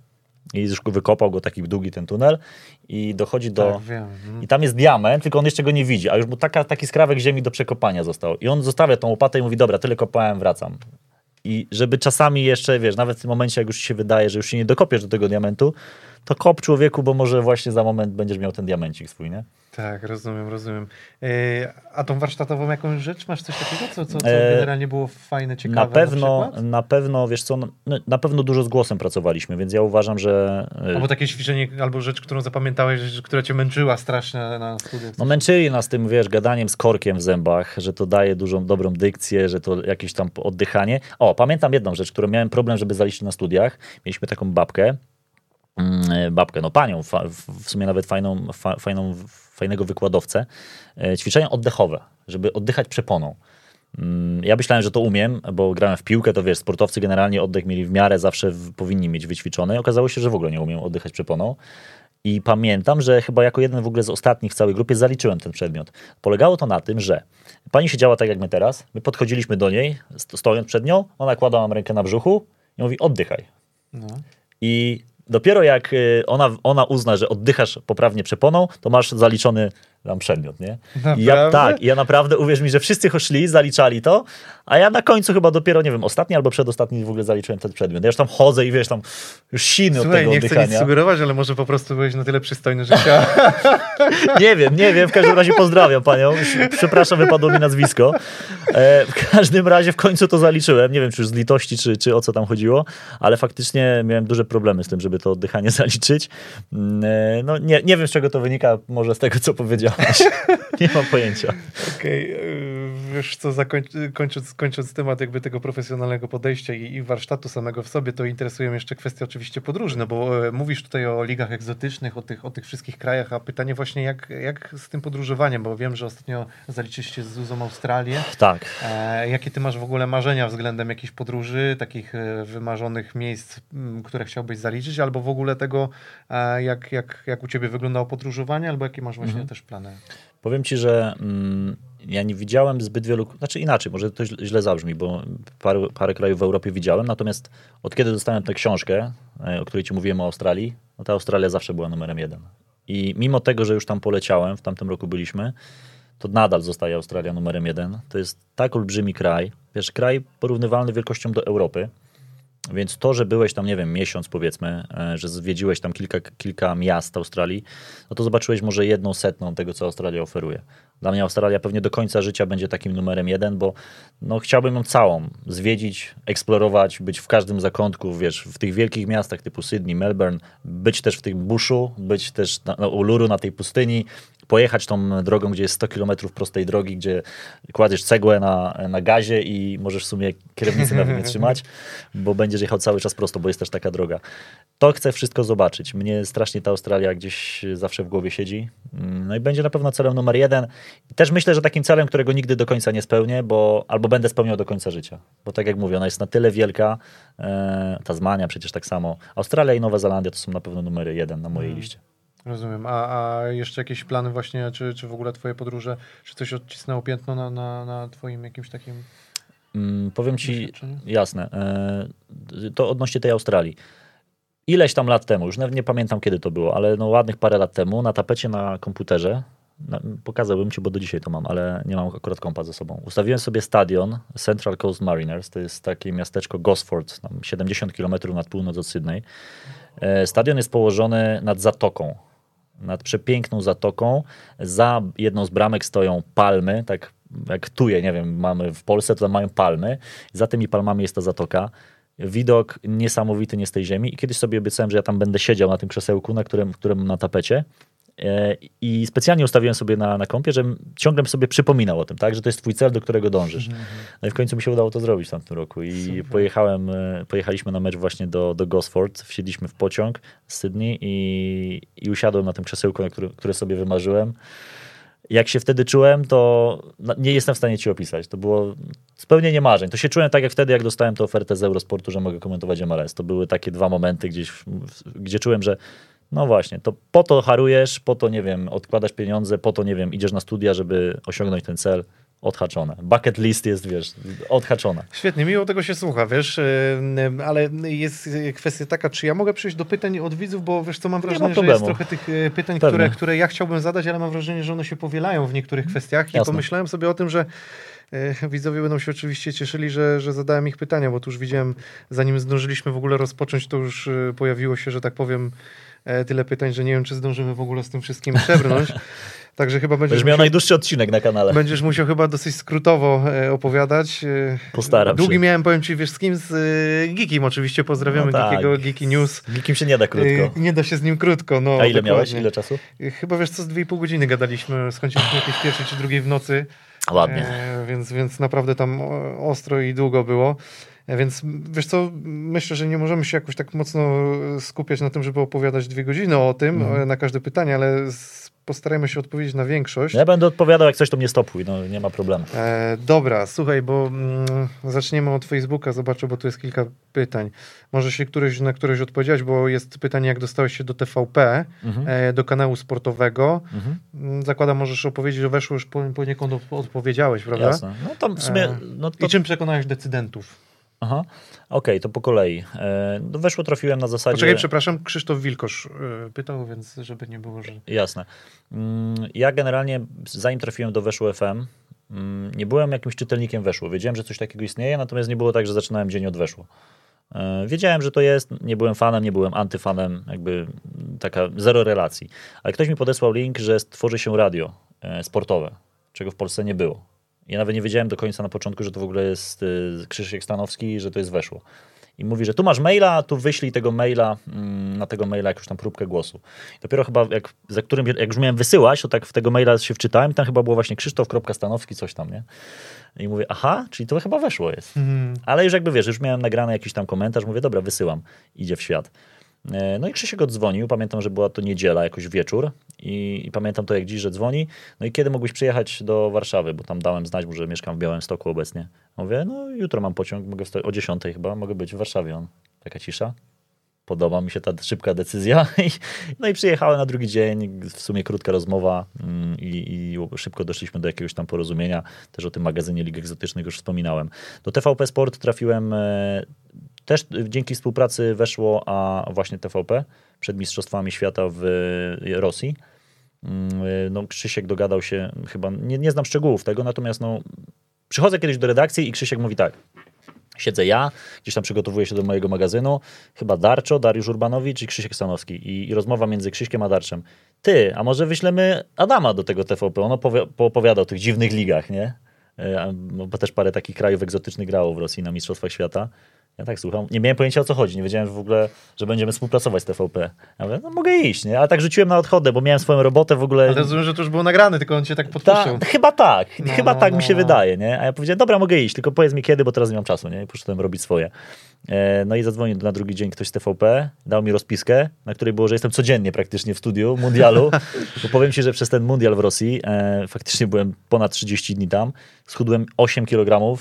i już wykopał go taki długi ten tunel i dochodzi do... Tak, wiem. Mhm. I tam jest diament, tylko on jeszcze go nie widzi, a już mu taka, taki skrawek ziemi do przekopania został. I on zostawia tą łopatę i mówi, dobra, tyle kopałem, wracam. I żeby czasami jeszcze, wiesz, nawet w tym momencie, jak już się wydaje, że już się nie dokopiesz do tego diamentu, to kop człowieku, bo może właśnie za moment będziesz miał ten diamencik swój, nie? Tak, rozumiem, rozumiem. E, a tą warsztatową jakąś rzecz masz coś takiego, co, co, co e, generalnie było fajne, ciekawe? Na pewno, na, na pewno, wiesz co, no, na pewno dużo z głosem pracowaliśmy, więc ja uważam, że... E, albo takie ćwiczenie, albo rzecz, którą zapamiętałeś, która cię męczyła strasznie na studiach. No męczyli nas tym, wiesz, gadaniem z korkiem w zębach, że to daje dużą, dobrą dykcję, że to jakieś tam oddychanie. O, pamiętam jedną rzecz, którą miałem problem, żeby zaliczyć na studiach. Mieliśmy taką babkę, mm, babkę, no panią, w sumie nawet fajną, fajną fajnego wykładowcę, e, ćwiczenia oddechowe, żeby oddychać przeponą. Mm, ja myślałem, że to umiem, bo grałem w piłkę, to wiesz, sportowcy generalnie oddech mieli w miarę, zawsze powinni mieć wyćwiczony. Okazało się, że w ogóle nie umiem oddychać przeponą. I pamiętam, że chyba jako jeden w ogóle z ostatnich w całej grupie zaliczyłem ten przedmiot. Polegało to na tym, że pani siedziała tak jak my teraz, my podchodziliśmy do niej, stojąc przed nią, ona kładła nam rękę na brzuchu i mówi oddychaj. No. I dopiero jak y, ona, ona uzna, że oddychasz poprawnie przeponą, to masz zaliczony tam przedmiot, nie? Naprawdę? I ja, tak, i ja naprawdę, uwierz mi, że wszyscy szli, zaliczali to, a ja na końcu chyba dopiero, nie wiem, ostatni albo przedostatni w ogóle zaliczyłem ten przedmiot. Ja już tam chodzę i wiesz, tam już siny od Słuchaj, tego nie chcę oddychania. nic sugerować, ale może po prostu byłeś na tyle przystojny, że chciała... Nie wiem, nie wiem, w każdym razie pozdrawiam panią. Przepraszam, wypadło mi nazwisko. E, w każdym razie w końcu to zaliczyłem. Nie wiem, czy już z litości, czy, czy o co tam chodziło, ale faktycznie miałem duże problemy z tym, żeby to oddychanie zaliczyć. Mm, e, No nie, nie wiem, z czego to wynika, może z tego, co powiedziałeś. Nie mam pojęcia. Okej, yy, wiesz co, zakoń- kończąc, kończąc temat jakby tego profesjonalnego podejścia i, i warsztatu samego w sobie, to interesuje mnie jeszcze kwestia oczywiście podróży, no bo e, mówisz tutaj o ligach egzotycznych, o tych, o tych wszystkich krajach, a pytanie właśnie jak, jak z tym podróżowaniem, bo wiem, że ostatnio zaliczyliście z Zuzą Australię. Tak. E, jakie ty masz w ogóle marzenia względem jakichś podróży, takich e, wymarzonych miejsc, m, które chciałbyś zaliczyć, albo w ogóle tego, e, jak, jak, jak u ciebie wyglądało podróżowanie, albo jakie masz właśnie Mhm. też plany? Powiem ci, że mm, ja nie widziałem zbyt wielu, znaczy inaczej, może to źle- zabrzmi, bo parę, parę krajów w Europie widziałem, natomiast od kiedy dostałem tę książkę, e, o której ci mówiłem o Australii, no ta Australia zawsze była numerem jeden. I mimo tego, że już tam poleciałem, w tamtym roku byliśmy, to nadal zostaje Australia numerem jeden. To jest tak olbrzymi kraj, wiesz, kraj porównywalny wielkością do Europy, więc to, że byłeś tam, nie wiem, miesiąc powiedzmy, e, że zwiedziłeś tam kilka, kilka miast Australii, no to zobaczyłeś może jedną setną tego, co Australia oferuje. Dla mnie Australia pewnie do końca życia będzie takim numerem jeden, bo no, chciałbym ją całą zwiedzić, eksplorować, być w każdym zakątku, wiesz, w tych wielkich miastach typu Sydney, Melbourne, być też w tym buszu, być też na, na Uluru, na tej pustyni, pojechać tą drogą, gdzie jest 100 km prostej drogi, gdzie kładziesz cegłę na, na gazie i możesz w sumie kierownicy nawet nie trzymać, bo będziesz jechał cały czas prosto, bo jest też taka droga. To chcę wszystko zobaczyć. Mnie strasznie ta Australia gdzieś zawsze w głowie siedzi. No i będzie na pewno celem numer jeden. Też myślę, że takim celem, którego nigdy do końca nie spełnię, bo albo będę spełniał do końca życia. Bo tak jak mówię, ona jest na tyle wielka, e, Tasmania przecież tak samo, Australia i Nowa Zelandia to są na pewno numery jeden na mojej liście. Rozumiem. A, a jeszcze jakieś plany właśnie, czy, czy w ogóle twoje podróże, czy coś odcisnęło piętno na, na, na twoim jakimś takim Mm, powiem ci, jasne, e, to odnośnie tej Australii. Ileś tam lat temu, już nawet nie pamiętam kiedy to było, ale no ładnych parę lat temu, na tapecie na komputerze, pokazałbym ci, bo do dzisiaj to mam, ale nie mam akurat kompa ze sobą. Ustawiłem sobie stadion Central Coast Mariners, to jest takie miasteczko Gosford, tam 70 km nad północ od Sydney. E, Stadion jest położony nad zatoką, nad przepiękną zatoką. Za jedną z bramek stoją palmy, tak jak tuje, nie wiem, mamy w Polsce, to tam mają palmy. Za tymi palmami jest ta zatoka. Widok niesamowity nie z tej ziemi. I kiedyś sobie obiecałem, że ja tam będę siedział na tym krzesełku, na którym, którym na tapecie. E, I specjalnie ustawiłem sobie na, na kompie, żebym ciągle sobie przypominał o tym, tak? że to jest twój cel, do którego dążysz. No i w końcu mi się udało to zrobić w tamtym roku. I Super. pojechałem, e, pojechaliśmy na mecz właśnie do, do Gosford, wsiedliśmy w pociąg z Sydney i, i usiadłem na tym krzesełku, na który, które sobie wymarzyłem. Jak się wtedy czułem, to no, nie jestem w stanie ci opisać. To było spełnienie marzeń. To się czułem tak jak wtedy, jak dostałem tę ofertę z Eurosportu, że mogę komentować MLS. To były takie dwa momenty, gdzieś, gdzie czułem, że no właśnie, to po to harujesz, po to, nie wiem, odkładasz pieniądze, po to, nie wiem, idziesz na studia, żeby osiągnąć ten cel. Odhaczone. Bucket list jest, wiesz, odhaczona. Świetnie, miło tego się słucha, wiesz, yy, ale jest kwestia taka, czy ja mogę przejść do pytań od widzów, bo wiesz co, mam wrażenie, że jest trochę tych yy, pytań, Pewnie. które, które ja chciałbym zadać, ale mam wrażenie, że one się powielają w niektórych kwestiach i Jasne. pomyślałem sobie o tym, że widzowie będą się oczywiście cieszyli, że, że zadałem ich pytania, bo tu już widziałem, zanim zdążyliśmy w ogóle rozpocząć, to już pojawiło się, że tak powiem, tyle pytań, że nie wiem, czy zdążymy w ogóle z tym wszystkim przebrnąć. Także chyba będziesz Będziesz miał musiał, najdłuższy odcinek na kanale. będziesz musiał chyba dosyć skrótowo e, opowiadać. E, Postaram Długi się. miałem, powiem ci, wiesz z kim? Z e, Geekiem oczywiście, pozdrawiamy No tak. Geekiego, Geeki News. Nikim się nie da krótko. E, Nie da się z nim krótko. No, A ile dokładnie. miałeś? Ile czasu? E, Chyba wiesz co, z 2,5 godziny gadaliśmy, skończyliśmy jakieś pierwszej czy drugiej w nocy. Ładnie. E, więc, więc naprawdę tam ostro i długo było. E, Więc wiesz co, myślę, że nie możemy się jakoś tak mocno skupiać na tym, żeby opowiadać dwie godziny o tym, Mhm. e, na każde pytanie, ale postarajmy się odpowiedzieć na większość. Ja będę odpowiadał, jak coś to mnie stopuj, no nie ma problemu. E, dobra, słuchaj, bo mm, zaczniemy od Facebooka, zobaczę, bo tu jest kilka pytań. Może się któreś, na któreś odpowiedzieć, bo jest pytanie, jak dostałeś się do TVP, Mhm. e, do kanału sportowego. Mhm. Zakładam, możesz opowiedzieć, że weszło już po, poniekąd odpowiedziałeś, prawda? Jasne. No to w sumie, E, no to I czym przekonałeś decydentów? Aha, okej, to po kolei. E, no weszło trafiłem na zasadzie... Poczekaj, przepraszam, Krzysztof Wilkosz y, pytał, więc żeby nie było, że... Jasne. Mm, Ja generalnie, zanim trafiłem do Weszło FM, mm, nie byłem jakimś czytelnikiem Weszło. Wiedziałem, że coś takiego istnieje, natomiast nie było tak, że zaczynałem dzień od Weszło. E, Wiedziałem, że to jest, nie byłem fanem, nie byłem antyfanem, jakby taka zero relacji. Ale ktoś mi podesłał link, że tworzy się radio e, sportowe, czego w Polsce nie było. Ja nawet nie wiedziałem do końca na początku, że to w ogóle jest e, Krzysiek Stanowski że to jest Weszło. I mówi, że tu masz maila, tu wyślij tego maila, mm, na tego maila jakąś tam próbkę głosu. Dopiero chyba, jak, za którym, jak już miałem wysyłać, to tak w tego maila się wczytałem, tam chyba było właśnie Krzysztof.stanowski, coś tam, nie? I mówię, aha, czyli to chyba weszło jest. Mhm. Ale już jakby wiesz, już miałem nagrany jakiś tam komentarz, mówię, dobra, wysyłam, idzie w świat. E, No i Krzysiek odzwonił, pamiętam, że była to niedziela, jakoś wieczór i, i pamiętam to jak dziś, że dzwoni. No i kiedy mógłbyś przyjechać do Warszawy, bo tam dałem znać mu, że mieszkam w Białymstoku obecnie. Mówię, no jutro mam pociąg, mogę o 10 chyba, mogę być w Warszawie. On, taka cisza. Podoba mi się ta szybka decyzja. No i przyjechałem na drugi dzień, w sumie krótka rozmowa mm, i, i szybko doszliśmy do jakiegoś tam porozumienia. Też o tym magazynie Lig Egzotycznych już wspominałem. Do TVP Sport trafiłem e, też dzięki współpracy weszło, a właśnie TVP przed Mistrzostwami Świata w e, Rosji. Mm, e, No, Krzysiek dogadał się, chyba, nie, nie znam szczegółów tego, natomiast no, przychodzę kiedyś do redakcji i Krzysiek mówi tak, siedzę ja, gdzieś tam przygotowuję się do mojego magazynu, chyba Darczo, Dariusz Urbanowicz i Krzysiek Stanowski i, i rozmowa między Krzyśkiem a Darczem. Ty, a może wyślemy Adama do tego TVP, on opowi- poopowiada o tych dziwnych ligach, nie? E, no, Bo też parę takich krajów egzotycznych grało w Rosji na Mistrzostwach Świata. Ja tak słucham. Nie miałem pojęcia o co chodzi. Nie wiedziałem w ogóle, że będziemy współpracować z TVP. Ja mówię, no mogę iść, nie? Ale tak rzuciłem na odchodę, bo miałem swoją robotę w ogóle. Ale rozumiem, że to już było nagrane, tylko on cię tak Ta, podpuszczał. chyba tak, No, chyba no, tak no, mi się no. wydaje, nie? A ja powiedziałem, dobra, mogę iść, tylko powiedz mi kiedy, bo teraz nie mam czasu, nie? I poszedłem robić swoje. E, no i zadzwonił na drugi dzień ktoś z TVP, dał mi rozpiskę, na której było, że jestem codziennie praktycznie w studiu mundialu, bo powiem ci, że przez ten mundial w Rosji e, faktycznie byłem ponad 30 dni tam, schudłem 8 kg,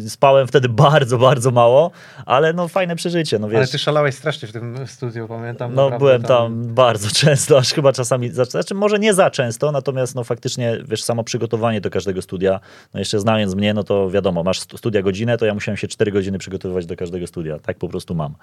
e, spałem wtedy bardzo, bardzo mało, ale no fajne przeżycie, no wiesz. Ale ty szalałeś strasznie w tym studiu, pamiętam. No, byłem tam bardzo często, aż chyba czasami, za, znaczy może nie za często, natomiast no faktycznie, wiesz, samo przygotowanie do każdego studia, no jeszcze znając mnie, no to wiadomo, masz stu- studia godzinę, to ja musiałem się 4 godziny przygotowywać do każdego studia, tak po prostu mam.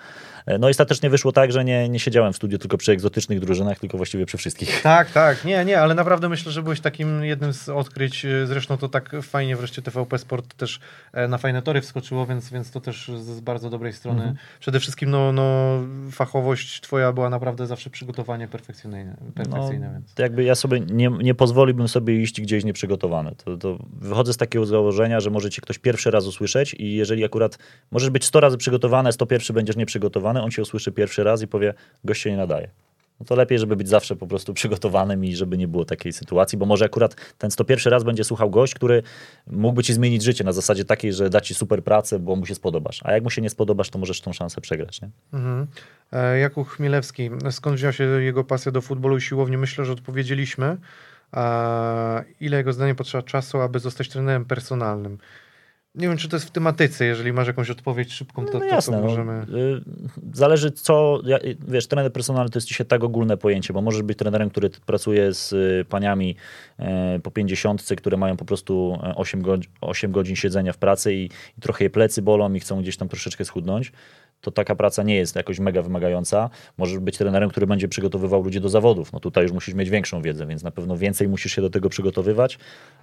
E, No i ostatecznie wyszło tak, że nie, nie siedziałem w studiu tylko przy egzotycznych drużynach, tylko właściwie przy wszystkich. Tak, tak, nie, nie, ale naprawdę myślę, że byłeś takim jednym z odkryć. Zresztą to tak fajnie wreszcie TVP Sport też e, na fajne tory wskoczyło, więc, więc to też z, bardzo dobrej strony. Mhm. Przede wszystkim no, no, fachowość twoja była naprawdę zawsze przygotowanie perfekcyjne. perfekcyjne No, więc. jakby ja sobie nie, nie pozwoliłbym sobie iść gdzieś nieprzygotowany. To, to wychodzę z takiego założenia, że może cię ktoś pierwszy raz usłyszeć i jeżeli akurat możesz być 100 razy przygotowany, a 101 będziesz nieprzygotowany, on cię usłyszy pierwszy raz i powie, gość się nie nadaje. No to lepiej, żeby być zawsze po prostu przygotowanym i żeby nie było takiej sytuacji, bo może akurat ten 101 raz będzie słuchał gość, który mógłby ci zmienić życie na zasadzie takiej, że da ci super pracę, bo mu się spodobasz. A jak mu się nie spodobasz, to możesz tą szansę przegrać. Nie? Mhm. E, Jakub Chmielewski, skąd wziął się jego pasja do futbolu i siłowni? Myślę, że odpowiedzieliśmy. A ile jego zdaniem potrzeba czasu, aby zostać trenerem personalnym? Nie wiem, czy to jest w tematyce. Jeżeli masz jakąś odpowiedź szybką, to, No to, jasne, to no, możemy. y, zależy co, y, wiesz, trener personalny to jest dzisiaj tak ogólne pojęcie, bo możesz być trenerem, który pracuje z y, paniami e, po pięćdziesiątce, które mają po prostu e, 8, godz- 8 godzin siedzenia w pracy i, i trochę je plecy bolą i chcą gdzieś tam troszeczkę schudnąć. To taka praca nie jest jakoś mega wymagająca. Możesz być trenerem, który będzie przygotowywał ludzi do zawodów. No tutaj już musisz mieć większą wiedzę, więc na pewno więcej musisz się do tego przygotowywać.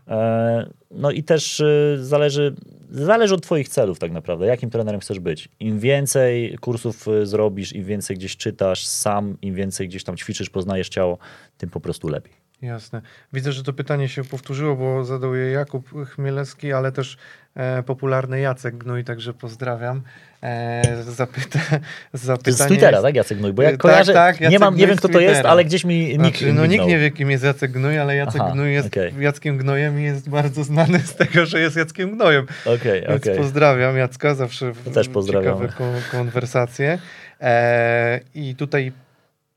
E, No i też y, zależy, zależy od Twoich celów, tak naprawdę. Jakim trenerem chcesz być? Im więcej kursów y, zrobisz, im więcej gdzieś czytasz sam, im więcej gdzieś tam ćwiczysz, poznajesz ciało, tym po prostu lepiej. Jasne. Widzę, że to pytanie się powtórzyło, bo zadał je Jakub Chmielewski, ale też e, popularny Jacek Gnój, także pozdrawiam. E, zapyta, zapytanie To jest z Twittera, jest- tak, Jacek Gnój? Bo ja Tak, kojarzę, tak, nie, mam, nie wiem, kto to jest, ale gdzieś mi nikt Znaczy, no nikt nie wie, kim jest Jacek Gnój, ale Jacek Aha, Gnój jest okej. Jackiem Gnojem i jest bardzo znany z tego, że jest Jackiem Gnojem. Okej, Więc okej. pozdrawiam Jacka, zawsze też pozdrawiamy. ciekawe kon- konwersacje. E, I tutaj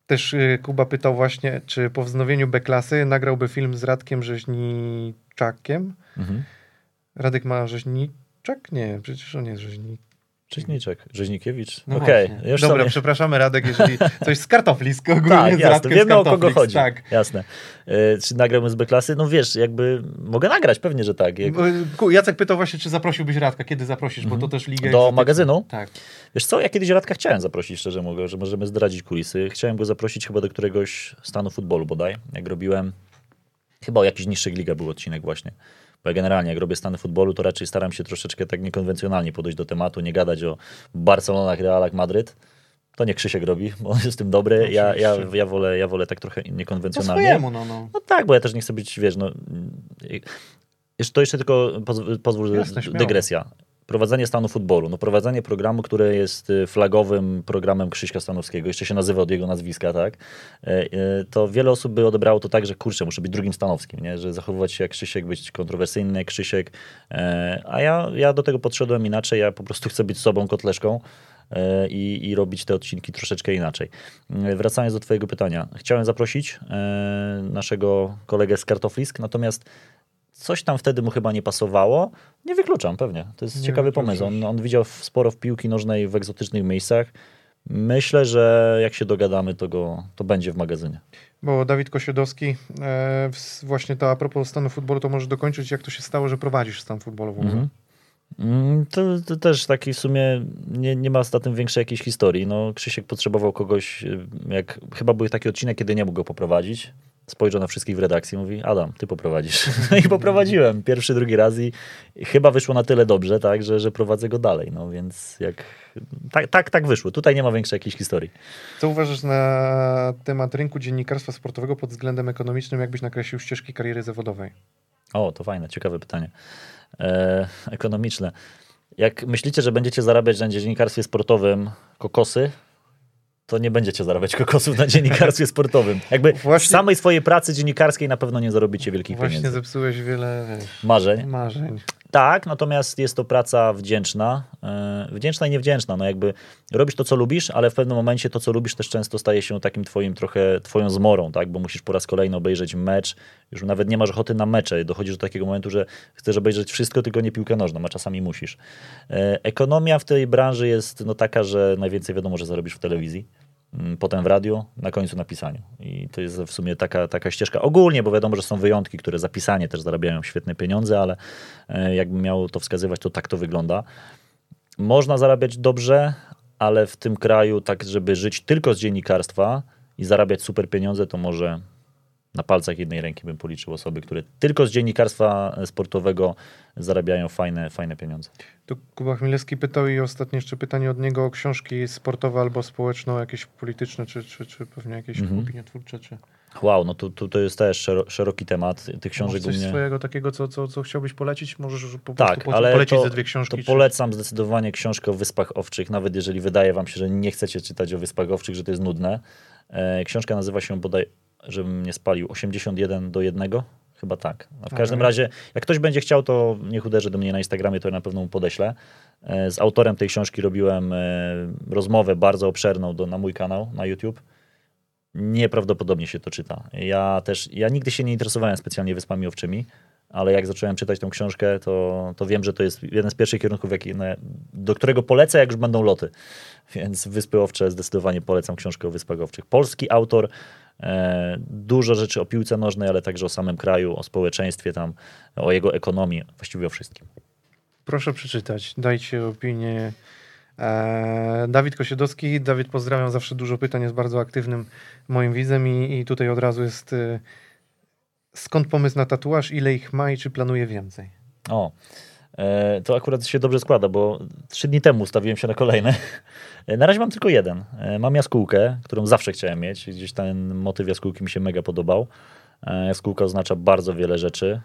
też y, Kuba pytał właśnie, czy po wznowieniu B-klasy nagrałby film z Radkiem Rzeźniczakiem. Mhm. Radek ma Rzeźniczak? Nie, przecież on jest Rzeźniczak. Rzeźniczek, Rzeźnikiewicz. No Okej, właśnie. już Dobra, przepraszamy Radek, jeżeli coś z kartoflisk, ogólnie Tak, z jasne, z wiemy o kogo chodzi. Tak. Jasne. E, czy nagrałbym z B-klasy? No wiesz, jakby mogę nagrać, pewnie, że tak. Jak... Jacek pytał właśnie, czy zaprosiłbyś Radka, kiedy zaprosisz, bo to też ligę Mhm. Do magazynu? Tak. Wiesz co, ja kiedyś Radka chciałem zaprosić, szczerze mówiąc, że możemy zdradzić kulisy. Chciałem go zaprosić chyba do któregoś stanu futbolu bodaj, jak robiłem, chyba o jakichś niższych ligach był odcinek właśnie. Bo ja generalnie jak robię stany futbolu, to raczej staram się troszeczkę tak niekonwencjonalnie podejść do tematu, nie gadać o Barcelonach, Realach, Madryt. To nie Krzysiek robi, bo on jest w tym dobry. Ja, ja, ja, wolę, ja wolę tak trochę Po niekonwencjonalnie. swojemu, no, no. No tak, bo ja też nie chcę być, wiesz, no... To jeszcze tylko pozwól, Jasne, dygresja. Prowadzenie stanu futbolu, no prowadzenie programu, które jest y, flagowym programem Krzyśka Stanowskiego, jeszcze się nazywa od jego nazwiska, tak? E, e, To wiele osób by odebrało to tak, że kurczę, muszę być drugim Stanowskim, nie? Że zachowywać się jak Krzysiek, być kontrowersyjny jak Krzysiek. E, A ja, ja do tego podszedłem inaczej, ja po prostu chcę być sobą kotleszką i, i robić te odcinki troszeczkę inaczej. Wracając do twojego pytania. Chciałem zaprosić naszego kolegę z Kartoflisk, natomiast coś tam wtedy mu chyba nie pasowało. Nie wykluczam, pewnie. To jest Nie ciekawy pomysł. On, on widział sporo w piłki nożnej w egzotycznych miejscach. Myślę, że jak się dogadamy, to, go, to będzie w magazynie. Bo Dawid Kosiodowski, e, właśnie to a propos stanu futbolu, to możesz dokończyć, jak to się stało, że prowadzisz stan futbolu w ogóle. Mhm. Mm, To, to też taki w sumie nie, nie ma za tym większej jakiejś historii. No, Krzysiek potrzebował kogoś, y, jak chyba był taki odcinek, kiedy nie mógł go poprowadzić. Spojrzał na wszystkich w redakcji i mówi, Adam, ty poprowadzisz. No i poprowadziłem pierwszy, drugi raz i i chyba wyszło na tyle dobrze, tak, że, że prowadzę go dalej. No więc jak tak, tak, tak wyszło. Tutaj nie ma większej jakiejś historii. Co uważasz na temat rynku dziennikarstwa sportowego pod względem ekonomicznym, jakbyś nakreślił ścieżki kariery zawodowej? O, to fajne, ciekawe pytanie. E, ekonomiczne. Jak myślicie, że będziecie zarabiać na dziennikarstwie sportowym kokosy, to nie będziecie zarabiać kokosów na dziennikarstwie sportowym. Jakby w Właśnie- samej swojej pracy dziennikarskiej na pewno nie zarobicie wielkich Właśnie pieniędzy. zepsułeś wiele wiesz, Marzeń. marzeń. Tak, natomiast jest to praca wdzięczna. e, Wdzięczna i niewdzięczna. No jakby robisz to, co lubisz, ale w pewnym momencie to, co lubisz, też często staje się takim twoim trochę, twoją zmorą, tak? Bo musisz po raz kolejny obejrzeć mecz. Już nawet nie masz ochoty na mecze. Dochodzisz do takiego momentu, że chcesz obejrzeć wszystko, tylko nie piłkę nożną, a czasami musisz. E, Ekonomia w tej branży jest no taka, że najwięcej wiadomo, że zarobisz w telewizji. Mm, Potem w radiu, na końcu na pisaniu. I to jest w sumie taka, taka ścieżka ogólnie, bo wiadomo, że są wyjątki, które za pisanie też zarabiają świetne pieniądze, ale e, jakbym miał to wskazywać, to tak to wygląda. Można zarabiać dobrze, ale w tym kraju, tak żeby żyć tylko z dziennikarstwa i zarabiać super pieniądze, to może na palcach jednej ręki bym policzył osoby, które tylko z dziennikarstwa sportowego zarabiają fajne, fajne pieniądze. Tu Kuba Chmielewski pytał i ostatnie jeszcze pytanie od niego o książki sportowe albo społeczno, jakieś polityczne, czy, czy, czy pewnie jakieś Mhm. opiniotwórcze, czy Wow, no to, to, to jest też szero, szeroki temat. Tych książek coś mnie... swojego takiego, co, co, co chciałbyś polecić? Możesz po Tak, prostu ale polecić to, ze dwie książki. to czy- polecam zdecydowanie książkę o Wyspach Owczych, nawet jeżeli wydaje wam się, że nie chcecie czytać o Wyspach Owczych, że to jest nudne. E, książka nazywa się bodaj, żebym nie spalił, 81 do 1. Chyba tak. W każdym Okej. razie, jak ktoś będzie chciał, to niech uderzy do mnie na Instagramie, to ja na pewno mu podeślę. E, z autorem tej książki robiłem e, rozmowę bardzo obszerną do, na mój kanał na YouTube. Nieprawdopodobnie się to czyta. Ja też, ja nigdy się nie interesowałem specjalnie Wyspami Owczymi, ale jak zacząłem czytać tą książkę, to, to wiem, że to jest jeden z pierwszych kierunków, jaki, do którego polecę, jak już będą loty. Więc Wyspy Owcze zdecydowanie polecam książkę o Wyspach Owczych. Polski autor, dużo rzeczy o piłce nożnej, ale także o samym kraju, o społeczeństwie tam, o jego ekonomii, właściwie o wszystkim. Proszę przeczytać, dajcie opinię. Eee, Dawid Kosiedowski. Dawid, pozdrawiam, zawsze dużo pytań, jest bardzo aktywnym moim widzem i, i tutaj od razu jest y, skąd pomysł na tatuaż, ile ich ma i czy planuje więcej? O, e, to akurat się dobrze składa, bo trzy dni temu ustawiłem się na kolejne. Na razie mam tylko jeden. E, Mam jaskółkę, którą zawsze chciałem mieć. Gdzieś ten motyw jaskółki mi się mega podobał. E, Jaskółka oznacza bardzo wiele rzeczy.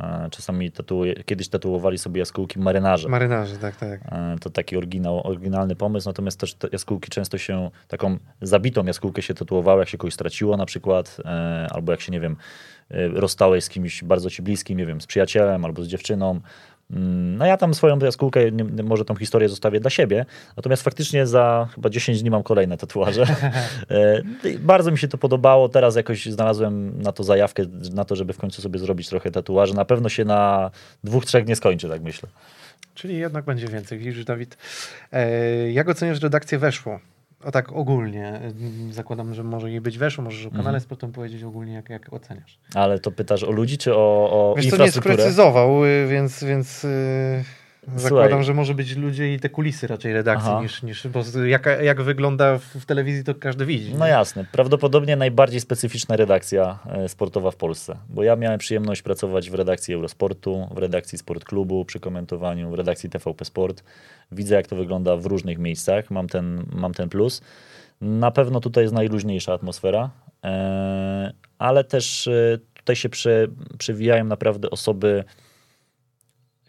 E, Czasami tatuuje, kiedyś tatuowali sobie jaskółki marynarze. Marynarze, tak, tak. To taki oryginał, oryginalny pomysł, natomiast też te jaskółki często się, taką zabitą jaskółkę się tatuowało, jak się kogoś straciło na przykład, albo jak się, nie wiem, rozstałeś z kimś bardzo ci bliskim, nie wiem, z przyjacielem albo z dziewczyną. Mm, No ja tam swoją jaskółkę, może tą historię zostawię dla siebie, natomiast faktycznie za chyba 10 dni mam kolejne tatuaże. E, Bardzo mi się to podobało, teraz jakoś znalazłem na to zajawkę, na to, żeby w końcu sobie zrobić trochę tatuaży. Na pewno się na dwóch, trzech nie skończy, tak myślę. Czyli jednak będzie więcej. Widzisz, Dawid. E, jak oceniasz redakcję Weszło? O tak ogólnie. Mm, Zakładam, że może jej być Weszło, możesz o kanale Mhm. sportowym powiedzieć ogólnie, jak, jak oceniasz. Ale to pytasz o ludzi, czy o, o Wiesz co, nie infrastrukturę? sprecyzował, y, więc, więc y, zakładam, Słuchaj. że może być ludzie i te kulisy raczej redakcji Aha. niż, niż bo jak, jak wygląda w, telewizji, to każdy widzi. No nie? jasne. Prawdopodobnie najbardziej specyficzna redakcja e, sportowa w Polsce. Bo ja miałem przyjemność pracować w redakcji Eurosportu, w redakcji Sport Klubu, przy komentowaniu, w redakcji TVP Sport. Widzę, jak to wygląda w różnych miejscach. Mam ten, mam ten plus. Na pewno tutaj jest najluźniejsza atmosfera, e, ale też e, tutaj się prze, przewijają naprawdę osoby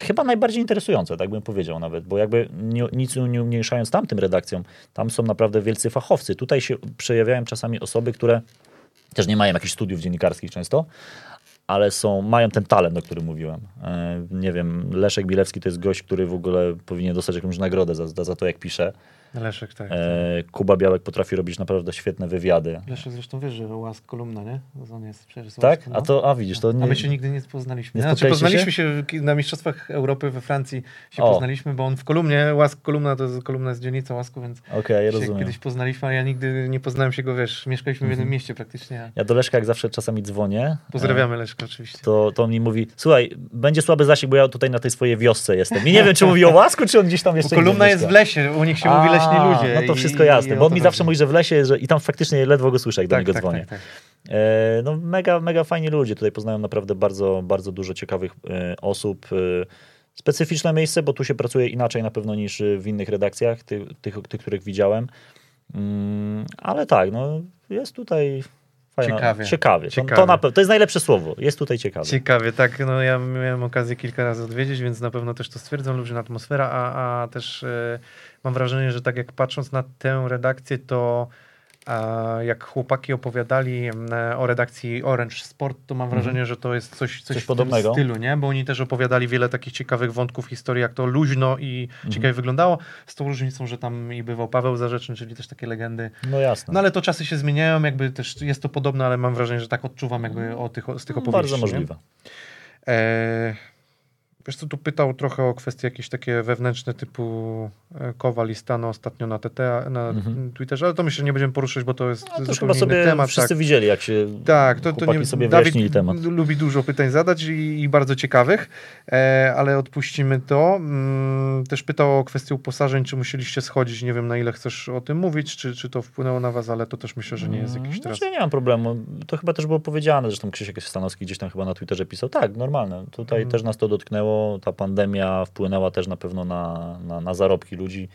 chyba najbardziej interesujące, tak bym powiedział nawet, bo jakby nie, nic nie umniejszając tamtym redakcjom, tam są naprawdę wielcy fachowcy. Tutaj się przejawiają czasami osoby, które też nie mają jakichś studiów dziennikarskich często, ale są, mają ten talent, o którym mówiłem. E, nie wiem, Leszek Bilewski to jest gość, który w ogóle powinien dostać jakąś nagrodę za, za, za to, jak pisze. Leszek, tak. E, Kuba Białek potrafi robić naprawdę świetne wywiady. Leszek zresztą wiesz, że łask kolumna, nie? On jest przecież Tak? No. A to, a widzisz, to nie... A my się nigdy nie poznaliśmy. Nie znaczy, poznaliśmy się? ki- na Mistrzostwach Europy we Francji się O. poznaliśmy, bo on w kolumnie, Łask kolumna to jest kolumna z dzielnicy Łasku, więc Okej, się rozumiem. kiedyś poznaliśmy, a ja nigdy nie poznałem się go, wiesz, mieszkaliśmy w jednym Mhm. mieście praktycznie. a- Ja do Leszka jak zawsze czasami dzwonię. e, Pozdrawiamy Leszka oczywiście. to, to on mi mówi, słuchaj, będzie słaby zasięg, bo ja tutaj na tej swojej wiosce jestem. I nie wiem, czy mówi o łasku, czy on gdzieś tam Bo jeszcze kolumna indziej jest w lesie, u nich się mówi leśni Ludzie. No to wszystko i jasne, bo on to mi zawsze mówi, że w lesie, że i tam faktycznie ledwo go słyszę, jak do tak, niego tak, dzwonię. tak, tak. E, no mega, mega fajni ludzie, tutaj poznałem naprawdę bardzo, bardzo dużo ciekawych e, osób. E, specyficzne miejsce, bo tu się pracuje inaczej na pewno niż w innych redakcjach, tych, tych, tych których widziałem. Mm, ale tak, no jest tutaj fajna, Ciekawie. Ciekawie. To, Ciekawie. to, pewno, to jest najlepsze słowo. Jest tutaj ciekawie. Ciekawie, tak. No ja miałem okazję kilka razy odwiedzić, więc na pewno też to stwierdzam, luźna atmosfera, a, a też e, mam wrażenie, że tak jak patrząc na tę redakcję, to jak chłopaki opowiadali m, o redakcji Orange Sport, to mam wrażenie, że to jest coś, coś, Coś w podobnego. stylu, nie? Bo oni też opowiadali wiele takich ciekawych wątków historii, jak to luźno i ciekawie wyglądało, z tą różnicą, że tam i bywał Paweł Zarzeczny, czyli też takie legendy. No jasne. No ale to czasy się zmieniają, jakby też jest to podobne, ale mam wrażenie, że tak odczuwam jakby o tych, z tych opowieści. Bardzo nie? możliwe. E, wiesz co, tu pytał trochę o kwestie jakieś takie wewnętrzne typu e, Kowal i Stano ostatnio na TT, na Mhm. Już ale to myślę, że nie będziemy poruszać, bo to jest No, to chyba sobie temat. wszyscy tak. widzieli, jak się Tak, to, to nie, sobie Dawid wyjaśnili temat. lubi dużo pytań zadać i, i bardzo ciekawych, e, ale odpuścimy to. Mm, też pytał o kwestię uposażeń, czy musieliście schodzić, nie wiem na ile chcesz o tym mówić, czy, czy to wpłynęło na was, ale to też myślę, że nie jest jakiś teraz... Znaczy, ja nie mam problemu. To chyba też było powiedziane, zresztą Krzysiek Stanowski gdzieś tam chyba na Twitterze pisał. Tak, normalne. Tutaj Mhm. też nas to dotknęło. Ta pandemia wpłynęła też na pewno na, na, na zarobki ludzi.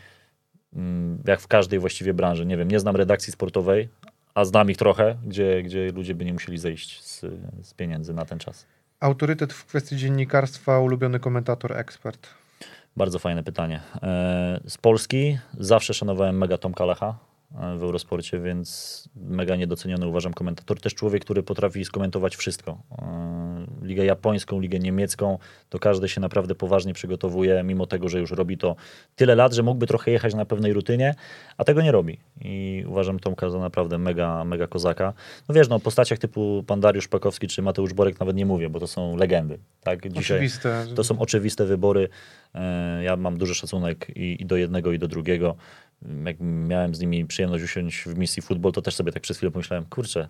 Mm, Jak w każdej właściwie branży. Nie wiem, nie znam redakcji sportowej, a znam ich trochę, gdzie, gdzie ludzie by nie musieli zejść z, z pieniędzy na ten czas. Autorytet w kwestii dziennikarstwa, ulubiony komentator, ekspert. Bardzo fajne pytanie. E, Z Polski zawsze szanowałem mega Tomka Lecha w Eurosporcie, więc mega niedoceniony uważam komentator. Też człowiek, który potrafi skomentować wszystko. E, Ligę japońską, ligę niemiecką, to każdy się naprawdę poważnie przygotowuje, mimo tego, że już robi to tyle lat, że mógłby trochę jechać na pewnej rutynie, a tego nie robi. I uważam Tomka za naprawdę mega, mega kozaka. No wiesz, no, o postaciach typu pan Dariusz Pakowski czy Mateusz Borek nawet nie mówię, bo to są legendy. Tak? Dzisiaj, Oczywiste. to są oczywiste wybory. E, Ja mam duży szacunek i, i do jednego, i do drugiego. Jak miałem z nimi przyjemność usiąść w misji futbol, to też sobie tak przez chwilę pomyślałem, kurczę,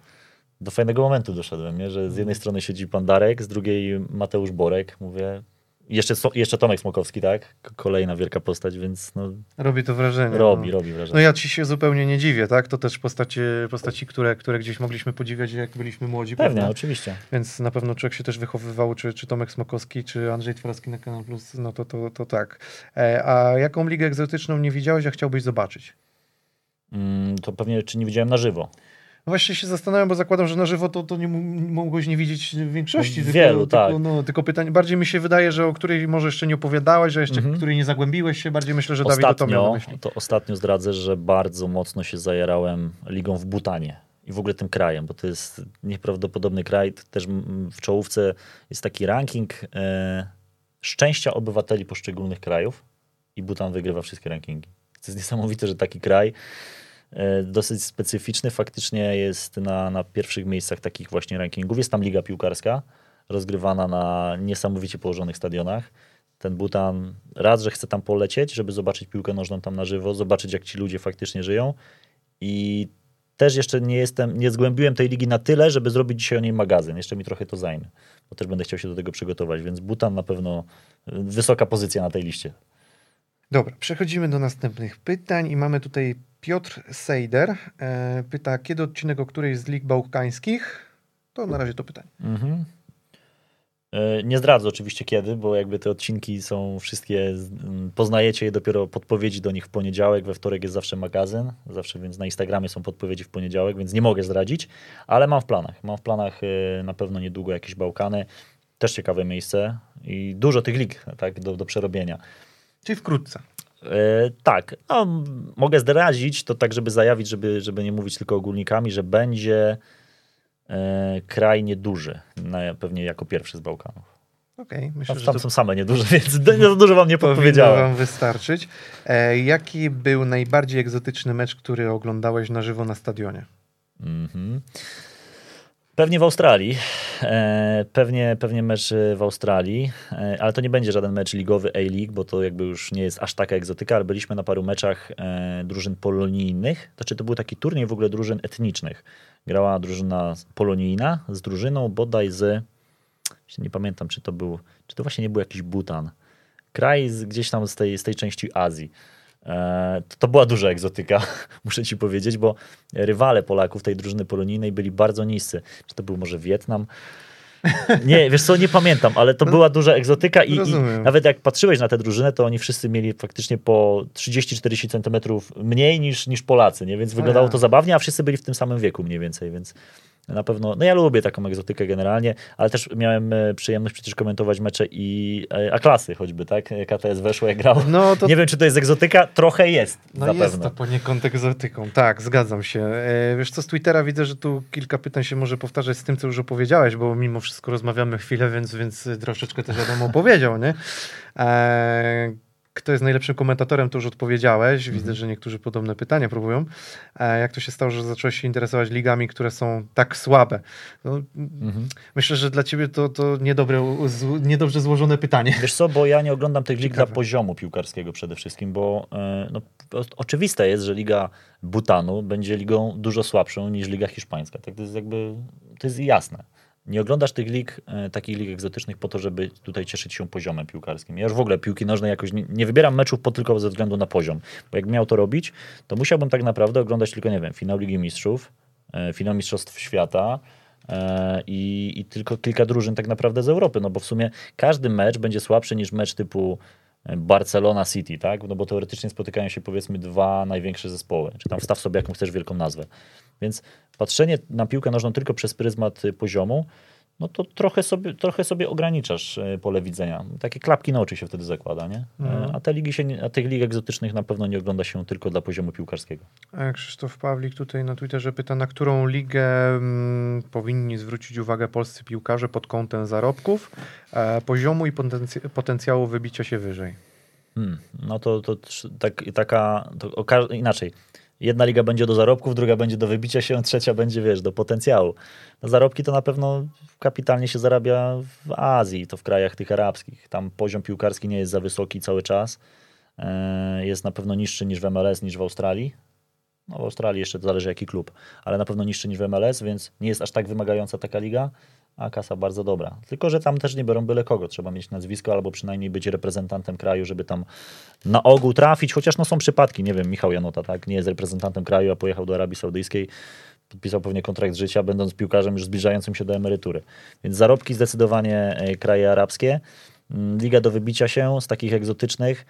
do fajnego momentu doszedłem, nie? że z jednej strony siedzi pan Darek, z drugiej Mateusz Borek. Mówię, jeszcze, jeszcze Tomek Smokowski, tak? Kolejna wielka postać, więc no, Robi to wrażenie. robi, no. robi No wrażenie. ja ci się zupełnie nie dziwię, tak? To też postaci, postaci które, które gdzieś mogliśmy podziwiać, jak byliśmy młodzi. Pewnie, prawda? oczywiście. Więc na pewno człowiek się też wychowywał, czy, czy Tomek Smokowski, czy Andrzej Twarowski na Kanal Plus, no to, to, to tak. E, a jaką ligę egzotyczną nie widziałeś, a chciałbyś zobaczyć? Mm, To pewnie, czy nie widziałem na żywo. No właśnie się zastanawiam, bo zakładam, że na żywo to, to nie mogłeś nie widzieć w większości. Wielu, tylko, tak. Tylko, no, tylko pytań, bardziej mi się wydaje, że o której może jeszcze nie opowiadałeś, że jeszcze Mhm. której nie zagłębiłeś się, bardziej myślę, że Dawid o to miał na Ostatnio, myśli. to ostatnio zdradzę, że bardzo mocno się zajarałem ligą w Butanie i w ogóle tym krajem, bo to jest nieprawdopodobny kraj. Też w czołówce jest taki ranking e, szczęścia obywateli poszczególnych krajów i Butan wygrywa wszystkie rankingi. To jest niesamowite, że taki kraj dosyć specyficzny faktycznie jest na, na pierwszych miejscach takich właśnie rankingów. Jest tam liga piłkarska rozgrywana na niesamowicie położonych stadionach. ten Butan, raz, że chcę tam polecieć, żeby zobaczyć piłkę nożną tam na żywo, zobaczyć jak ci ludzie faktycznie żyją i też jeszcze nie jestem, nie zgłębiłem tej ligi na tyle, żeby zrobić dzisiaj o niej magazyn. Jeszcze mi trochę to zajmie, bo też będę chciał się do tego przygotować, więc Butan na pewno y, wysoka pozycja na tej liście. Dobra, przechodzimy do następnych pytań i mamy tutaj Piotr Sejder. E, pyta, kiedy odcinek o którejś z lig bałkańskich? To na razie to pytanie. Mhm. E, nie zdradzę oczywiście kiedy, bo jakby te odcinki są wszystkie, poznajecie je dopiero podpowiedzi do nich w poniedziałek, we wtorek jest zawsze magazyn, zawsze więc na Instagramie są podpowiedzi w poniedziałek, więc nie mogę zdradzić, ale mam w planach. Mam w planach e, na pewno niedługo jakieś Bałkany, też ciekawe miejsce i dużo tych lig tak, do, do przerobienia. Czyli wkrótce. E, tak, no, mogę zdradzić to tak, żeby zajawić, żeby, żeby nie mówić tylko ogólnikami, że będzie e, kraj nieduży, pewnie jako pierwszy z Bałkanów. Okej, okay, myślę, tam, tam są same nieduże, więc za dużo wam nie podpowiedziałem. wam wystarczyć. E, jaki był najbardziej egzotyczny mecz, który oglądałeś na żywo na stadionie? Mhm. Pewnie w Australii. E, pewnie, pewnie mecz w Australii, e, ale to nie będzie żaden mecz ligowy A-League, bo to jakby już nie jest aż taka egzotyka, ale byliśmy na paru meczach e, drużyn polonijnych. Znaczy to był taki turniej w ogóle drużyn etnicznych. Grała drużyna polonijna z drużyną bodaj z, nie pamiętam czy to był, czy to właśnie nie był jakiś Butan. Kraj z, gdzieś tam z tej, z tej części Azji. E, to, to była duża egzotyka, muszę ci powiedzieć, bo rywale Polaków tej drużyny polonijnej byli bardzo niscy. Czy to był może Wietnam? Nie, wiesz co, nie pamiętam, ale to no, była duża egzotyka i, i, nawet jak patrzyłeś na tę drużynę, to oni wszyscy mieli faktycznie po 30-40 centymetrów mniej niż, niż Polacy, nie? więc wyglądało to zabawnie, a wszyscy byli w tym samym wieku mniej więcej, więc na pewno, no ja lubię taką egzotykę generalnie, ale też miałem e, przyjemność przecież komentować mecze i e, A-klasy choćby, tak? KTS weszło, jak grał. No to... Nie wiem, czy to jest egzotyka, trochę jest No jest pewno. to poniekąd egzotyką, tak, zgadzam się. E, wiesz co, z Twittera widzę, że tu kilka pytań się może powtarzać z tym, co już opowiedziałeś, bo mimo wszystko rozmawiamy chwilę, więc, więc troszeczkę też wiadomo opowiedział, nie? Kto jest najlepszym komentatorem, to już odpowiedziałeś. Widzę, mhm. że niektórzy podobne pytania próbują. E, jak to się stało, że zacząłeś się interesować ligami, które są tak słabe? No, mhm. Myślę, że dla ciebie to, to niedobre, niedobrze złożone pytanie. Wiesz co, bo ja nie oglądam tych lig dla poziomu piłkarskiego przede wszystkim, bo e, no, oczywiste jest, że liga Butanu będzie ligą dużo słabszą niż liga hiszpańska. Tak to jest jakby, to jest jasne. Nie oglądasz tych lig, e, takich lig egzotycznych po to, żeby tutaj cieszyć się poziomem piłkarskim. Ja już w ogóle piłki nożnej jakoś nie, nie wybieram meczów po tylko ze względu na poziom, bo jak miał to robić, to musiałbym tak naprawdę oglądać tylko, nie wiem, finał Ligi Mistrzów, e, finał Mistrzostw Świata, e, i, i, tylko kilka drużyn tak naprawdę z Europy, no bo w sumie każdy mecz będzie słabszy niż mecz typu Barcelona City, tak? No bo teoretycznie spotykają się powiedzmy dwa największe zespoły, czy tam wstaw sobie jaką chcesz wielką nazwę. Więc patrzenie na piłkę nożną tylko przez pryzmat poziomu, no to trochę sobie, trochę sobie ograniczasz e, pole widzenia. Takie klapki na oczy się wtedy zakłada, nie? Mhm. A, te ligi się, a tych lig egzotycznych na pewno nie ogląda się tylko dla poziomu piłkarskiego. Krzysztof Pawlik tutaj na Twitterze pyta, na którą ligę mm, powinni zwrócić uwagę polscy piłkarze pod kątem zarobków, e, poziomu i potenc- potencjału wybicia się wyżej? Hmm, no to, to tak, taka, to inaczej jedna liga będzie do zarobków, druga będzie do wybicia się, trzecia będzie, wiesz, do potencjału. No zarobki to na pewno kapitalnie się zarabia w Azji, to w krajach tych arabskich. Tam poziom piłkarski nie jest za wysoki cały czas. E, jest na pewno niższy niż w MLS, niż w Australii. No w Australii jeszcze to zależy jaki klub, ale na pewno niższy niż w MLS, więc nie jest aż tak wymagająca taka liga a kasa bardzo dobra. Tylko, że tam też nie biorą byle kogo. Trzeba mieć nazwisko albo przynajmniej być reprezentantem kraju, żeby tam na ogół trafić, chociaż no są przypadki, nie wiem, Michał Janota, tak, nie jest reprezentantem kraju, a pojechał do Arabii Saudyjskiej, podpisał pewnie kontrakt życia, będąc piłkarzem już zbliżającym się do emerytury. Więc zarobki zdecydowanie e, kraje arabskie. Mm, liga do wybicia się z takich egzotycznych.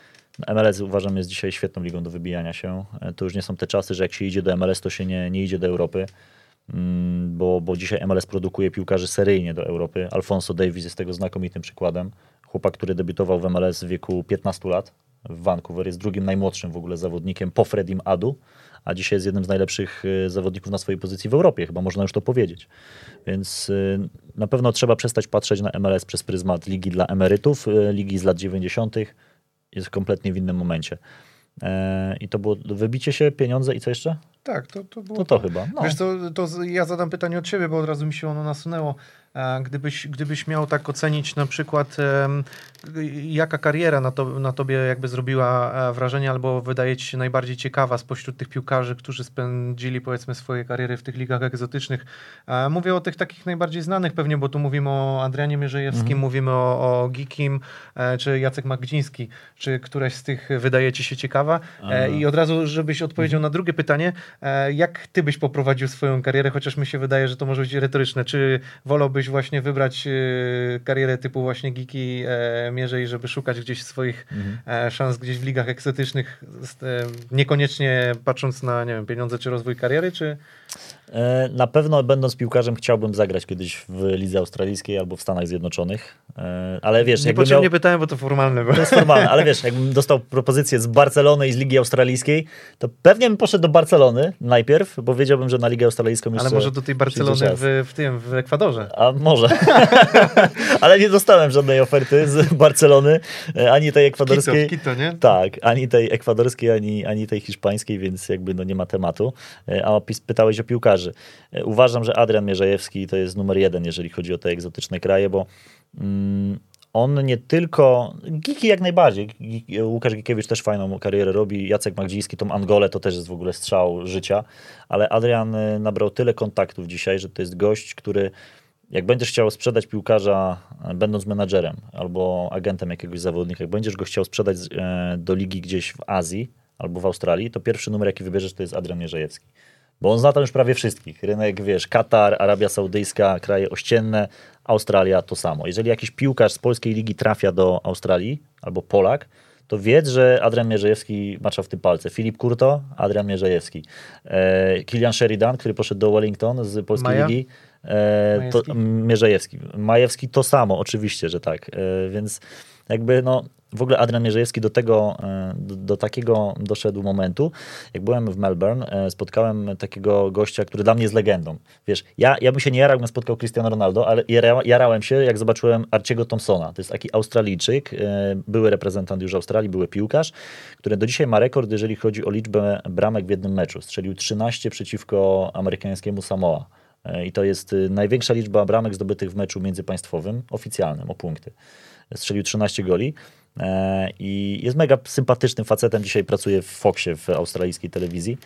MLS uważam jest dzisiaj świetną ligą do wybijania się. E, to już nie są te czasy, że jak się idzie do MLS, to się nie, nie idzie do Europy. Mm, bo, bo dzisiaj MLS produkuje piłkarzy seryjnie do Europy. Alfonso Davis jest tego znakomitym przykładem. Chłopak, który debiutował w MLS w wieku 15 lat w Vancouver, jest drugim najmłodszym w ogóle zawodnikiem po Fredim Adu, a dzisiaj jest jednym z najlepszych y, zawodników na swojej pozycji w Europie, chyba można już to powiedzieć. Więc y, na pewno trzeba przestać patrzeć na MLS przez pryzmat ligi dla emerytów, y, ligi z lat 90. jest kompletnie w innym momencie. E, I to było wybicie się, pieniądze i co jeszcze? Tak, to, to było. To to chyba. No. Wiesz, to, to ja zadam pytanie od ciebie, bo od razu mi się ono nasunęło. Gdybyś, gdybyś miał tak ocenić na przykład, jaka kariera na, to, na tobie jakby zrobiła e, wrażenie, albo wydaje ci się najbardziej ciekawa spośród tych piłkarzy, którzy spędzili powiedzmy swoje kariery w tych ligach egzotycznych. Mówię o tych takich najbardziej znanych pewnie, bo tu mówimy o Adrianie Mierzejewskim, mhm. mówimy o, o Gikim, e, czy Jacek Magdziński, czy któraś z tych wydaje ci się ciekawa. E, I od razu, żebyś odpowiedział mhm. na drugie pytanie, jak ty byś poprowadził swoją karierę, chociaż mi się wydaje, że to może być retoryczne. Czy wolałbyś właśnie wybrać karierę typu właśnie Giki mierzej, żeby szukać gdzieś swoich mhm. E, szans gdzieś w ligach egzotycznych, e, niekoniecznie patrząc na nie wiem, pieniądze czy rozwój kariery, czy na pewno będąc piłkarzem chciałbym zagrać kiedyś w lidze australijskiej albo w Stanach Zjednoczonych, e, ale wiesz... Niepotrzebnie miał... pytałem, bo to formalne. Bo... To jest formalne, ale wiesz, jakbym dostał propozycję z Barcelony i z Ligi Australijskiej, to pewnie bym poszedł do Barcelony najpierw, bo wiedziałbym, że na Ligę Australijską Ale może do tej Barcelony w, w tym, w Ekwadorze. A może. ale nie dostałem żadnej oferty z Barcelony, e, ani tej ekwadorskiej. Quito, Quito, nie? Tak, ani tej ekwadorskiej, ani, ani tej hiszpańskiej, więc jakby no nie ma tematu. A pytałeś o piłkarzy. E, uważam, że Adrian Mierzejewski to jest numer jeden, jeżeli chodzi o te egzotyczne kraje, bo mm, on nie tylko, Giki jak najbardziej, Łukasz Gikiewicz też fajną karierę robi, Jacek Magdziński, tą Angolę to też jest w ogóle strzał życia, ale Adrian e, nabrał tyle kontaktów dzisiaj, że to jest gość, który jak będziesz chciał sprzedać piłkarza, e, będąc menadżerem albo agentem jakiegoś zawodnika, jak będziesz go chciał sprzedać do ligi gdzieś w Azji albo w Australii, to pierwszy numer, jaki wybierzesz, to jest Adrian Mierzejewski. Bo on zna tam już prawie wszystkich. Rynek, wiesz, Katar, Arabia Saudyjska, kraje ościenne, Australia to samo. Jeżeli jakiś piłkarz z polskiej ligi trafia do Australii albo Polak, to wiedz, że Adrian Mierzejewski macza w tym palce. Filip Kurto, Adrian Mierzejewski. E, Kilian Sheridan, który poszedł do Wellington z polskiej Maja? ligi, e, to, Mierzejewski. Majewski to samo, oczywiście, że tak. E, więc jakby no, w ogóle Adrian Mierzejewski do tego, e, do, do, takiego doszedł momentu, jak byłem w Melbourne, e, spotkałem takiego gościa, który dla mnie jest legendą. Wiesz, ja, ja bym się nie jarał, gdybym spotkał Cristiano Ronaldo, ale jarałem się, jak zobaczyłem Arciego Thompsona. To jest taki Australijczyk, e, były reprezentant już Australii, były piłkarz, który do dzisiaj ma rekord, jeżeli chodzi o liczbę bramek w jednym meczu. Strzelił 13 przeciwko amerykańskiemu Samoa. I to jest największa liczba bramek zdobytych w meczu międzypaństwowym, oficjalnym, o punkty. Strzelił 13 goli. E, I jest mega sympatycznym facetem. Dzisiaj pracuje w Foxie, w australijskiej telewizji.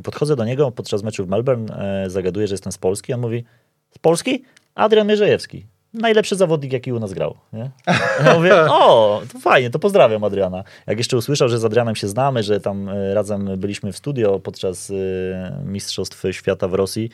I podchodzę do niego podczas meczu w Melbourne, e, zagaduję, że jestem z Polski. On mówi, z Polski? Adrian Mierzejewski najlepszy zawodnik, jaki u nas grał. Nie? Ja mówię, o, to fajnie, to pozdrawiam Adriana. Jak jeszcze usłyszał, że z Adrianem się znamy, że tam e, razem byliśmy w studio podczas Mistrzostw Świata w Rosji,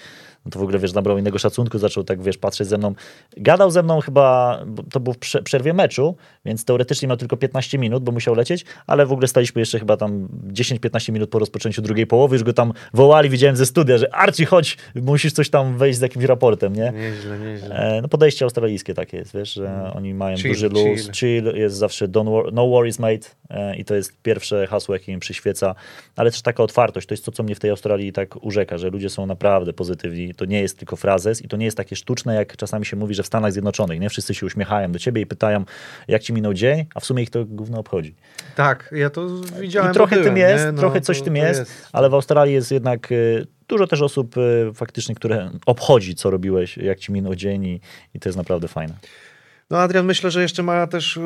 no to w ogóle, wiesz, nabrał innego szacunku, zaczął tak, wiesz, patrzeć ze mną. Gadał ze mną chyba, to był w przerwie meczu, więc teoretycznie miał tylko 15 minut, bo musiał lecieć, ale w ogóle staliśmy jeszcze chyba tam 10-15 minut po rozpoczęciu drugiej połowy, już go tam wołali, widziałem ze studia, że Arci, chodź, musisz coś tam wejść z jakimś raportem, nie? Nieźle, nieźle. E, no podejście australijskie takie jest, wiesz, że mm. oni mają chill, duży luz, chill. chill, jest zawsze wor no worries mate e, i to jest pierwsze hasło, jakie im przyświeca, ale też taka otwartość, to jest to, co mnie w tej Australii tak urzeka, że ludzie są naprawdę pozytywni, to nie jest tylko frazes i to nie jest takie sztuczne, jak czasami się mówi, że w Stanach Zjednoczonych, nie? Wszyscy się uśmiechają do ciebie i pytają, jak ci minął dzień, a w sumie ich to gówno obchodzi. Tak, ja to widziałem. I trochę byłem, tym jest, no, trochę coś to, tym jest, jest, ale w Australii jest jednak y, dużo też osób y, faktycznie, które obchodzi, co robiłeś, jak ci minął dzień i, i to jest naprawdę fajne. No Adrian myślę, że jeszcze ma też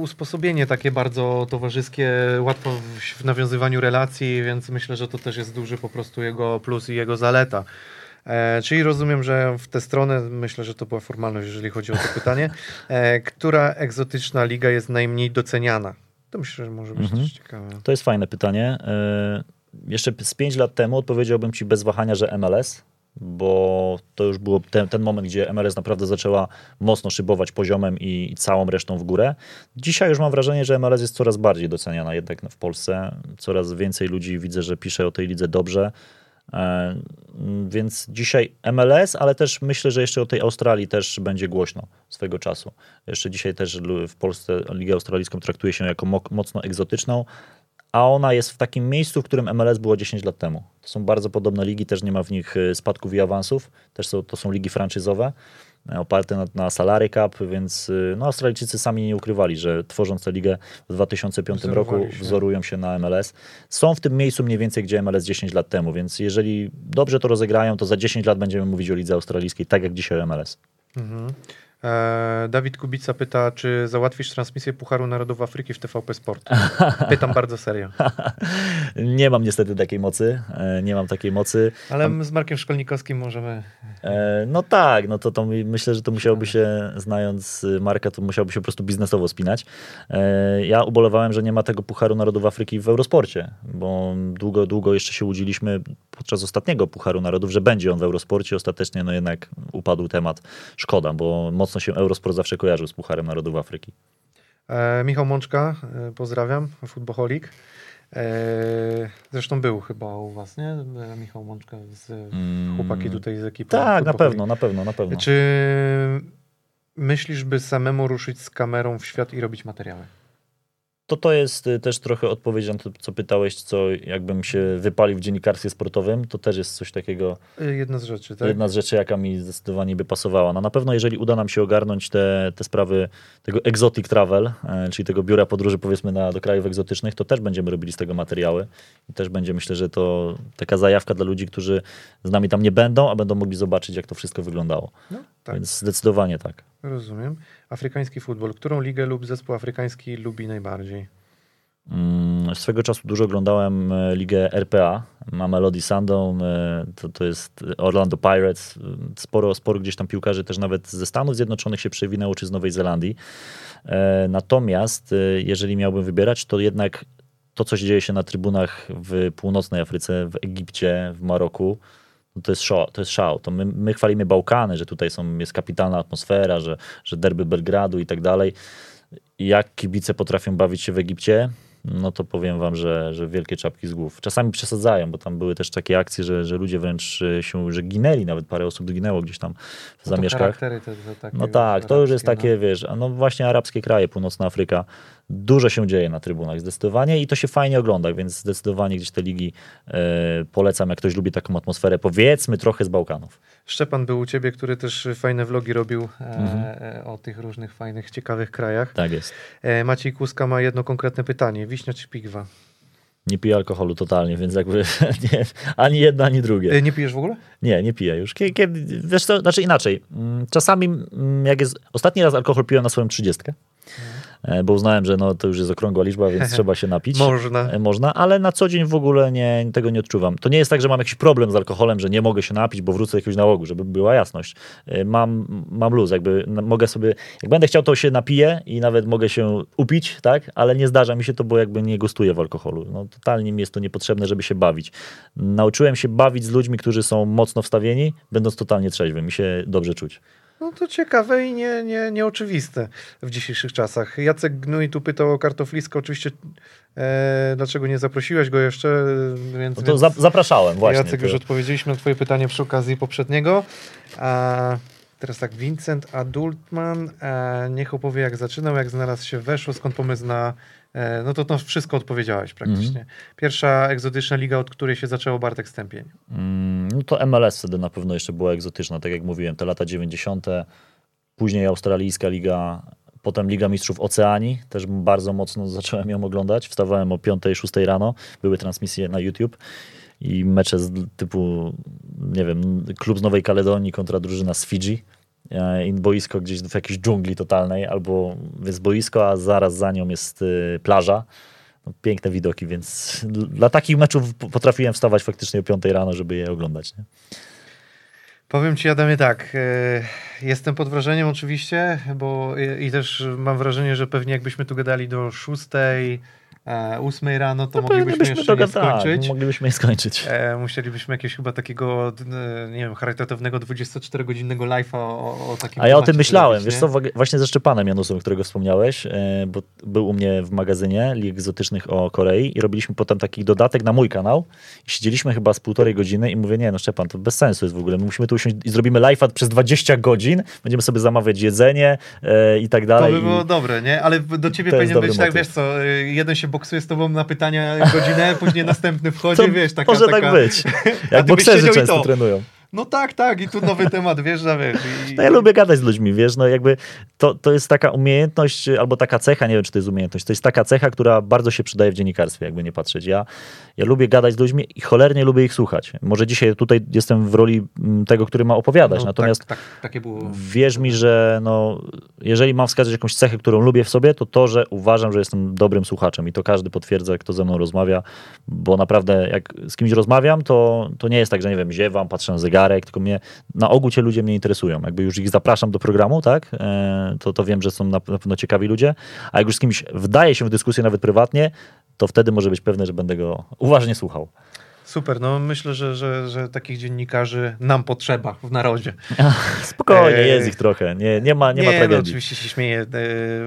usposobienie takie bardzo towarzyskie, łatwo w nawiązywaniu relacji, więc myślę, że to też jest duży po prostu jego plus i jego zaleta. E, czyli rozumiem, że w tę stronę, myślę, że to była formalność, jeżeli chodzi o to pytanie, e, która egzotyczna liga jest najmniej doceniana? To myślę, że może być mhm. też ciekawe. To jest fajne pytanie. E, jeszcze z 5 lat temu odpowiedziałbym ci bez wahania, że MLS, bo to już był ten, ten, moment, gdzie MLS naprawdę zaczęła mocno szybować poziomem i, i, całą resztą w górę. Dzisiaj już mam wrażenie, że MLS jest coraz bardziej doceniana jednak w Polsce. Coraz więcej ludzi widzę, że pisze o tej lidze dobrze. E, więc dzisiaj MLS, ale też myślę, że jeszcze o tej Australii też będzie głośno swego czasu. Jeszcze dzisiaj też w Polsce Ligę Australijską traktuje się jako mocno egzotyczną, a ona jest w takim miejscu, w którym MLS było 10 lat temu. To są bardzo podobne ligi, też nie ma w nich e, spadków i awansów, też są, to są ligi franczyzowe, oparte na, na salary cap, więc e, no, Australijczycy sami nie ukrywali, że tworząc tę ligę w 2005 roku się. wzorują się na MLS. Są w tym miejscu mniej więcej, gdzie MLS 10 lat temu, więc jeżeli dobrze to rozegrają, to za 10 lat będziemy mówić o lidze australijskiej, tak jak dzisiaj o MLS. Mhm. E, Dawid Kubica pyta, czy załatwisz transmisję Pucharu Narodów Afryki w TVP Sport? Pytam bardzo serio. nie mam niestety takiej mocy. E, nie mam takiej mocy. Ale z Markiem Szkolnikowskim możemy... E, no tak, no to, to myślę, że to musiałoby się, znając Marka, to musiałoby się po prostu biznesowo spinać. Ja ubolewałem, że nie ma tego Pucharu Narodów Afryki w Eurosporcie, bo długo, długo jeszcze się łudziliśmy podczas ostatniego Pucharu Narodów, że będzie on w Eurosporcie. Ostatecznie no jednak upadł temat. Szkoda, bo mocno się Eurosport zawsze kojarzył z Pucharem Narodów Afryki. E, Michał Mączka, e, pozdrawiam, futboholik. E, zresztą był chyba u was, nie? E, Michał Mączka, z, mm, chłopaki tutaj z ekipy. Tak, na pewno, na pewno, na pewno. Czy myślisz, by samemu ruszyć z kamerą w świat i robić materiały? To to jest y, też trochę odpowiedź na to, co pytałeś, co jakbym się wypalił w dziennikarstwie sportowym, to też jest coś takiego. Y, jedna z rzeczy, tak? Jedna z rzeczy, jaka mi zdecydowanie by pasowała. No na pewno, jeżeli uda nam się ogarnąć te, te sprawy tego exotic travel, e, czyli tego biura podróży powiedzmy na, do krajów egzotycznych, to też będziemy robili z tego materiały i też będzie myślę, że to taka zajawka dla ludzi, którzy z nami tam nie będą, a będą mogli zobaczyć, jak to wszystko wyglądało. No, tak. Więc zdecydowanie tak. Rozumiem. Afrykański futbol. Którą ligę lub zespół afrykański lubi najbardziej? Mm, swego czasu dużo oglądałem e, ligę RPA, Mamelody Sundowns, e, to, to jest Orlando Pirates. Sporo, sporo gdzieś tam piłkarzy też nawet ze Stanów Zjednoczonych się przewinęło, czy z Nowej Zelandii. E, natomiast jeżeli miałbym wybierać, to jednak to, co dzieje się na trybunach w północnej Afryce, w Egipcie, w Maroku, to jest szał. To, jest szał. to my, my chwalimy Bałkany, że tutaj są, jest kapitalna atmosfera, że, że derby Belgradu i tak dalej. Jak kibice potrafią bawić się w Egipcie, no to powiem wam, że, że wielkie czapki z głów. Czasami przesadzają, bo tam były też takie akcje, że, że ludzie wręcz się, że ginęli, nawet parę osób zginęło gdzieś tam w no zamieszkach. Te, te no tak, to już jest takie, no. wiesz, no właśnie arabskie kraje, północna Afryka, dużo się dzieje na trybunach zdecydowanie i to się fajnie ogląda, więc zdecydowanie gdzieś te ligi e, polecam, jak ktoś lubi taką atmosferę, powiedzmy trochę z Bałkanów. Szczepan był u ciebie, który też fajne vlogi robił e, mhm. E, o tych różnych fajnych, ciekawych krajach. Tak jest. E, Maciej Kuska ma jedno konkretne pytanie. Wiśnia czy pigwa? Nie piję alkoholu totalnie, więc jakby nie, ani jedno, ani drugie. E, nie pijesz w ogóle? Nie, nie piję już. Kiedy, wiesz co, znaczy inaczej. Mm, czasami, mm, jak jest. Ostatni raz alkohol piłem na swoją trzydziestkę. Mhm. E, bo uznałem, że no, to już jest okrągła liczba, więc trzeba się napić. Można. E, można, ale na co dzień w ogóle nie, tego nie odczuwam. To nie jest tak, że mam jakiś problem z alkoholem, że nie mogę się napić, bo wrócę jakiegoś nałogu, żeby była jasność. E, mam, mam luz, jakby mogę sobie, jak będę chciał, to się napiję i nawet mogę się upić, tak, ale nie zdarza mi się to, bo jakby nie gustuję w alkoholu. No, totalnie mi jest to niepotrzebne, żeby się bawić. Nauczyłem się bawić z ludźmi, którzy są mocno wstawieni, będąc totalnie trzeźwym mi się dobrze czuć. No to ciekawe i nie, nie, nieoczywiste w dzisiejszych czasach. Jacek Gnój tu pytał o kartoflisko. Oczywiście e, dlaczego nie zaprosiłeś go jeszcze? Więc, no to więc zapraszałem właśnie. Jacek, to... już odpowiedzieliśmy na twoje pytanie przy okazji poprzedniego. A teraz tak, Vincent Adultman. E, niech opowie jak zaczynał, jak znalazł się weszło, skąd pomysł na no to to wszystko odpowiedziałeś praktycznie. Mm. Pierwsza egzotyczna liga, od której się zaczęło Bartek Stępień. Mm, no to MLS wtedy na pewno jeszcze była egzotyczna, tak jak mówiłem, te lata 90. Później australijska liga, potem Liga Mistrzów Oceanii, też bardzo mocno zacząłem ją oglądać. Wstawałem o 5-6 rano, były transmisje na YouTube i mecze z typu, nie wiem, klub z Nowej Kaledonii kontra drużyna z Fidżi E, boisko gdzieś w jakiejś dżungli totalnej, albo jest boisko, a zaraz za nią jest y, plaża. No, piękne widoki, więc dla takich meczów potrafiłem wstawać faktycznie o 5 rano, żeby je oglądać. Nie? Powiem ci, Adamie, tak. E, jestem pod wrażeniem oczywiście, bo i też mam wrażenie, że pewnie jakbyśmy tu gadali do 6, e, 8 rano, to no moglibyśmy jeszcze nie skończyć. Moglibyśmy je skończyć. E, musielibyśmy jakiegoś chyba takiego, e, nie wiem, charytatywnego 24-godzinnego live'a o, o takim A ja o tym myślałem, wiesz co, właśnie ze Szczepanem Janusem, którego wspomniałeś, e, bo był u mnie w magazynie Lig Egzotycznych o Korei i robiliśmy potem taki dodatek na mój kanał i siedzieliśmy chyba z półtorej godziny i mówię, nie no Szczepan, to bez sensu jest w ogóle, my musimy tu usiąść i zrobimy live'a przez 20 godzin, będziemy sobie zamawiać jedzenie e, i tak dalej. To by było i... dobre, nie? Ale do ciebie powinien być tak, wiesz co, e, jeden się boksuje z tobą na pytania godzinę, później następny wchodzi, to wiesz, taka... Może taka... tak być. Jak bokserzy często trenują. No tak, tak, i tu nowy temat wjeżdża, wiesz. I... No ja lubię gadać z ludźmi, wiesz, no jakby to, to jest taka umiejętność, albo taka cecha, nie wiem, czy to jest umiejętność, to jest taka cecha, która bardzo się przydaje w dziennikarstwie, jakby nie patrzeć. Ja, ja lubię gadać z ludźmi i cholernie lubię ich słuchać. Może dzisiaj tutaj jestem w roli mm, tego, który ma opowiadać, No, natomiast tak, tak, wierz mi, że no, jeżeli mam wskazać jakąś cechę, którą lubię w sobie, to to, że uważam, że jestem dobrym słuchaczem i to każdy potwierdza, kto ze mną rozmawia, bo naprawdę jak z kimś rozmawiam, to, to nie jest tak, że nie wiem, ziewam, patrzę na zegarek, tylko mnie, na ogół cię ludzie mnie interesują. Jakby już ich zapraszam do programu, tak, e, to, to wiem, że są na, na pewno ciekawi ludzie, a jak już z kimś wdaje się w dyskusję nawet prywatnie, to wtedy może być pewne, że będę go uważnie słuchał. Super, no myślę, że, że, że takich dziennikarzy nam potrzeba w narodzie. Spokojnie, jest ich trochę, nie, nie ma, nie ma no, tragedii. oczywiście się śmieję. E,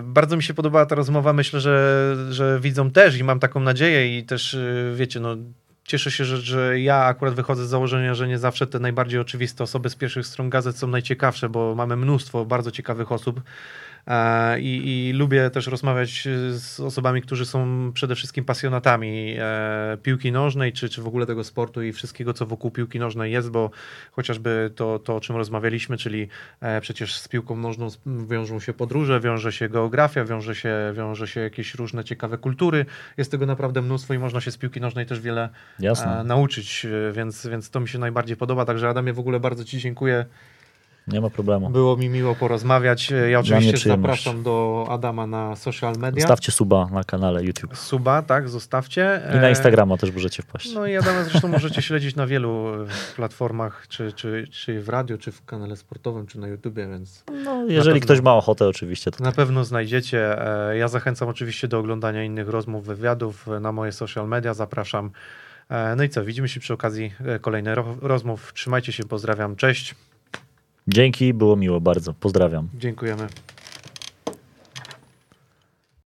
Bardzo mi się podobała ta rozmowa. Myślę, że, że widzą też i mam taką nadzieję i też e, wiecie, no cieszę się, że, że ja akurat wychodzę z założenia, że nie zawsze te najbardziej oczywiste osoby z pierwszych stron gazet są najciekawsze, bo mamy mnóstwo bardzo ciekawych osób. E, I, I lubię też rozmawiać z osobami, którzy są przede wszystkim pasjonatami e, piłki nożnej, czy, czy w ogóle tego sportu i wszystkiego, co wokół piłki nożnej jest, bo chociażby to, to o czym rozmawialiśmy, czyli e, przecież z piłką nożną wiążą się podróże, wiąże się geografia, wiąże się, wiąże się jakieś różne ciekawe kultury. Jest tego naprawdę mnóstwo i można się z piłki nożnej też wiele Jasne. e, nauczyć, e, więc, więc to mi się najbardziej podoba. Także Adamie, w ogóle bardzo Ci dziękuję. Nie ma problemu. Było mi miło porozmawiać. E, Ja oczywiście zapraszam do Adama na social media. Zostawcie suba na kanale YouTube. Suba, tak, zostawcie. I na E, Instagrama też możecie wpaść. No i Adama zresztą możecie śledzić na wielu e, platformach, czy, czy, czy w radio, czy w kanale sportowym, czy na YouTubie, więc No, jeżeli pewno. ktoś ma ochotę, oczywiście. To na pewno znajdziecie. Ja zachęcam oczywiście do oglądania innych rozmów, wywiadów na moje social media. Zapraszam. No i co, widzimy się przy okazji kolejnych ro- rozmów. Trzymajcie się, pozdrawiam, cześć. Dzięki, było miło bardzo. Pozdrawiam. Dziękujemy.